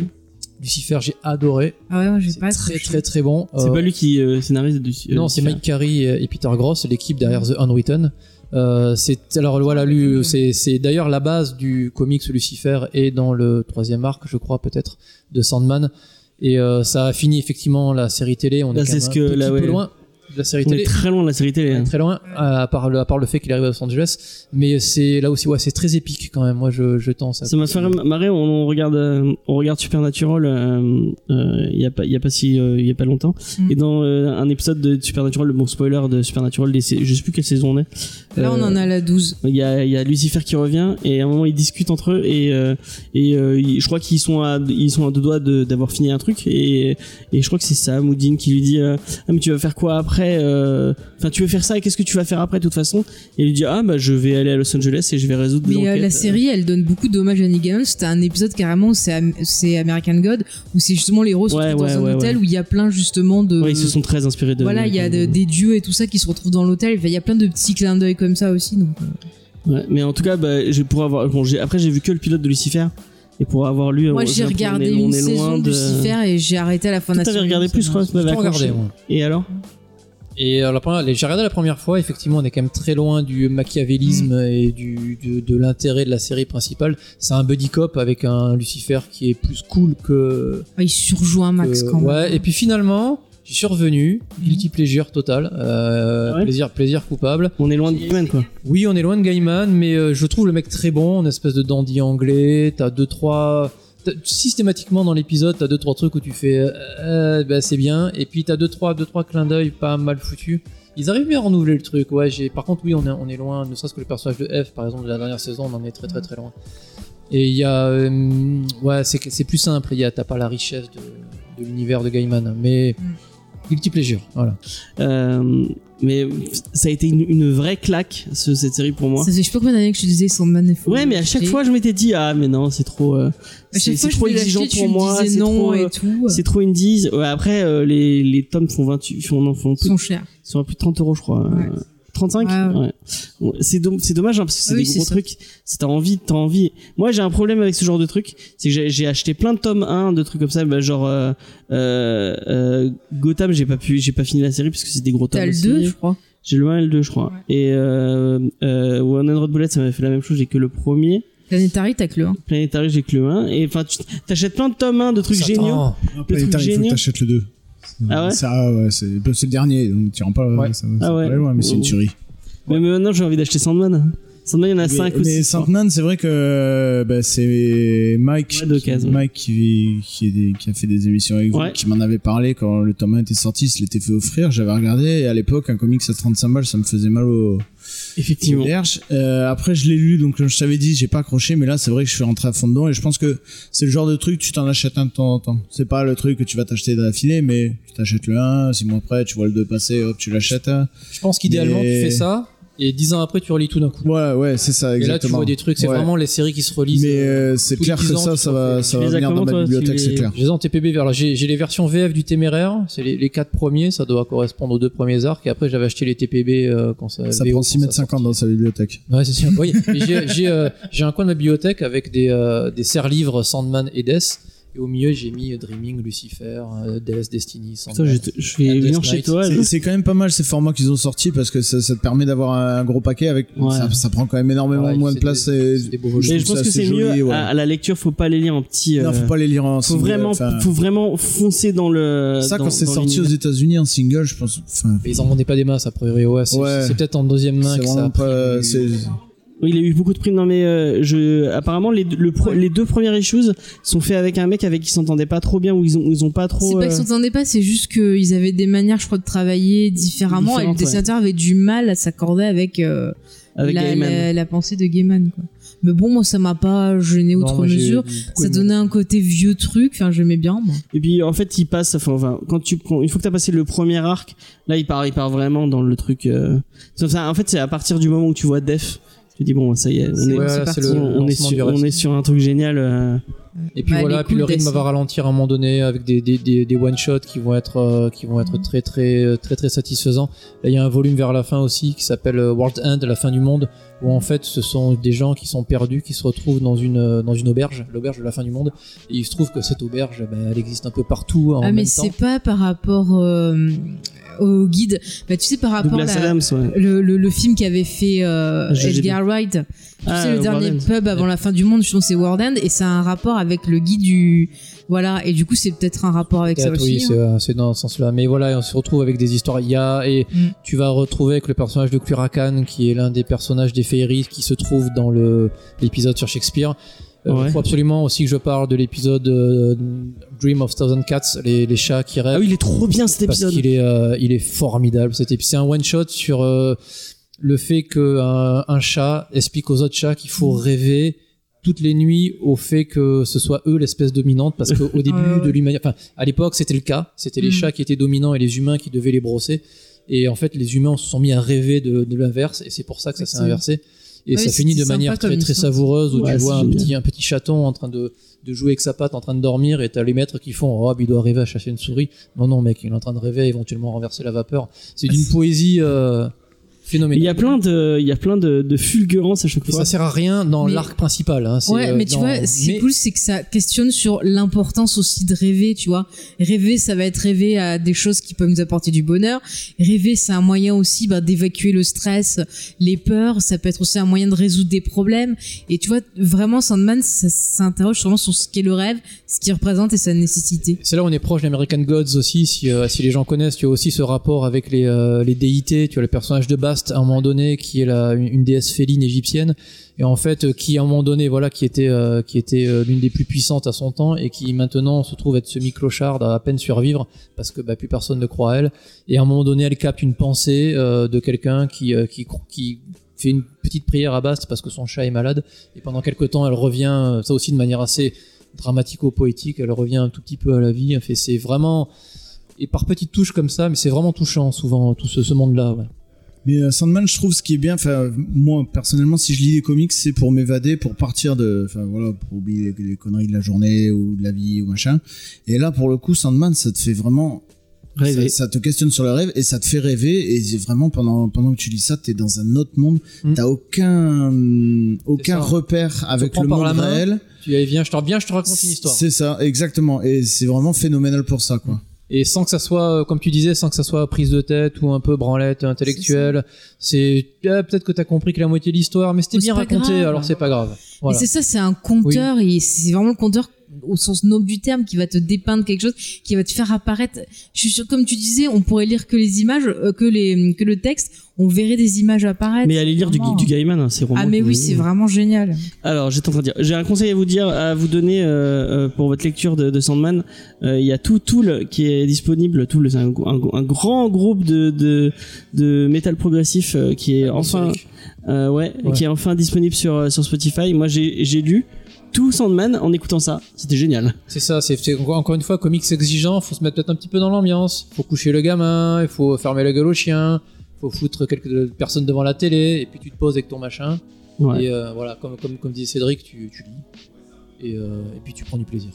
S4: Lucifer, j'ai adoré.
S5: Ah ouais, j'ai
S4: C'est
S5: pas
S4: très, très très bon.
S3: C'est
S4: Euh,
S3: pas lui qui euh, scénarise dessus.
S4: Non, c'est Mike Carey et Peter Gross, l'équipe derrière The Unwritten. Euh, c'est alors voilà, lui, c'est c'est d'ailleurs la base du comics Lucifer et dans le troisième arc, je crois peut-être, de Sandman. Et euh, ça a fini effectivement la série télé. On
S3: Là,
S4: est même
S3: ce
S4: un
S3: que-
S4: petit
S3: là,
S4: peu
S3: ouais.
S4: loin de la série
S3: On
S4: télé.
S3: est très loin de la série télé. hein.
S4: Très loin, à part le, à part le fait qu'il arrive à Los Angeles, mais c'est là aussi, ouais, c'est très épique quand même. Moi, je, je tends ça.
S3: Ça m'a fait marrer. On, on regarde, euh, on regarde Supernatural. euh, euh, Il y a pas, il y a pas si, euh, il y a pas longtemps.
S5: Mm.
S3: Et dans euh, un épisode de Supernatural, le bon spoiler de Supernatural, je sais plus quelle saison on est.
S5: Là, on en a la 12.
S3: Il y a, il y a Lucifer qui revient et à un moment ils discutent entre eux et euh, et euh, je crois qu'ils sont à ils sont à deux doigts de- d'avoir fini un truc et et je crois que c'est Sam ou Dean qui lui dit euh, ah mais tu vas faire quoi après enfin tu veux faire ça et qu'est-ce que tu vas faire après de toute façon? Et il lui dit ah bah je vais aller à Los Angeles et je vais résoudre des
S5: Mais
S3: enquêtes.
S5: la série, elle donne beaucoup d'hommages à Neil Gaiman. C'était un épisode carrément, c'est Am- c'est American God, où c'est justement les héros
S3: Ouais,
S5: retrouvent
S3: ouais,
S5: dans un hôtel où il y a plein justement de.
S3: ouais ils se sont très inspirés de
S5: Voilà, il y a de- des dieux et tout ça qui se retrouvent dans l'hôtel. Il y a plein de petits clins d'œil comme ça aussi. Donc, euh,
S3: Ouais, mais en tout cas bah, j'ai pour avoir bon j'ai après j'ai vu que le pilote de Lucifer et pour avoir lu
S5: moi,
S3: on-
S5: j'ai
S3: on est-
S5: regardé
S3: on
S5: une
S3: est loin
S5: saison de
S3: de
S5: Lucifer et j'ai arrêté à la fin de la
S3: t'avais
S5: série,
S3: regardé plus je
S4: pas
S3: accroché.
S4: regardé, moi.
S3: et alors?
S4: Et alors, la première, j'ai regardé la première fois, effectivement, on est quand même très loin du machiavélisme
S3: Mm.
S4: et du, de, de l'intérêt de la série principale. C'est un buddy cop avec un Lucifer qui est plus cool que.
S5: Ah, il surjoue un max
S4: que-
S5: quand même.
S4: ouais, et puis finalement, je suis revenu, guilty pleasure total, euh,
S3: Ouais.
S4: plaisir, plaisir coupable.
S3: on est loin de Gaiman quoi
S4: Oui, on est loin de Gaiman, mais euh, je trouve le mec très bon, une espèce de dandy anglais. T'as deux trois, t'as- systématiquement dans l'épisode, t'as deux trois trucs où tu fais, euh, bah, c'est bien, et puis t'as deux trois deux trois clins d'œil pas mal foutus. Ils arrivent bien à renouveler le truc, ouais. J'ai, par contre, oui, on est on est loin. Ne serait-ce que le personnage de F, par exemple, de la dernière saison, on en est très très très loin. Et il y a, euh, ouais, c'est c'est plus simple. Il y a, t'as pas la richesse de, de l'univers de Gaiman, mais guilty pleasure, voilà.
S3: Euh, mais ça a été une, une vraie claque ce- cette série pour moi.
S5: Ça fait je sais pas combien d'années que je disais est fou.
S3: Ouais, mais à chaque fois je m'étais dit ah mais non c'est trop euh,
S5: à
S3: c'est
S5: chaque
S3: c'est
S5: fois je
S3: trop exigeant pour
S5: me
S3: moi, c'est
S5: non
S3: trop
S5: et
S3: euh,
S5: tout.
S3: c'est trop indies. Ouais, après euh, les les tomes font 28 font non, font
S5: Ils
S3: plus,
S5: sont chers.
S3: sont à plus de 30 euros je crois.
S5: Ouais.
S3: Euh, 35
S5: Ouais, ouais.
S3: Ouais. C'est c'est dommage hein, parce que c'est
S5: Ah oui,
S3: des gros
S5: ça.
S3: trucs. C'est t'as envie, t'as envie. Moi j'ai un problème avec ce genre de trucs, c'est que j'ai- acheté plein de tomes 1 de trucs comme ça, bah, genre euh, euh, euh, Gotham, j'ai pas pu, j'ai pas fini la série parce que c'est des gros tomes.
S5: T'as le
S3: aussi.
S5: 2, je crois.
S3: J'ai le 1 et le 2 je crois. Et euh, euh, One Hundred Bullets ça m'avait fait la même chose, j'ai que le premier.
S5: Planetary, t'as que le 1.
S3: Planetary j'ai que le 1 et enfin t'achètes plein de tomes 1 de trucs
S4: Satan.
S3: géniaux.
S6: Après,
S3: truc
S6: il faut que t'achètes le 2.
S3: Ah ouais
S6: Ça, ouais, c'est le dernier, donc tu rentres pas,
S4: Ouais.
S6: ça,
S3: Ah ouais.
S6: pas loin, mais c'est une tuerie.
S3: Mais maintenant j'ai envie d'acheter Sandman. Sandman il y en a 5
S6: mais,
S3: ou
S6: mais
S3: 6.
S6: Sandman, c'est vrai que bah, c'est Mike,
S3: Ouais, d'occasion.
S6: Mike qui, qui, est des- qui a fait des émissions avec vous,
S3: Ouais.
S6: qui m'en avait parlé quand le tome 1 était sorti, il se l'était fait offrir, j'avais regardé, et à l'époque, un comics à 35 balles, ça me faisait mal au,
S3: Effectivement.
S6: Euh, après, je l'ai lu, donc comme je t'avais dit, j'ai pas accroché, mais là, c'est vrai que je suis rentré à fond dedans, et je pense que c'est le genre de truc, tu t'en achètes un de temps en temps. C'est pas le truc que tu vas t'acheter d'affilée, mais tu t'achètes le 1, 6 mois après, tu vois le 2 passer, hop, tu l'achètes.
S4: Je pense qu'idéalement,
S6: Mais-
S4: tu fais ça, et dix ans après, tu relis tout d'un coup.
S6: Ouais, ouais, c'est ça,
S4: Et
S6: exactement.
S4: là, tu vois des trucs, c'est
S6: Ouais.
S4: vraiment les séries qui se relisent.
S6: Mais euh, c'est
S4: tous les
S6: clair que
S4: 10 ans,
S6: ça, ça va, ça va venir dans ma bibliothèque, c'est clair.
S4: J'ai les en TPB vers là. J'ai j'ai les versions VF du Téméraire, c'est les, les quatre premiers, ça doit correspondre aux deux premiers arcs. Et après, j'avais acheté les TPB euh, quand ça.
S6: Ça
S4: VO,
S6: prend
S4: quand
S6: 6 mètres
S4: ça
S6: 50 dans sa bibliothèque.
S4: Ouais, c'est sûr. Oui, Mais j'ai j'ai euh, j'ai un coin de ma bibliothèque avec des euh, des serre-livres Sandman et Death. Et au milieu, j'ai mis Dreaming, Lucifer, euh, Death, Destiny,
S3: Ça, je, je vais
S4: Death
S3: venir chez toi.
S6: C'est- quand même pas mal ces formats qu'ils ont sortis parce que ça, ça te permet d'avoir un gros paquet avec.
S3: Ouais.
S6: Ça, ça prend quand même énormément
S4: Ouais,
S6: moins de place.
S4: des-
S6: et-
S4: beaux
S3: je pense que c'est
S6: assez
S3: mieux
S6: joli, ouais.
S3: à, à la lecture, faut pas les lire en petit.
S6: Non,
S3: euh,
S6: faut pas les lire en
S3: faut
S6: single,
S3: vraiment,
S6: enfin,
S3: faut vraiment foncer dans le.
S6: Ça,
S3: dans-
S6: quand c'est sorti aux. États-Unis en single, je pense.
S4: Mais ils en vendaient pas des masses a priori. Ouais, c'est
S6: Ouais.
S4: c'est peut-être en deuxième main
S6: c'est
S4: que ça
S6: c'est-
S3: Oui, il a eu beaucoup de primes. Non, mais euh, je, apparemment, les, deux- le pro- les deux premières issues sont faits avec un mec avec qui s'entendait pas trop bien ou ils ont, ils ont pas
S5: C'est
S3: trop.
S5: pas
S3: euh,
S5: qu'ils s'entendaient pas, c'est juste qu'ils avaient des manières, je crois, de travailler différemment et le
S3: ouais.
S5: dessinateur avait du mal à s'accorder avec, euh,
S3: avec
S5: la,
S3: Gaiman.
S5: la, la pensée de Gaiman. Quoi. Mais bon, moi, ça m'a pas gêné
S4: Non,
S5: outre mesure. Ça donnait un côté vieux truc, enfin, j'aimais bien, moi.
S3: Et puis en fait, il passe. Enfin, quand tu prends, une fois que t'as passé le premier arc, là, il part, il part vraiment dans le truc. Euh... ça, en fait, c'est à partir du moment où tu vois Def, tu dis bon, ça y est, on est,
S4: Ouais,
S5: c'est
S4: là,
S5: parti.
S4: c'est le
S3: on, est sur, on est sur un truc génial.
S4: Et puis
S5: Bah,
S4: voilà, puis le rythme va ralentir à un moment donné avec des, des, des, des one shots qui vont être euh, qui vont être très très très très satisfaisants. Là, il y a un volume vers la fin aussi qui s'appelle euh, World End, la fin du monde, où en fait ce sont des gens qui sont perdus, qui se retrouvent dans une euh, dans une auberge, l'auberge de la fin du monde. Et il se trouve que cette auberge, bah, elle existe un peu partout en
S5: ah,
S4: même
S5: mais c'est pas par rapport euh, au guide. Bah, tu sais, par rapport à la-
S3: Adams, ouais.
S5: le, le, le film qu'avait fait euh, Edgar Wright. Tu
S3: Ah,
S5: sais, le
S3: World
S5: dernier
S3: End.
S5: pub avant la fin du monde, justement, c'est World End, et ça a un rapport avec le guide du. Voilà, et du coup, c'est peut-être un rapport avec ça aussi.
S4: oui, c'est,
S5: hein.
S4: euh, c'est dans ce sens-là. Mais voilà, on se retrouve avec des histoires. Il y a, et
S5: Mm.
S4: tu vas retrouver avec le personnage de Cluracan, qui est l'un des personnages des féeries qui se trouve dans le, l'épisode sur Shakespeare. Il
S3: Ouais.
S4: faut absolument aussi que je parle de l'épisode euh, Dream of Thousand Cats, les, les chats qui rêvent.
S3: Ah oui, il est trop bien cet
S4: parce
S3: épisode.
S4: qu'il est, euh, il est formidable. Cet épisode. C'est un one shot sur euh, le fait que un, un chat explique aux autres chats qu'il faut
S3: Mm.
S4: rêver toutes les nuits au fait que ce soit eux l'espèce dominante parce qu'au début
S5: Ouais, ouais.
S4: de l'humanité, enfin à l'époque c'était le cas, c'était les
S5: Mm.
S4: chats qui étaient dominants et les humains qui devaient les brosser. Et en fait, les humains se sont mis à rêver de, de l'inverse, et c'est pour ça que ça s'est inversé. Et
S5: Ouais,
S4: ça finit de manière très très savoureuse où tu vois un petit, un petit chaton en train de, de jouer avec sa patte, en train de dormir, et t'as les maîtres qui font Oh, il doit arriver à chasser une souris. Non, non, mec, il est en train de rêver, éventuellement renverser la vapeur. C'est d'une poésie euh, phénoménale.
S3: Il y a plein de, il y a plein de, de fulgurances à chaque
S4: Et
S3: fois.
S4: ça sert à rien dans
S5: Mais-
S4: l'arc principal. Hein.
S5: Ouais,
S4: euh,
S5: mais tu
S4: dans-
S5: vois, ce qui est
S4: mais-
S5: cool, c'est que ça questionne sur l'importance aussi de rêver, tu vois. Rêver, ça va être rêver à des choses qui peuvent nous apporter du bonheur. Rêver, c'est un moyen aussi bah, d'évacuer le stress, les peurs. Ça peut être aussi un moyen de résoudre des problèmes. Et tu vois, vraiment, Sandman, ça s'interroge vraiment sur ce qu'est le rêve, ce qu'il représente et sa nécessité.
S4: C'est là où on est proche d'American Gods aussi. Si, euh, si les gens connaissent, tu as aussi ce rapport avec les, euh, les déités. Tu as le personnage de À un moment donné qui est une, déesse féline égyptienne et en fait euh, qui à un moment donné voilà qui était euh, qui était euh, l'une des plus puissantes à son temps et qui maintenant se trouve être semi clocharde à peine survivre parce que bah, plus personne ne croit à elle. Et à un moment donné, elle capte une pensée de quelqu'un qui, qui fait une petite prière à Bast parce que son chat est malade et pendant quelques temps elle revient ça aussi de manière assez dramatico-poétique, elle revient un tout petit peu à la vie. Fait, c'est vraiment et par petites touches comme ça, mais c'est vraiment touchant souvent tout ce, ce monde-là. Ouais.
S6: Mais euh, Sandman, je trouve ce qui est bien, enfin, moi personnellement, si je lis des comics, c'est pour m'évader, pour partir de, enfin voilà, pour oublier les, les conneries de la journée ou de la vie ou machin. Et là, pour le coup, Sandman, ça te fait vraiment
S3: Rêver.
S6: Ça, ça te questionne sur le rêve et ça te fait rêver et vraiment pendant pendant que tu lis ça, t'es dans un autre monde.
S4: Mm.
S6: T'as aucun aucun repère avec le monde réel.
S4: Tu viens, je te, viens, je te raconte une histoire.
S6: C'est ça, exactement. Et c'est vraiment phénoménal pour ça, quoi.
S4: Et sans que ça soit, comme tu disais, sans que ça soit prise de tête ou un peu branlette intellectuelle. C'est ah, peut-être que t'as compris que la moitié de l'histoire, mais c'était
S5: Mais
S4: bien raconté,
S5: grave.
S4: alors c'est pas grave. Voilà.
S5: Et c'est ça, c'est un conteur, et c'est vraiment le conteur au sens noble du terme qui va te dépeindre quelque chose, qui va te faire apparaître. Je suis sûr, comme tu disais, on pourrait lire que les images, euh, que les, que le texte, on verrait des images apparaître.
S3: Mais allez lire du,
S5: Vraiment.
S3: du Gaiman, hein, c'est
S5: Ah mais oui, c'est vraiment génial.
S3: Alors, j'étais en train de dire, j'ai un conseil à vous dire, à vous donner euh, euh, pour votre lecture de, de Sandman. Euh, Il y a tout Tool qui est disponible. Tool, c'est un, un, un grand groupe de de, de métal progressif euh, qui est enfin, euh, ouais,
S4: Ouais.
S3: qui est enfin disponible sur sur Spotify. Moi, j'ai j'ai lu tout Sandman en écoutant ça. C'était génial.
S4: C'est ça, c'est encore une fois comics exigeant, faut se mettre peut-être un petit peu dans l'ambiance, faut coucher le gamin, il faut fermer la gueule au chien, faut foutre quelques personnes devant la télé, et puis tu te poses avec ton machin,
S3: Ouais.
S4: et euh, voilà, comme, comme, comme disait Cédric, tu, tu lis, et, euh, et puis tu prends du plaisir.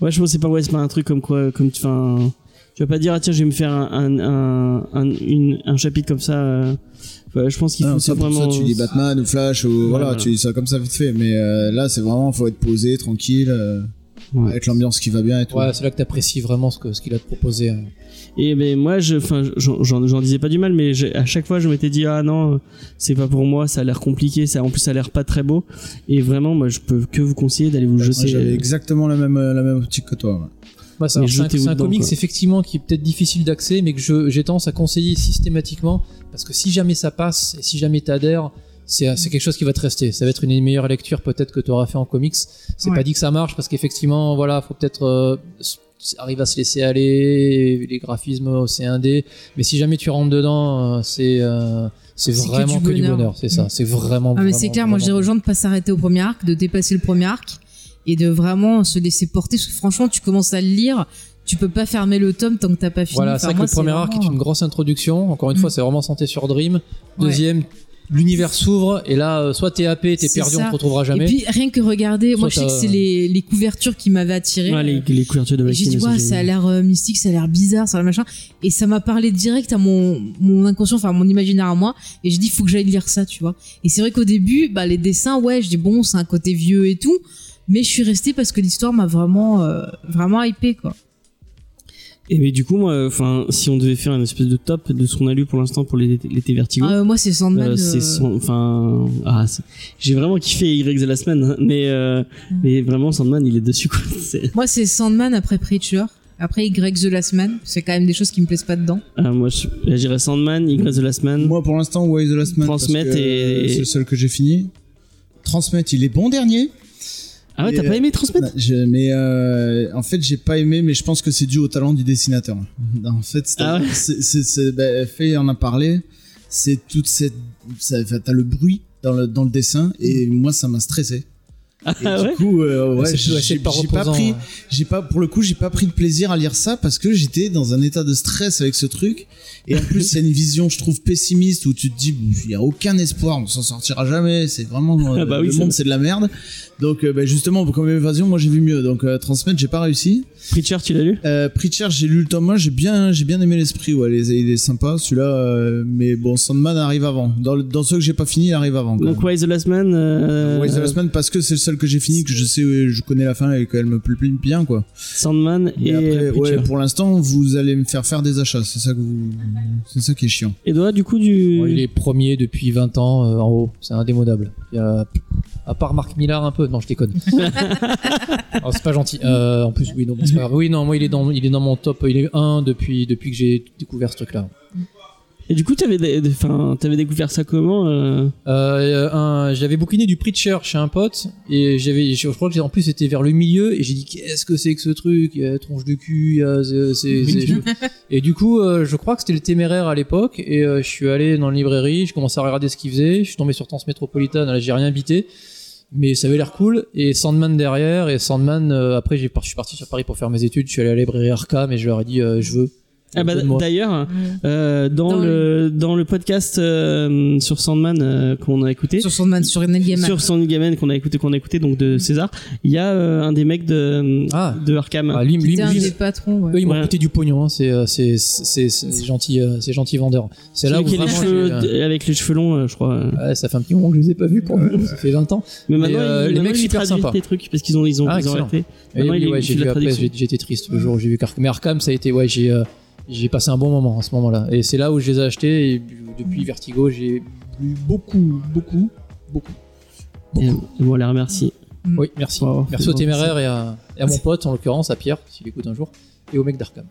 S3: Ouais, je pensais pas, ouais, c'est pas un truc comme quoi, comme, tu vas pas dire, ah tiens, je vais me faire un, un, un, un, une- un chapitre comme ça. euh. Je pense qu'il faut
S6: ça,
S3: vraiment.
S6: ça, tu lis Batman ou Flash ou voilà,
S3: voilà.
S6: tu lis ça comme ça vite fait. Mais euh, là, c'est vraiment, faut être posé, tranquille, euh,
S3: Ouais.
S6: avec l'ambiance qui va bien et tout.
S4: Ouais, c'est là que t'apprécies vraiment ce que ce qu'il a proposé. hein.
S3: Et ben moi, je, enfin, j'en- disais pas du mal, mais à chaque fois, je m'étais dit ah non, c'est pas pour moi, ça a l'air compliqué, ça, en plus, ça a l'air pas très beau. Et vraiment, moi, je peux que vous conseiller d'aller vous
S6: Moi,
S3: jeter.
S6: J'avais exactement la même, la même optique que toi.
S4: Moi, c'est un, c'est c'est comics
S3: quoi.
S4: effectivement qui est peut-être difficile d'accès, mais que je- j'ai tendance à conseiller systématiquement parce que si jamais ça passe et si jamais t'adhères, c'est c'est quelque chose qui va te rester. Ça va être une des meilleures lectures peut-être que tu auras fait en comics. C'est
S5: Ouais.
S4: pas dit que ça marche parce qu'effectivement, voilà, faut peut-être euh, arriver à se laisser aller, les graphismes au C1D. Mais si jamais tu rentres dedans, euh, c'est euh, c'est
S5: C'est que
S4: vraiment
S5: du
S4: que, du
S5: bonheur.
S4: bonheur. C'est ça, c'est vraiment.
S5: Ah mais c'est clair, moi je dirais
S4: vraiment
S5: aux gens de pas s'arrêter au premier arc, de dépasser le premier arc et de vraiment se laisser porter. Parce que franchement, tu commences à le lire, tu peux pas fermer le tome tant que t'as pas fini.
S4: Voilà,
S5: Enfin,
S4: c'est vrai que le premier arc
S5: vraiment-
S4: est une grosse introduction. Encore une
S5: Mm.
S4: fois, c'est vraiment santé sur Dream.
S5: Ouais.
S4: Deuxième, l'univers s'ouvre et là, euh, soit t'es happé, t'es perdu,
S5: ça.
S4: on te retrouvera jamais.
S5: Et puis rien que regarder, moi je sais que c'est les, les couvertures qui m'avaient attiré.
S3: Ouais, les, les couvertures de
S5: j'ai dit, ouais, ça a l'air euh, mystique, ça a l'air bizarre, ça a l'air machin. Et ça m'a parlé direct à mon, mon inconscient, enfin mon imaginaire à moi. Et j'ai dit, faut que j'aille lire ça, tu vois. Et c'est vrai qu'au début, bah, les dessins, ouais, je dis, bon, c'est un côté vieux et tout. Mais je suis restée parce que l'histoire m'a vraiment, euh, vraiment hypé, quoi.
S3: Et mais du coup, moi, enfin, si on devait faire une espèce de top de ce qu'on a lu pour l'instant pour les- l'été Vertigo.
S5: Euh, moi, c'est Sandman.
S3: Euh, c'est enfin ah, j'ai vraiment kiffé Y de la semaine hein, mais euh,
S5: Mm.
S3: mais vraiment Sandman il est dessus quoi
S5: Moi, c'est Sandman après Preacher. Après Y The Last Man. C'est quand même des choses qui me plaisent pas dedans.
S3: ah, moi dirais Sandman Y de la semaine
S6: Moi, pour l'instant, Why the Last Man.
S3: Transmet et-
S6: C'est le seul que j'ai fini. Transmet, il est bon dernier.
S3: Ah ouais
S6: Et,
S3: t'as pas aimé transmettre
S6: je- mais euh, en fait, j'ai pas aimé, mais je pense que c'est dû au talent du dessinateur. En fait, c'est,
S3: Ah ouais
S6: c'est, c'est, c'est- bah, Faye en a parlé. C'est toute cette, ça, enfin, t'as le bruit dans le dans le dessin, et moi, ça m'a stressé. Et
S3: ah
S6: du
S3: ouais
S6: coup, euh, ouais, j'ai,
S4: pas
S6: j'ai pas pris, j'ai pas, pour le coup, j'ai pas pris de plaisir à lire ça parce que j'étais dans un état de stress avec ce truc. Et en plus, c'est une vision, je trouve, pessimiste où tu te dis, il y a aucun espoir, on s'en sortira jamais. C'est vraiment, euh,
S3: Ah bah oui,
S6: le
S3: c'est
S6: monde, c'est de la merde. Donc, euh, bah, justement, comme évasion, moi, j'ai vu mieux. Donc, euh, transmettre, j'ai pas réussi.
S3: Preacher tu l'as lu?
S6: Euh, Preacher, j'ai lu le tome 1, j'ai bien, j'ai bien aimé l'esprit, ouais, il est, il est sympa, celui-là, euh, mais bon, Sandman arrive avant. Dans, le- dans ceux que j'ai pas fini, il arrive avant.
S3: donc. Why the Last Man euh,
S6: Ouais, The Last Man parce que c'est le seul que j'ai fini, que je sais, euh, je connais la fin et qu'elle me plaît bien, quoi.
S3: Sandman
S6: Mais
S3: et
S6: après,
S3: Preacher
S6: ouais, pour l'instant, vous allez me faire faire des achats, c'est ça que vous, c'est ça qui est chiant.
S3: et toi du coup du
S4: Bon, il est premier depuis 20 ans euh, en haut, c'est indémodable. Il y a, à part Marc Millard un peu, non je déconne. Oh, c'est pas gentil. Euh, en plus oui non, bon, c'est pas grave. Oui non moi il est dans il est dans mon top, il est 1 depuis depuis que j'ai découvert ce truc là.
S3: et du coup t'avais enfin t'avais découvert ça comment euh?
S4: Euh, un- j'avais bouquiné du Preacher chez un pote et j'avais je crois que en plus c'était vers le milieu et j'ai dit qu'est-ce que c'est que ce truc? Il y a tronche de cul c'est- et du coup euh, je crois que c'était le téméraire à l'époque et euh, je suis allé dans la librairie je commençais à regarder ce qu'il faisait je suis tombé sur Transmétropolitane là j'ai rien bité mais ça avait l'air cool. Et Sandman derrière et Sandman euh, après j'ai je suis parti sur Paris pour faire mes études. Je suis allé à la librairie Arca mais je leur ai dit euh, je veux
S3: Ah bah, d'ailleurs, euh, dans,
S5: Dans
S3: le dans le podcast euh, sur Sandman euh, qu'on a écouté,
S5: Sur Sandman, sur Neil Gaiman.
S3: sur Sandman Gaiman qu'on a écouté qu'on a écouté donc de César, il y a euh, un des mecs de
S4: Ah.
S3: de Arkham.
S4: Ah, lui, lui,
S5: un
S4: lui,
S5: des patrons, ouais.
S4: eux, ils m'ont
S3: Ouais.
S4: coûté du pognon. Hein. C'est, euh, c'est, c'est, c'est gentil, euh, c'est gentil vendeur. C'est là où
S3: a les
S4: vraiment
S3: cheveux
S4: euh,
S3: avec les cheveux longs, euh, je crois. euh.
S4: ouais, ça fait un petit moment que je les ai pas vus pour nous. Ça fait 20 ans.
S3: Mais maintenant,
S4: euh,
S3: il-
S4: les mecs super sympas.
S3: des trucs parce qu'ils ont ils ont,
S4: Ah,
S3: ils ont arrêté. Maintenant,
S4: j'ai été triste le jour où j'ai vu Arkham. Mais Arkham, ça a été, ouais, j'ai, euh, j'ai passé un bon moment à ce moment-là. Et c'est là où je les ai achetés. Et depuis Vertigo, j'ai lu beaucoup, beaucoup, beaucoup.
S3: Et les remercie.
S4: Oui, merci. Merci au
S3: bon,
S4: téméraire et à, et à mon pote, en l'occurrence, à Pierre, s'il écoute un jour, et au mec d'Arkham.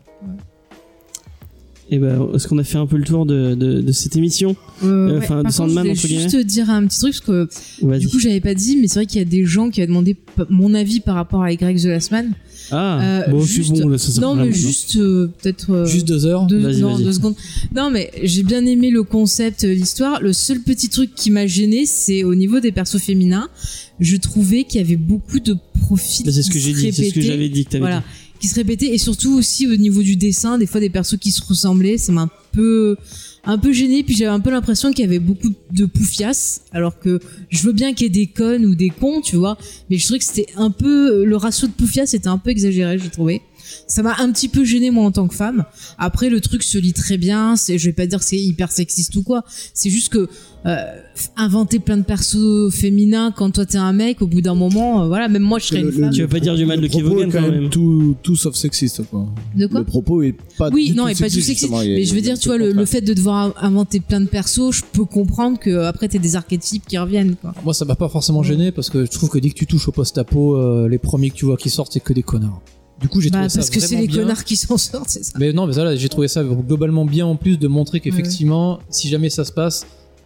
S3: Et ben, est-ce qu'on a fait un peu le tour de, de, de cette émission
S5: Euh,
S3: Enfin, de
S5: Par contre,
S3: Sandman,
S5: je
S3: guillemets.
S5: juste dire un petit truc parce que du coup j'avais pas dit, mais c'est vrai qu'il y a des gens qui avaient demandé mon avis par rapport à Y The Last Man.
S3: Ah,
S5: euh,
S3: bon,
S5: juste-
S3: bon, là, ça
S5: non, mais juste euh, peut-être. euh,
S4: Juste deux heures.
S5: deux, non, deux secondes. Non, mais j'ai bien aimé le concept, euh, l'histoire. Le seul petit truc qui m'a gêné, c'est au niveau des persos féminins. Je trouvais qu'il y avait beaucoup de profils.
S3: Bah, c'est ce que j'ai dit, c'est ce que j'avais dit que
S5: Voilà,
S3: dit.
S5: Qui se répétaient et surtout aussi au niveau du dessin, des fois des persos qui se ressemblaient, ça m'a un peu un peu gêné puis j'avais un peu l'impression qu'il y avait beaucoup de poufias alors que je veux bien qu'il y ait des connes ou des cons, tu vois, mais je trouvais que c'était un peu le ratio de poufias était un peu exagéré, j'ai trouvé. Ça m'a un petit peu gêné moi en tant que femme. Après le truc se lit très bien, c'est je vais pas dire que c'est hyper sexiste ou quoi, c'est juste que euh, inventer plein de persos féminins quand toi t'es un mec au bout d'un moment euh, voilà, même moi je serais
S6: Le-
S5: une
S6: le-
S5: femme.
S3: Tu vas pas dire du mal de
S6: propos
S3: Kevogan
S6: est
S3: quand même.
S6: tout, tout sauf sexiste quoi.
S5: De quoi
S6: Le propos est pas
S5: Oui,
S6: du
S5: non,
S6: tout
S5: et pas du
S6: sexiste,
S5: Mais je veux dire, tu vois, le, le fait de devoir inventer plein de persos, je peux comprendre que euh, après t'aies des archétypes qui reviennent, quoi.
S4: Moi, ça m'a pas forcément gêné parce que je trouve que dès que tu touches au post-apo, euh, les premiers que tu vois qui sortent, c'est que des connards. Du coup, j'ai
S5: Bah,
S4: trouvé ça
S5: parce que c'est
S4: vraiment
S5: les
S4: bien.
S5: connards qui s'en sortent, c'est ça.
S4: Mais non, mais ça, là, j'ai trouvé ça globalement bien en plus de montrer qu'effectivement, si jamais ça se passe,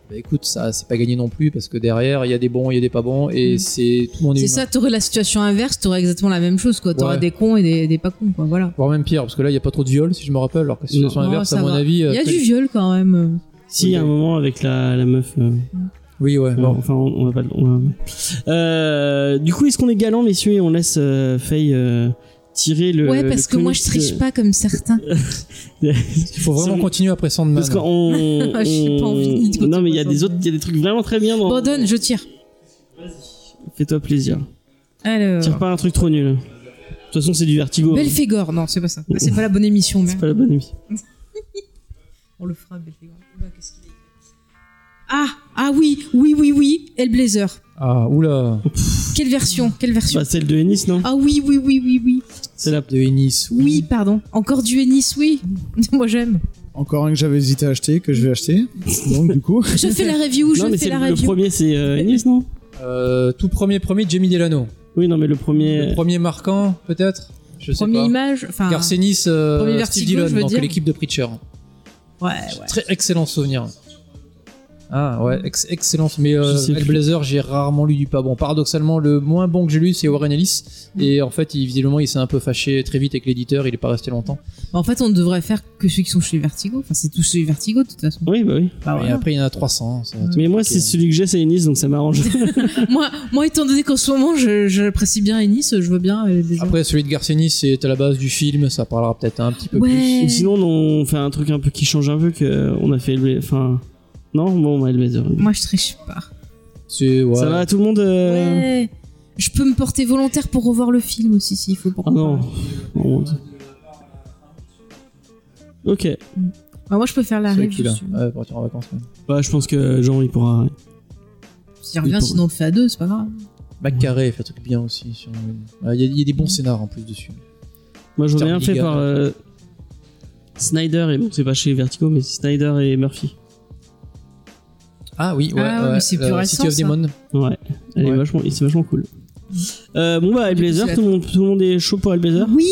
S4: bah écoute, ça, c'est pas gagné non plus parce que derrière, il y a des bons, il y a des pas bons et
S5: Mm.
S4: c'est tout le monde est
S5: C'est ça, t'aurais la situation inverse, t'aurais exactement la même chose, quoi. T'aurais
S4: Ouais.
S5: des cons et des, des pas cons, quoi, voilà.
S4: Voire même pire, parce que là, il y a pas trop de viol, si je me rappelle, alors que la situation
S5: Non,
S4: inverse, à mon
S5: va.
S4: avis. euh,
S5: Il y a du viol quand même.
S3: Si, il y a un moment avec la, la meuf. euh,
S4: Oui, ouais,
S3: euh,
S4: bon.
S3: Enfin, on, on va pas. on va- Euh, du coup, est-ce qu'on est galant, messieurs, et on laisse euh, Faye euh, tirer le.
S5: ouais, parce
S3: le
S5: que moi je triche
S3: euh,
S5: pas comme certains.
S4: Il faut vraiment continuer après Sandman.
S3: Parce qu'on.
S5: J'ai pas envie de
S3: on-
S5: continuer
S3: Non, mais il y a des autres, il y a des trucs vraiment très bien dans.
S5: Bon, donne, je tire.
S3: Fais-toi plaisir.
S5: Alors.
S3: Tire pas un truc trop nul. De toute façon, c'est du vertigo. hein.
S5: Belphégor, non, c'est pas ça. C'est pas la bonne émission, mais.
S3: C'est pas la bonne émission.
S5: On le fera, Belphégor. Oula, qu'est-ce qu'il a écrit? Ah, ah oui, oui, oui, oui, Hellblazer.
S4: Ah, oula.
S5: Quelle version Quelle version
S3: Bah, celle de Ennis, non
S5: Ah oui, oui, oui, oui, oui.
S3: C'est la.
S4: De Ennis.
S5: Oui, pardon. Encore du Ennis, oui. Moi j'aime.
S6: Encore un que j'avais hésité à acheter, que je vais acheter. Donc du coup,
S5: Je fais la review, je
S3: non, mais
S5: fais
S3: c'est
S5: la
S3: le, le
S5: review.
S3: premier, c'est euh, Ennis, non
S4: Euh, tout premier, premier, Jamie Delano.
S3: Oui, non, mais le premier.
S4: Le premier marquant, peut-être Je sais
S5: Première
S4: pas.
S5: image, enfin.
S4: Garcenis, euh,
S5: Premier
S4: Steve
S5: Vertigo,
S4: Dillon, donc l'équipe de Preacher.
S5: Ouais, ouais.
S4: Très excellent souvenir. Ah ouais, ex- excellent. Mais euh,
S3: plus.
S4: Hellblazer, j'ai rarement lu du pas bon. Paradoxalement, le moins bon que j'ai lu, c'est Warren Ellis. Et en fait, il, visiblement, il s'est un peu fâché très vite avec l'éditeur. Il est pas resté longtemps.
S5: En fait, on ne devrait faire que ceux qui sont chez Vertigo. Enfin, c'est tous chez Vertigo, de toute façon.
S3: Oui, bah oui.
S5: Bah,
S4: Et
S5: voilà.
S4: après, il y en a 300. c'est un truc
S3: Mais moi, c'est
S4: est-
S3: celui que j'ai, c'est Ennis, donc ça m'arrange.
S5: moi, moi, étant donné qu'en ce moment, je- j'apprécie bien Ennis, je veux bien. euh.
S4: Après, celui de Garcenis, c'est à la base du film. Ça parlera peut-être un petit peu
S5: Ouais.
S3: Ou sinon, on fait un truc un peu qui change un peu, que on a fait le. Enfin. Non, bon, bah, Hellblazer.
S5: Moi, je triche pas.
S4: plus. C'est ouais.
S3: Ça va, tout le monde euh,
S5: Ouais. Je peux me porter volontaire pour revoir le film aussi, s'il faut. Pour
S3: Ah non. Non, Ok.
S5: Bah, moi, je peux faire la
S4: C'est
S5: dessus.
S4: Ouais, partir en vacances. ouais.
S3: Bah, je pense que Jean, il pourra.
S5: S'il revient,
S3: Il faut-
S5: sinon on le fait à deux, c'est pas grave.
S4: McCarrey fait un truc bien aussi. sur- Ouais, Il y, a- il y a des bons scénars en plus dessus.
S3: Moi, j'en ai un fait par euh, Snyder, et bon, c'est pas chez Vertigo, mais c'est Snyder et Murphy.
S4: Ah oui, ouais.
S5: Ah,
S4: ouais,
S5: c'est plus
S4: euh,
S5: récent,
S4: City of
S5: ça.
S4: Demon.
S3: Ouais. Elle est vachement, c'est vachement cool. Euh, bon bah Hellblazer, tout le, monde, tout le monde est chaud pour Hellblazer
S5: Oui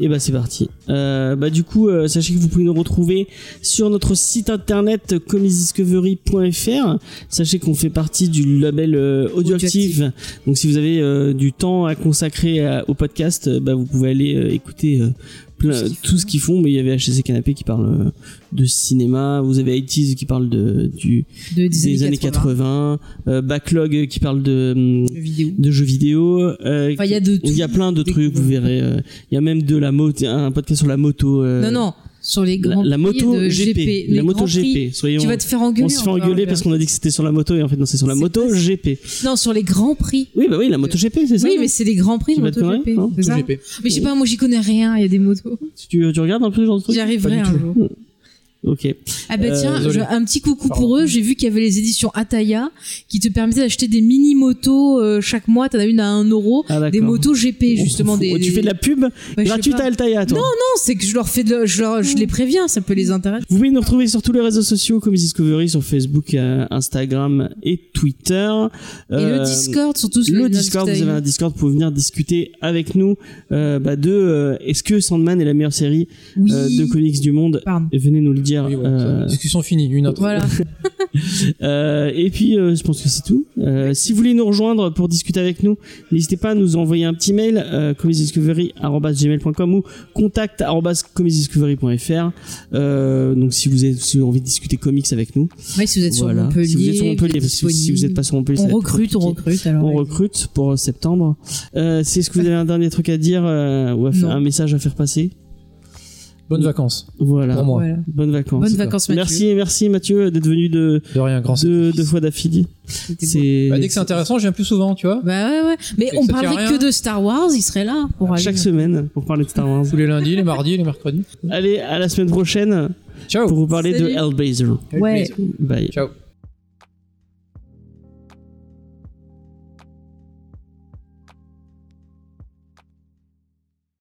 S3: Et bah c'est parti. Euh, bah du coup, euh, sachez que vous pouvez nous retrouver sur notre site internet comicsdiscovery.fr. Sachez qu'on fait partie du label euh, Audioactive. Donc si vous avez euh, du temps à consacrer à- au podcast, euh, bah vous pouvez aller euh, écouter euh, plein,
S5: Tout ce qu'ils
S3: font. Mais il y avait HC Canapé qui parle euh, de cinéma. Vous avez 80 qui parle de du
S5: de,
S3: des, années 80. euh, Backlog qui parle de hum,
S5: de vidéo.
S3: de jeux vidéo. euh,
S5: Enfin, il y a de tout.
S3: il y a plein de trucs, vous verrez. euh, Il y a même de la moto, un podcast sur la moto. euh,
S5: Non, non, sur les
S3: La,
S5: grands
S3: la
S5: prix
S3: moto
S5: de
S3: GP,
S5: les
S3: la moto. GP. Soyons,
S5: Tu vas te faire engueuler.
S3: on se fait engueuler parce qu'on a dit que c'était sur la moto et en fait non c'est sur la moto
S5: pas-
S3: GP.
S5: Non, sur les grands prix.
S3: Oui bah oui la moto GP c'est ça.
S5: Oui, mais c'est les grands prix
S3: Tu
S5: de c'est ça
S4: GP.
S5: Mais je sais pas, moi j'y connais rien, il y a des motos.
S3: tu, tu regardes un peu ce genre de truc
S5: J'y arriverai un jour.
S3: Ok.
S5: Ah bah
S3: Euh,
S5: tiens, je- un petit coucou
S4: Pardon.
S5: pour eux. J'ai vu qu'il y avait les éditions Ataya qui te permettaient d'acheter des mini motos euh, chaque mois. T'en as une à 1 euro.
S3: Ah.
S5: Des motos GP justement
S3: On s'en
S5: des.
S3: Tu fais de la pub
S5: Bah,
S3: gratuite à Altaïa toi.
S5: Non, c'est que je leur fais de, je, leur, je les préviens, ça peut les intéresser.
S3: Vous pouvez nous retrouver sur tous les réseaux sociaux comme Discovery sur Facebook, euh, Instagram et Twitter.
S5: Et le Discord, surtout sur
S3: Le Discord, vous avez un Discord, pouvez venir discuter avec nous bah, de est-ce que Sandman est la meilleure série
S5: Oui.
S3: de comics du monde?
S5: Pardon.
S3: Et venez nous le dire.
S4: Oui, bon,
S3: euh,
S4: Discussion finie, une autre.
S5: Voilà.
S3: euh, et puis, euh, je pense que c'est tout. Euh, si vous voulez nous rejoindre pour discuter avec nous, n'hésitez pas à nous envoyer un petit mail, euh, comicsdiscovery@gmail.com ou contact@comicsdiscovery.fr. Euh, donc, si vous avez, si vous avez envie de discuter comics avec nous,
S5: Ouais, si vous êtes
S3: voilà.
S5: sur Montpellier.
S3: si vous êtes sur Montpellier,
S5: êtes
S3: parce que si vous n'êtes pas sur Montpellier, ça
S5: on
S3: va être
S5: recrute, on recrute. Alors,
S3: On
S5: ouais.
S3: recrute pour euh, septembre. Euh, c'est ce que vous avez un dernier truc à dire euh, ou à faire- un message à faire passer?
S4: Bonnes vacances.
S3: Voilà.
S4: Pour moi.
S5: Voilà.
S3: Bonnes vacances.
S5: Bonnes vacances, Mathieu.
S3: Merci, merci Mathieu d'être venu de
S4: De rien, grand
S3: deux, deux fois d'affilée.
S4: Bah, dès que c'est intéressant, je viens plus souvent, tu vois.
S5: Bah ouais, ouais. Mais on
S4: rien.
S5: que de Star Wars, il serait là pour aller.
S3: chaque semaine pour parler de Star Wars.
S4: Tous les lundis, les mardis, les mercredis.
S3: Allez, à la semaine prochaine
S4: Ciao.
S3: pour vous parler
S5: Salut.
S3: de Hellblazer.
S5: Ouais.
S3: Bye.
S4: Ciao.